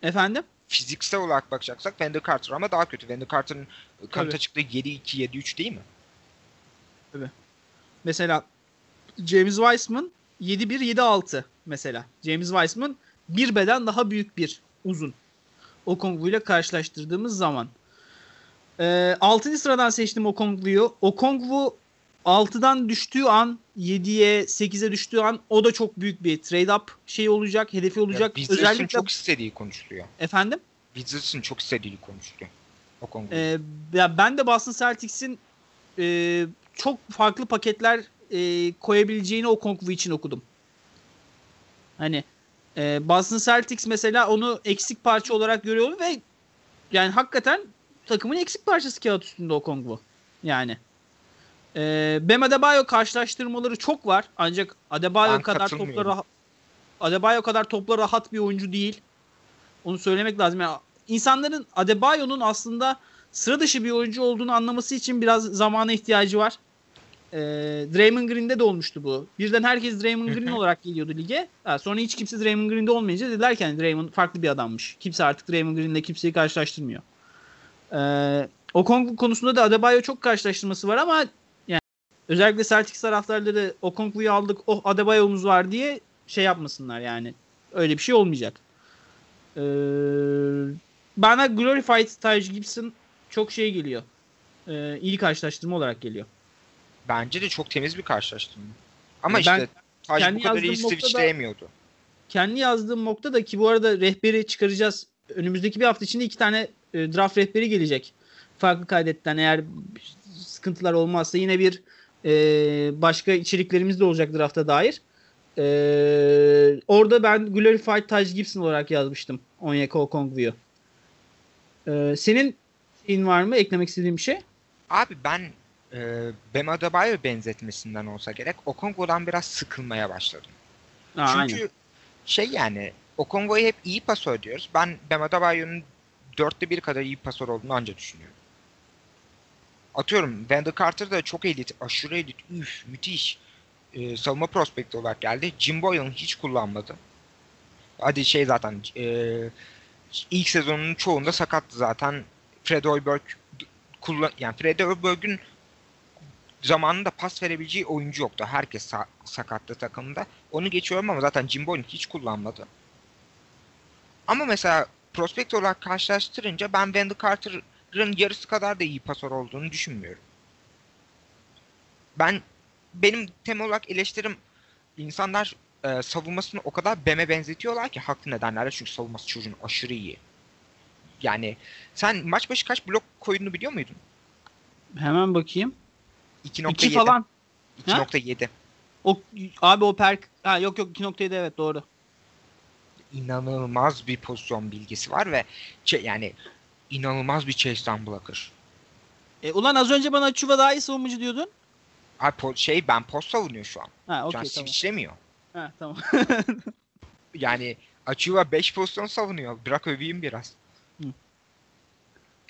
Efendim? Fiziksel olarak bakacaksak Wendell Carter ama daha kötü. Wendell Carter'ın kanıta çıktığı 7-2 7-3 değil mi? Tabii. Mesela James Wiseman 7-1 7-6 mesela. James Wiseman bir beden daha büyük bir uzun. Okongwu ile karşılaştırdığımız zaman. Ee, 6. sıradan seçtim Okongwu'yu. Okongwu 6'dan düştüğü an 7'ye 8'e düştüğü an o da çok büyük bir trade up şey olacak, hedefi olacak. Ya, Özellikle çok istediği konuşuluyor. Efendim? Wizards'ın çok istediği konuşuluyor. O konuda. Ee, ya ben de Boston Celtics'in e, çok farklı paketler e, koyabileceğini o Kongwu için okudum. Hani e, Boston Celtics mesela onu eksik parça olarak görüyor ve yani hakikaten takımın eksik parçası kağıt üstünde o Kongwu. Yani. E, Bam Adebayo karşılaştırmaları çok var. Ancak Adebayo ben kadar topla rahat Adebayo kadar topla rahat bir oyuncu değil. Onu söylemek lazım. Yani insanların Adebayo'nun aslında sıra dışı bir oyuncu olduğunu anlaması için biraz zamana ihtiyacı var. E, Draymond Green'de de olmuştu bu. Birden herkes Draymond Green olarak geliyordu lige. Ha, sonra hiç kimse Draymond Green'de olmayınca dediler ki hani Draymond farklı bir adammış. Kimse artık Draymond Green'le kimseyi karşılaştırmıyor. E, o konusunda da Adebayo çok karşılaştırması var ama özellikle Celtics taraftarları Okonkwo'yu aldık oh Adebayo'muz var diye şey yapmasınlar yani. Öyle bir şey olmayacak. Ee, bana Glorified Taj Gibson çok şey geliyor. Ee, iyi karşılaştırma olarak geliyor. Bence de çok temiz bir karşılaştırma. Ama ben işte Taj bu kadar iyi switchleyemiyordu. Kendi yazdığım noktada ki bu arada rehberi çıkaracağız. Önümüzdeki bir hafta içinde iki tane e, draft rehberi gelecek. Farklı kaydetten eğer sıkıntılar olmazsa yine bir e, başka içeriklerimiz de olacak drafta dair. E, orada ben Glorified Taj Gibson olarak yazmıştım Onyeka Okongwu'yu. E, senin şeyin var mı? Eklemek istediğin bir şey? Abi ben e, Bam Adebayo benzetmesinden olsa gerek Okongwu'dan biraz sıkılmaya başladım. Aa, Çünkü aynen. şey yani Okongwu'yu hep iyi pasör diyoruz. Ben Bam Adebayo'nun dörtte bir kadar iyi pasör olduğunu ancak düşünüyorum atıyorum Wendell Carter da çok elit, aşırı elit, üf müthiş e, savunma prospekti olarak geldi. Jim Boylan hiç kullanmadı. Hadi şey zaten e, ilk sezonun çoğunda sakattı zaten. Fred Hoiberg kullan yani Fred Hoiberg'ün zamanında pas verebileceği oyuncu yoktu. Herkes sa- sakattı takımda. Onu geçiyorum ama zaten Jim Boylan hiç kullanmadı. Ama mesela prospekt olarak karşılaştırınca ben Wendell Carter yarısı kadar da iyi pasör olduğunu düşünmüyorum. Ben benim temel olarak eleştirim insanlar e, savunmasını o kadar BEM'e benzetiyorlar ki haklı nedenlerle çünkü savunması çocuğun aşırı iyi. Yani sen maç başı kaç blok koyduğunu biliyor muydun? Hemen bakayım. 2.7 falan. 2.7. O abi o perk ha yok yok 2.7 evet doğru. İnanılmaz bir pozisyon bilgisi var ve yani inanılmaz bir chase'den blocker. E, ulan az önce bana Chuba daha iyi savunmacı diyordun. Ay şey ben post savunuyor şu an. Ha, okay, şu an tamam. switchlemiyor. Ha tamam. yani Achiuwa 5 pozisyon savunuyor. Bırak öveyim biraz. Hı.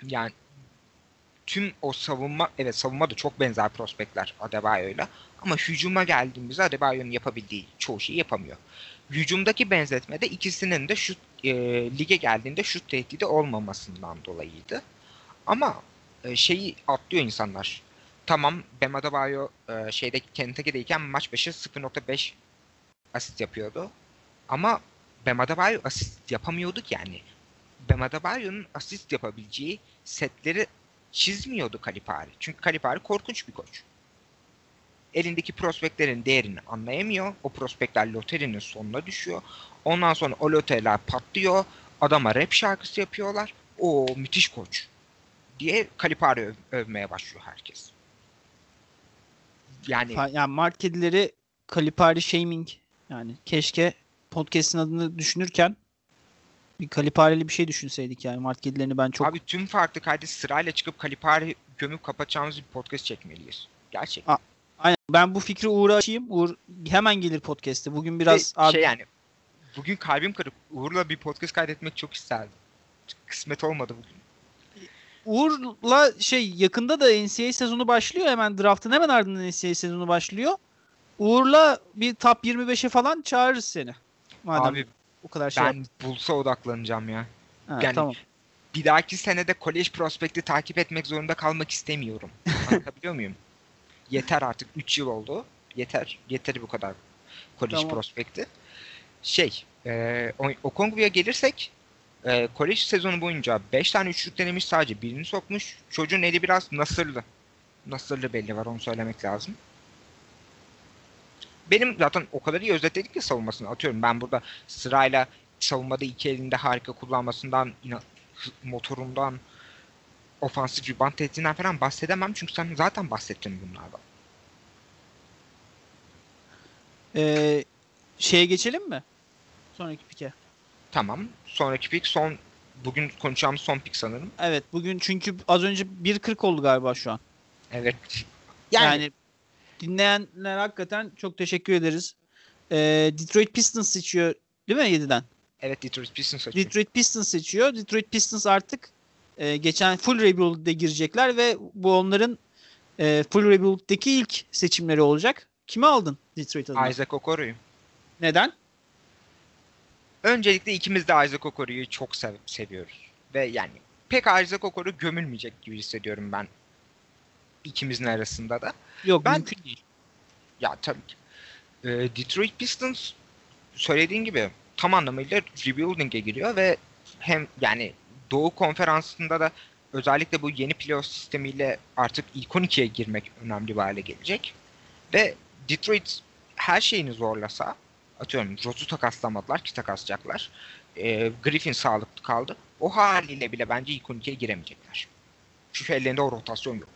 Yani tüm o savunma evet savunma da çok benzer prospektler Adebayo'yla ama hücuma geldiğimizde Adebayo'nun yapabildiği çoğu şeyi yapamıyor. hücumdaki benzetme de ikisinin de şut e, lige geldiğinde şut tehdidi olmamasından dolayıydı. Ama e, şeyi atlıyor insanlar. Tamam Bam Adebayo e, şeyde Kentucky'deyken maç başı 0.5 asist yapıyordu. Ama Bam Adebayo asist yapamıyorduk yani. Bam Adebayo'nun asist yapabileceği setleri çizmiyordu Kalipari. Çünkü Kalipari korkunç bir koç. Elindeki prospektlerin değerini anlayamıyor. O prospektler loterinin sonuna düşüyor. Ondan sonra o loteriler patlıyor. Adama rap şarkısı yapıyorlar. O müthiş koç diye Kalipari öv- övmeye başlıyor herkes. Yani yani Mart kedileri Kalipari shaming yani keşke podcast'in adını düşünürken bir Kalipari'li bir şey düşünseydik yani Mart kedilerini ben çok abi tüm farklı kaydı sırayla çıkıp Kalipari gömüp kapatacağımız bir podcast çekmeliyiz. Gerçekten. A- Aynen. Ben bu fikri Uğur'a açayım. Uğur hemen gelir podcast'te. Bugün biraz Ve abi şey yani bugün kalbim kırık. Uğur'la bir podcast kaydetmek çok isterdim. Kısmet olmadı bugün. Uğur'la şey yakında da NCAA sezonu başlıyor. Hemen draftın hemen ardından NCAA sezonu başlıyor. Uğur'la bir top 25'e falan çağırırız seni. Madem Abi o kadar şey ben yap- Bulls'a odaklanacağım ya. Ha, yani- tamam. Bir dahaki senede kolej prospekti takip etmek zorunda kalmak istemiyorum. Anlatabiliyor muyum? Yeter artık 3 yıl oldu. Yeter. Yeter bu kadar kolej Tamam. prospekti. Şey, e, O- Okongwu'ya gelirsek e, kolej sezonu boyunca 5 tane üçlük denemiş sadece birini sokmuş. Çocuğun eli biraz nasırlı. Nasırlı belli var onu söylemek lazım. Benim zaten o kadar iyi özetledik ki savunmasını atıyorum. Ben burada sırayla savunmada iki elinde harika kullanmasından, motorundan, ofansif rebound tehdidinden falan bahsedemem. Çünkü sen zaten bahsettin bunlardan. Ee, şeye geçelim mi? Sonraki pike. Tamam. Sonraki pick son bugün konuşacağımız son pick sanırım. Evet bugün çünkü az önce 1.40 oldu galiba şu an. Evet. Yani, Yani, dinleyenler hakikaten çok teşekkür ederiz. Ee, Detroit Pistons seçiyor değil mi 7'den? evet Detroit Pistons açıyor. Detroit Pistons seçiyor. Detroit Pistons artık e, geçen full rebuild'e girecekler ve bu onların e, full rebuild'deki ilk seçimleri olacak. Kimi aldın Detroit adına? Isaac Okoro'yu. Neden? Öncelikle ikimiz de Isaac Okoro'yu çok sev- seviyoruz. Ve yani pek Isaac Okoro gömülmeyecek gibi hissediyorum ben ikimizin arasında da. Yok Ben- mümkün değil. Ya tabii ki. Ee, Detroit Pistons söylediğin gibi tam anlamıyla rebuilding'e giriyor ve hem yani Doğu Konferansı'nda da özellikle bu yeni playoff sistemiyle artık ilk 12'ye girmek önemli bir hale gelecek. Ve Detroit her şeyini zorlasa atıyorum Rose'u takaslamadılar ki takaslayacaklar. Ee, Griffin sağlıklı kaldı. O haliyle bile bence ilk 12'ye giremeyecekler. Çünkü ellerinde o rotasyon yok.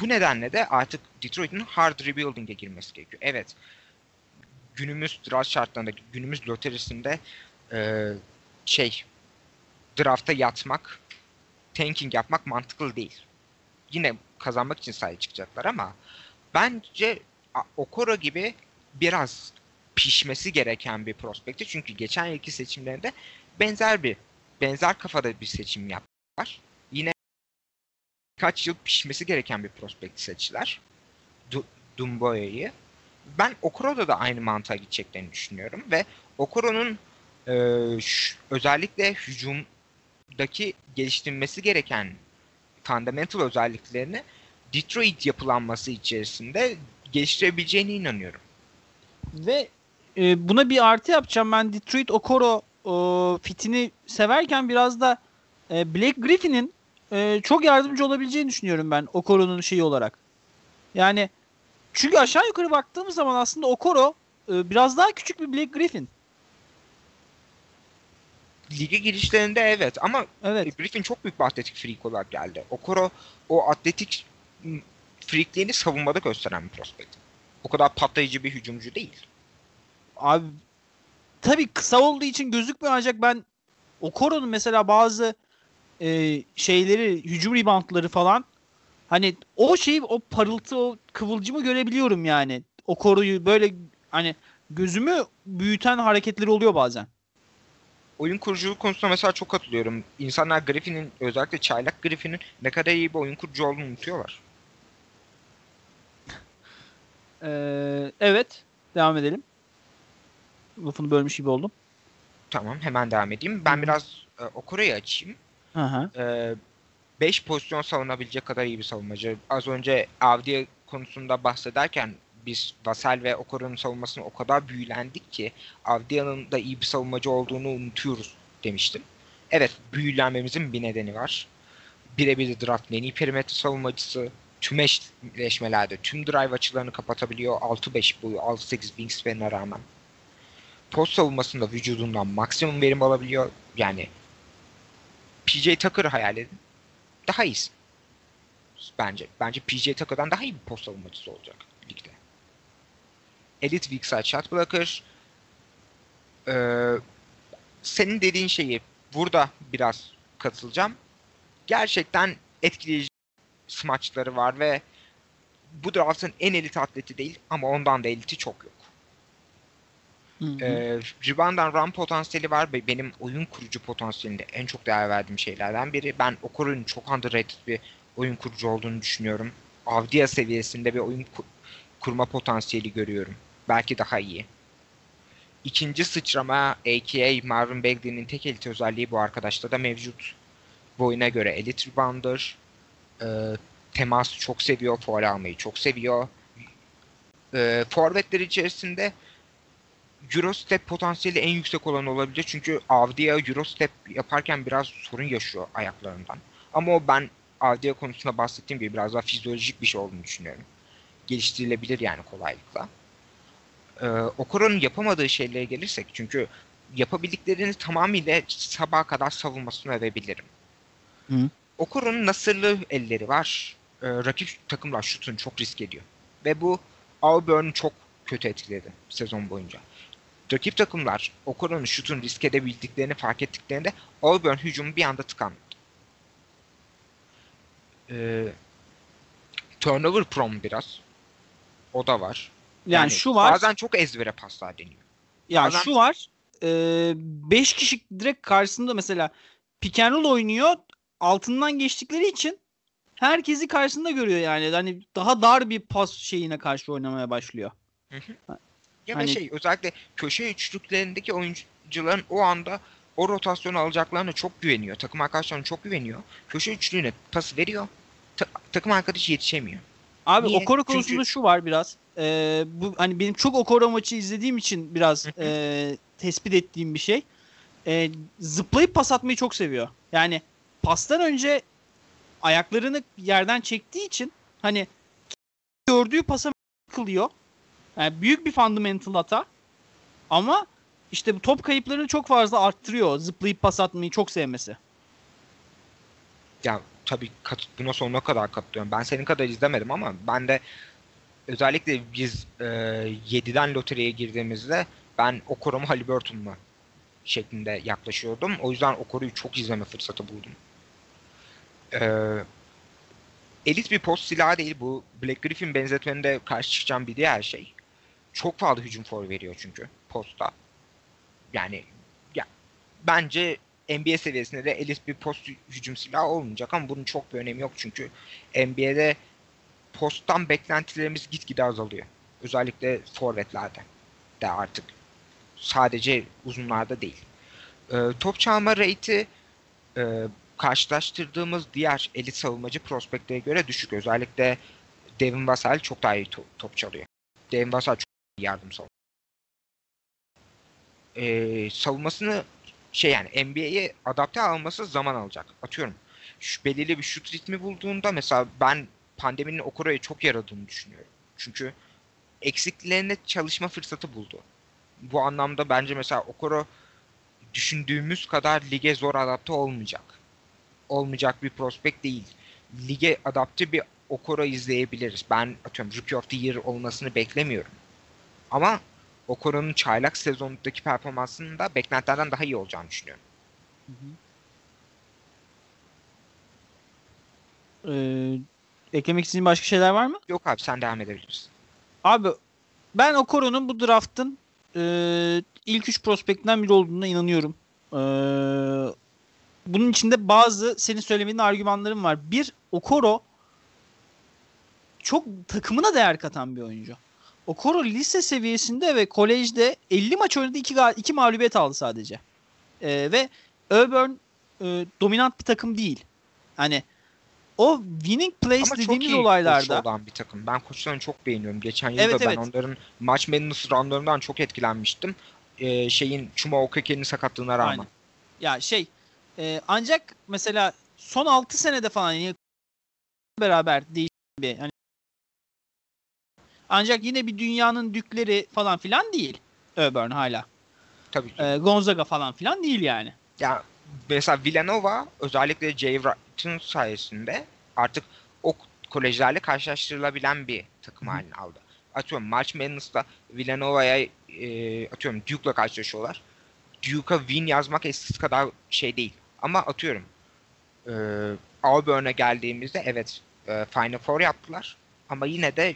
Bu nedenle de artık Detroit'in hard rebuilding'e girmesi gerekiyor. Evet. Günümüz draft şartlarında, günümüz loterisinde e, şey drafta yatmak, tanking yapmak mantıklı değil. Yine kazanmak için sahaya çıkacaklar ama bence Okoro gibi biraz pişmesi gereken bir prospekti. Çünkü geçen yılki seçimlerinde benzer bir benzer kafada bir seçim yaptılar. Birkaç yıl pişmesi gereken bir prospekti seçtiler. Du- Dumboya'yı. Ben Okoro'da da aynı mantığa gideceklerini düşünüyorum ve Okoro'nun e, özellikle hücumdaki geliştirilmesi gereken fundamental özelliklerini Detroit yapılanması içerisinde geliştirebileceğine inanıyorum. Ve e, buna bir artı yapacağım. Ben Detroit Okoro o, fitini severken biraz da e, Blake Griffin'in e, çok yardımcı olabileceğini düşünüyorum ben Okoro'nun şeyi olarak. Yani çünkü aşağı yukarı baktığımız zaman aslında Okoro e, biraz daha küçük bir Blake Griffin. Lige girişlerinde evet ama Evet. Griffin çok büyük bir atletik freak olarak geldi. Okoro o atletik freakliğini savunmada gösteren bir prospekt. O kadar patlayıcı bir hücumcu değil. Abi tabii kısa olduğu için gözükmüyor ancak ben Okoro'nun mesela bazı e, şeyleri hücum reboundları falan hani o şeyi o parıltı o kıvılcımı görebiliyorum yani. Okoro'yu böyle hani gözümü büyüten hareketleri oluyor bazen. Oyun kuruculuğu konusunda mesela çok katılıyorum. İnsanlar Griffin'in özellikle çaylak Griffin'in ne kadar iyi bir oyun kurucu olduğunu unutuyorlar. Ee, evet devam edelim. lafını bölmüş gibi oldum. Tamam hemen devam edeyim. Ben biraz e, Okora'yı açayım. Hı 5 e, pozisyon savunabilecek kadar iyi bir savunmacı. Az önce Avdiye konusunda bahsederken biz Vassell ve Okora'nın savunmasını o kadar büyülendik ki Avdia'nın da iyi bir savunmacı olduğunu unutuyoruz demiştim. Evet büyülenmemizin bir nedeni var. Birebir draft en iyi perimetre savunmacısı. Tüm eşleşmelerde tüm drive açılarını kapatabiliyor. 6-5 boyu 6-8 wingspan'e rağmen. Post savunmasında vücudundan maksimum verim alabiliyor. Yani PJ Tucker hayal edin. Daha iyisin. Bence. Bence PJ Tucker'dan daha iyi bir post savunmacısı olacak ligde. Elite weak side shot bırakır. Ee, senin dediğin şeyi burada biraz katılacağım. Gerçekten etkileyici smaçları var ve bu draftın en elit atleti değil ama ondan da eliti çok yok. Ee, rebound'dan run potansiyeli var. Benim oyun kurucu potansiyelinde en çok değer verdiğim şeylerden biri. Ben Okoro'nun çok underrated bir oyun kurucu olduğunu düşünüyorum. Avdia seviyesinde bir oyun kurma potansiyeli görüyorum. Belki daha iyi. İkinci sıçrama a.k.a. Marvin Bagley'nin tek elit özelliği bu arkadaşta da mevcut. Boyuna göre elit rebounder. E, temas çok seviyor. Foul almayı çok seviyor. E, forvetler içerisinde Eurostep potansiyeli en yüksek olan olabilir. Çünkü Avdia Eurostep yaparken biraz sorun yaşıyor ayaklarından. Ama o ben Avdia konusunda bahsettiğim gibi biraz daha fizyolojik bir şey olduğunu düşünüyorum. Geliştirilebilir yani kolaylıkla. Ee, Okoro'nun yapamadığı şeylere gelirsek çünkü yapabildiklerini tamamıyla sabaha kadar savunmasını övebilirim. Hı. Okoro'nun nasırlı elleri var. Ee, rakip takımlar şutunu çok risk ediyor. Ve bu Auburn'u çok kötü etkiledi sezon boyunca. Rakip takımlar Okoro'nun şutunu risk edebildiklerini fark ettiklerinde Auburn hücumu bir anda tıkandı. Ee, turnover prom biraz. O da var. Yani, yani şu var. Bazen çok ezbere paslar deniyor. Ya bazen... şu var. 5 e, kişi direkt karşısında mesela pick and roll oynuyor. Altından geçtikleri için herkesi karşısında görüyor yani. Hani daha dar bir pas şeyine karşı oynamaya başlıyor. Hı hı. Ya hani... şey özellikle köşe üçlüklerindeki oyuncuların o anda o rotasyonu alacaklarına çok güveniyor. Takım arkadaşlarına çok güveniyor. Köşe üçlüğüne pas veriyor. Ta- takım arkadaşı yetişemiyor. Abi Niye? Okoro konusunda Çünkü... şu var biraz. Ee, bu hani benim çok Okoro maçı izlediğim için biraz e, tespit ettiğim bir şey. E, zıplayıp pas atmayı çok seviyor. Yani pastan önce ayaklarını yerden çektiği için hani gördüğü pasa kılıyor. Yani büyük bir fundamental hata. Ama işte bu top kayıplarını çok fazla arttırıyor. Zıplayıp pas atmayı çok sevmesi. Ya tabii kat, buna sonuna kadar katılıyorum. Ben senin kadar izlemedim ama ben de özellikle biz e, 7'den loteriye girdiğimizde ben Okoro'mu Halliburton'la şeklinde yaklaşıyordum. O yüzden Okoro'yu çok izleme fırsatı buldum. Ee, elit bir post silahı değil bu. Black Griffin benzetmeninde karşı çıkacağım bir diğer şey. Çok fazla hücum for veriyor çünkü posta. Yani ya bence NBA seviyesinde de elit bir post hücum silahı olmayacak ama bunun çok bir önemi yok çünkü NBA'de posttan beklentilerimiz gitgide azalıyor. Özellikle forvetlerde de artık. Sadece uzunlarda değil. E, top çalma rate'i e, karşılaştırdığımız diğer elit savunmacı prospektlere göre düşük. Özellikle Devin Vassell çok daha iyi top, top çalıyor. Devin Vassell çok iyi yardım savunma. Ee, savunmasını şey yani NBA'ye adapte alması zaman alacak. Atıyorum şu belirli bir şut ritmi bulduğunda mesela ben pandeminin Okoro'ya çok yaradığını düşünüyorum. Çünkü eksiklerine çalışma fırsatı buldu. Bu anlamda bence mesela Okoro düşündüğümüz kadar lige zor adapte olmayacak. Olmayacak bir prospekt değil. Lige adapte bir Okoro izleyebiliriz. Ben atıyorum Rookie of the Year olmasını beklemiyorum. Ama Okoro'nun çaylak sezondaki performansının da beklentilerden daha iyi olacağını düşünüyorum. Hı hı. Ee, eklemek istediğin başka şeyler var mı? Yok abi sen devam edebilirsin. Abi ben Okoro'nun bu draftın e, ilk üç prospektinden biri olduğuna inanıyorum. E, bunun içinde bazı senin söylemediğin argümanlarım var. Bir, Okoro çok takımına değer katan bir oyuncu. Okoro lise seviyesinde ve kolejde 50 maç oynadı 2 2 mağlubiyet aldı sadece. Ee, ve Auburn e, dominant bir takım değil. Hani o winning place Ama dediğimiz çok iyi olaylarda olan bir takım. Ben koçlarını çok beğeniyorum. Geçen yıl evet, da ben evet. onların maç madness runlarından çok etkilenmiştim. Ee, şeyin Chuma Okeke'nin sakatlığına rağmen. Aynen. Ya şey e, ancak mesela son 6 senede falan yani beraber değişti bir hani ancak yine bir dünyanın dükleri falan filan değil. Auburn hala. Tabii ki. Ee, Gonzaga falan filan değil yani. Ya mesela Villanova özellikle Jay Wright'ın sayesinde artık o kolejlerle karşılaştırılabilen bir takım halini aldı. Atıyorum March Madness'ta Villanova'ya e, atıyorum Duke'la karşılaşıyorlar. Duke'a win yazmak eskisi kadar şey değil. Ama atıyorum e, Auburn'a geldiğimizde evet e, Final Four yaptılar. Ama yine de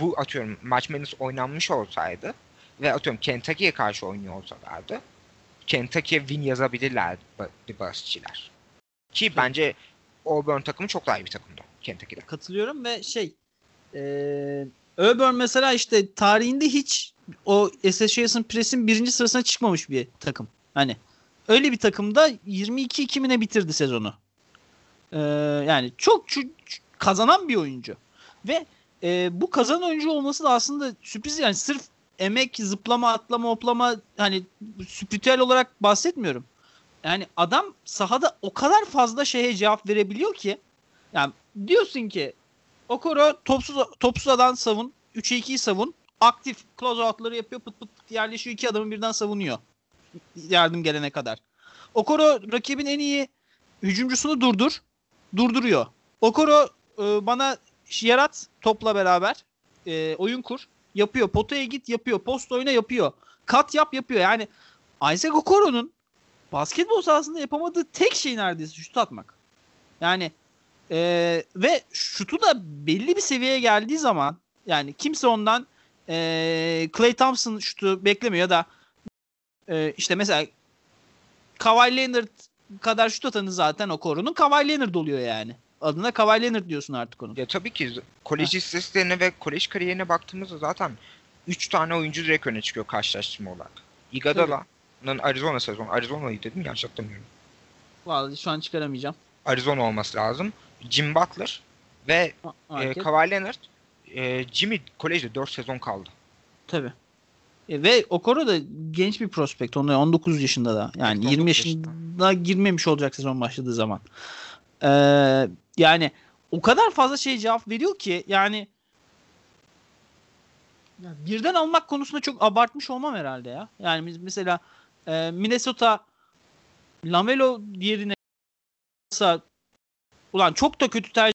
bu atıyorum maç Madness oynanmış olsaydı ve atıyorum Kentucky'ye karşı oynuyor olsalardı Kentucky'ye win yazabilirlerdi Buzz'çiler. Ki bence Auburn takımı çok daha iyi bir takımdı Kentucky'de. Katılıyorum ve şey ee, Auburn mesela işte tarihinde hiç o Association Press'in birinci sırasına çıkmamış bir takım. Hani öyle bir takımda 22-2 bitirdi sezonu. Ee, yani çok, çok kazanan bir oyuncu. Ve e, bu kazanan oyuncu olması da aslında sürpriz yani sırf emek, zıplama, atlama, hoplama hani spiritüel olarak bahsetmiyorum. Yani adam sahada o kadar fazla şeye cevap verebiliyor ki yani diyorsun ki Okoro topsuz topsuz adam savun, 3'e 2'yi savun, aktif close out'ları yapıyor, pıt pıt yerleşiyor, iki adamı birden savunuyor. Yardım gelene kadar. Okoro rakibin en iyi hücumcusunu durdur, durduruyor. Okoro e, bana yarat topla beraber e, oyun kur. Yapıyor. Potaya git yapıyor. Post oyna yapıyor. Kat yap yapıyor. Yani Isaac Okoro'nun basketbol sahasında yapamadığı tek şey neredeyse şut atmak. Yani e, ve şutu da belli bir seviyeye geldiği zaman yani kimse ondan e, Clay Thompson şutu beklemiyor ya da e, işte mesela Kawhi Leonard kadar şut atanı zaten o korunun Kawhi Leonard oluyor yani adına Kawhi Leonard diyorsun artık onu. Ya tabii ki kolej istatistiklerine ve kolej kariyerine baktığımızda zaten 3 tane oyuncu direkt öne çıkıyor karşılaştırma olarak. Iguodala'nın Arizona sezonu. Arizona'yı dedim yanlış hatırlamıyorum. Vallahi şu an çıkaramayacağım. Arizona olması lazım. Jim Butler ve e, Kawhi Leonard e, Jimmy kolejde 4 sezon kaldı. Tabii. E, ve Okoro da genç bir prospekt. Onda 19 yaşında da. Yani 20 yaşında, yaşında girmemiş olacak sezon başladığı zaman. Ee, yani o kadar fazla şey cevap veriyor ki yani birden almak konusunda çok abartmış olmam herhalde ya. Yani biz mesela e, Minnesota Lamelo diğerine ulan çok da kötü tercih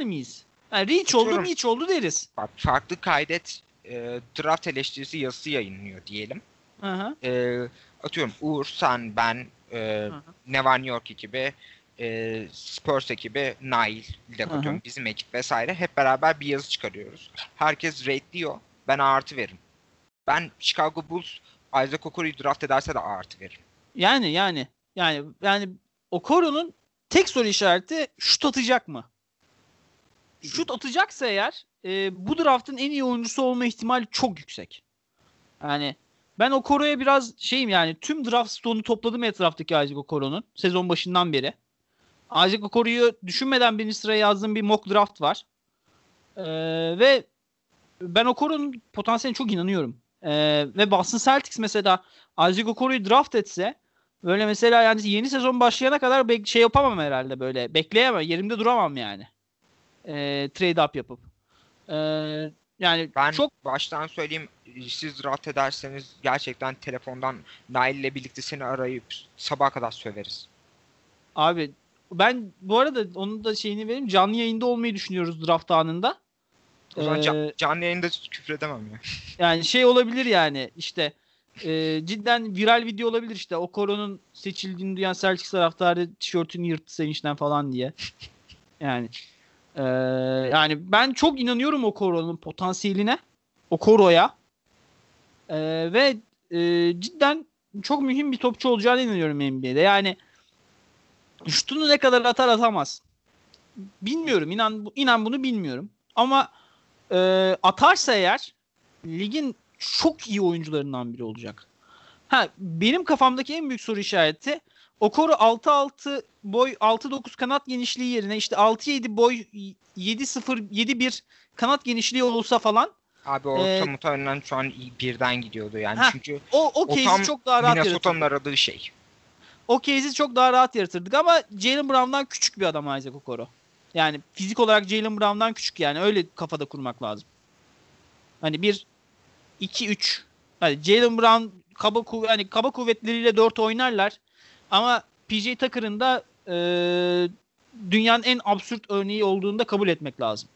miyiz? Yani reach oldu reach oldu deriz. Bak farklı kaydet e, draft eleştirisi yazısı yayınlıyor diyelim. Hı hı. E, atıyorum Uğur, sen, ben, e, Neva New York ekibi e, Spurs ekibi, Nail, Lekoton, bizim ekip vesaire hep beraber bir yazı çıkarıyoruz. Herkes rate'liyor. Ben A artı veririm. Ben Chicago Bulls Isaac Okoro'yu draft ederse de A artı veririm. Yani yani yani yani Okoro'nun tek soru işareti şut atacak mı? Şut atacaksa eğer e, bu draftın en iyi oyuncusu olma ihtimali çok yüksek. Yani ben Okoro'ya biraz şeyim yani tüm draft stoğunu topladım etraftaki Isaac Okoro'nun sezon başından beri. Isaac Okoro'yu düşünmeden birinci sıraya yazdığım bir mock draft var. Ee, ve ben Okoro'nun potansiyeline çok inanıyorum. Ee, ve Boston Celtics mesela Isaac Okoro'yu draft etse böyle mesela yani yeni sezon başlayana kadar be- şey yapamam herhalde böyle. Bekleyemem. Yerimde duramam yani. Ee, trade up yapıp. Ee, yani ben çok baştan söyleyeyim siz draft ederseniz gerçekten telefondan Nail ile birlikte seni arayıp sabaha kadar söveriz. Abi ben bu arada onun da şeyini vereyim. Canlı yayında olmayı düşünüyoruz draft anında. O zaman ee, canlı yayında küfür edemem ya. Yani şey olabilir yani işte e, cidden viral video olabilir işte o koronun seçildiğini duyan Celtics taraftarı tişörtünü yırttı sevinçten falan diye. Yani e, yani ben çok inanıyorum o koronun potansiyeline. O koroya. E, ve e, cidden çok mühim bir topçu olacağını inanıyorum NBA'de. Yani şutunu ne kadar atar atamaz. Bilmiyorum. inan inan bunu bilmiyorum. Ama e, atarsa eğer ligin çok iyi oyuncularından biri olacak. Ha benim kafamdaki en büyük soru işareti Okoro 6-6 boy 6-9 kanat genişliği yerine işte 6-7 boy 7-0 7-1 kanat genişliği olsa falan Abi orta ee, muhtemelen şu an birden gidiyordu yani heh, çünkü o, o, o çok daha rahat Minnesota'nın aradığı şey. O case'i çok daha rahat yaratırdık ama Jalen Brown'dan küçük bir adam Isaac Okoro. Yani fizik olarak Jalen Brown'dan küçük yani öyle kafada kurmak lazım. Hani bir 2 3 hani Jalen Brown kaba kuvvet hani kaba kuvvetleriyle 4 oynarlar. Ama PJ Tucker'ın da e, dünyanın en absürt örneği olduğunu da kabul etmek lazım.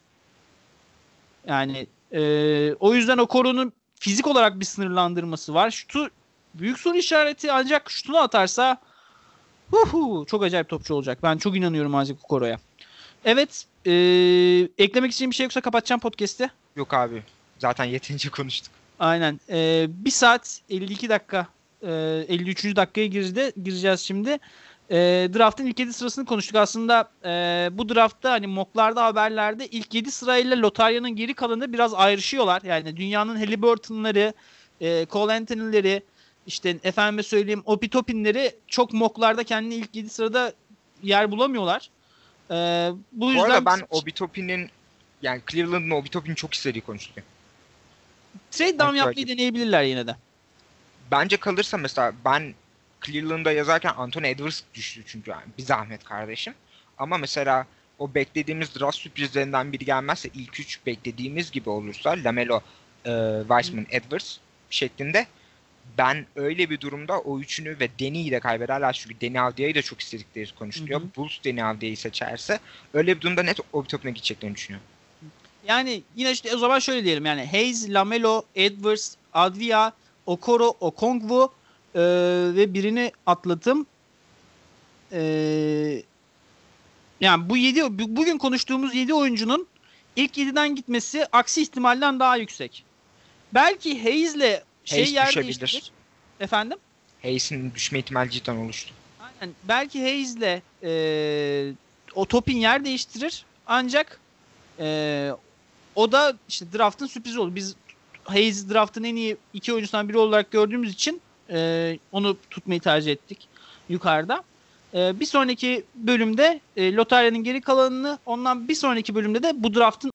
Yani e, o yüzden o korunun fizik olarak bir sınırlandırması var. Şutu büyük soru işareti ancak şutunu atarsa huhu, çok acayip topçu olacak. Ben çok inanıyorum Isaac Okoro'ya. Evet. E, eklemek için bir şey yoksa kapatacağım podcast'i. Yok abi. Zaten yeterince konuştuk. Aynen. E, 1 saat 52 dakika e, 53. dakikaya girdi, gireceğiz şimdi. E, draft'ın ilk 7 sırasını konuştuk. Aslında e, bu draftta hani mocklarda haberlerde ilk 7 sırayla lotaryanın geri kalanı biraz ayrışıyorlar. Yani dünyanın Halliburton'ları, e, Cole Anthony'leri, işte efendime söyleyeyim Opi Topin'leri çok mocklarda kendini ilk 7 sırada yer bulamıyorlar. E, bu, bu yüzden arada ben Obi Topin'in yani Cleveland'ın Obi Topin'i çok istediği konuşuluyor. Trade down yapmayı deneyebilirler yine de. Bence kalırsa mesela ben Cleveland'da yazarken Anthony Edwards düştü çünkü yani bir zahmet kardeşim. Ama mesela o beklediğimiz draft sürprizlerinden biri gelmezse ilk üç beklediğimiz gibi olursa Lamelo, e, Weissman, Edwards şeklinde ben öyle bir durumda o üçünü ve Deni'yi de kaybederler çünkü Deni Avdia'yı da çok istedikleri konuşuluyor. Hı hı. Bulls Deni Avdia'yı seçerse öyle bir durumda net o topuna gideceklerini düşünüyorum. Yani yine işte o zaman şöyle diyelim yani Hayes, Lamelo, Edwards, Advia, Okoro, Okongwu e, ve birini atladım. E, yani bu yedi bugün konuştuğumuz 7 oyuncunun ilk 7'den gitmesi aksi ihtimalden daha yüksek. Belki Hayes'le şey Hayes yer düşebilir. değiştirir. Efendim? Hayes'in düşme ihtimali cidden oluştu. Aynen. Belki Hayes'le e, o topin yer değiştirir. Ancak e, o da işte draft'ın sürprizi oldu. Biz Hayes draft'ın en iyi iki oyuncusundan biri olarak gördüğümüz için e, onu tutmayı tercih ettik yukarıda. E, bir sonraki bölümde e, lotaryanın geri kalanını ondan bir sonraki bölümde de bu draft'ın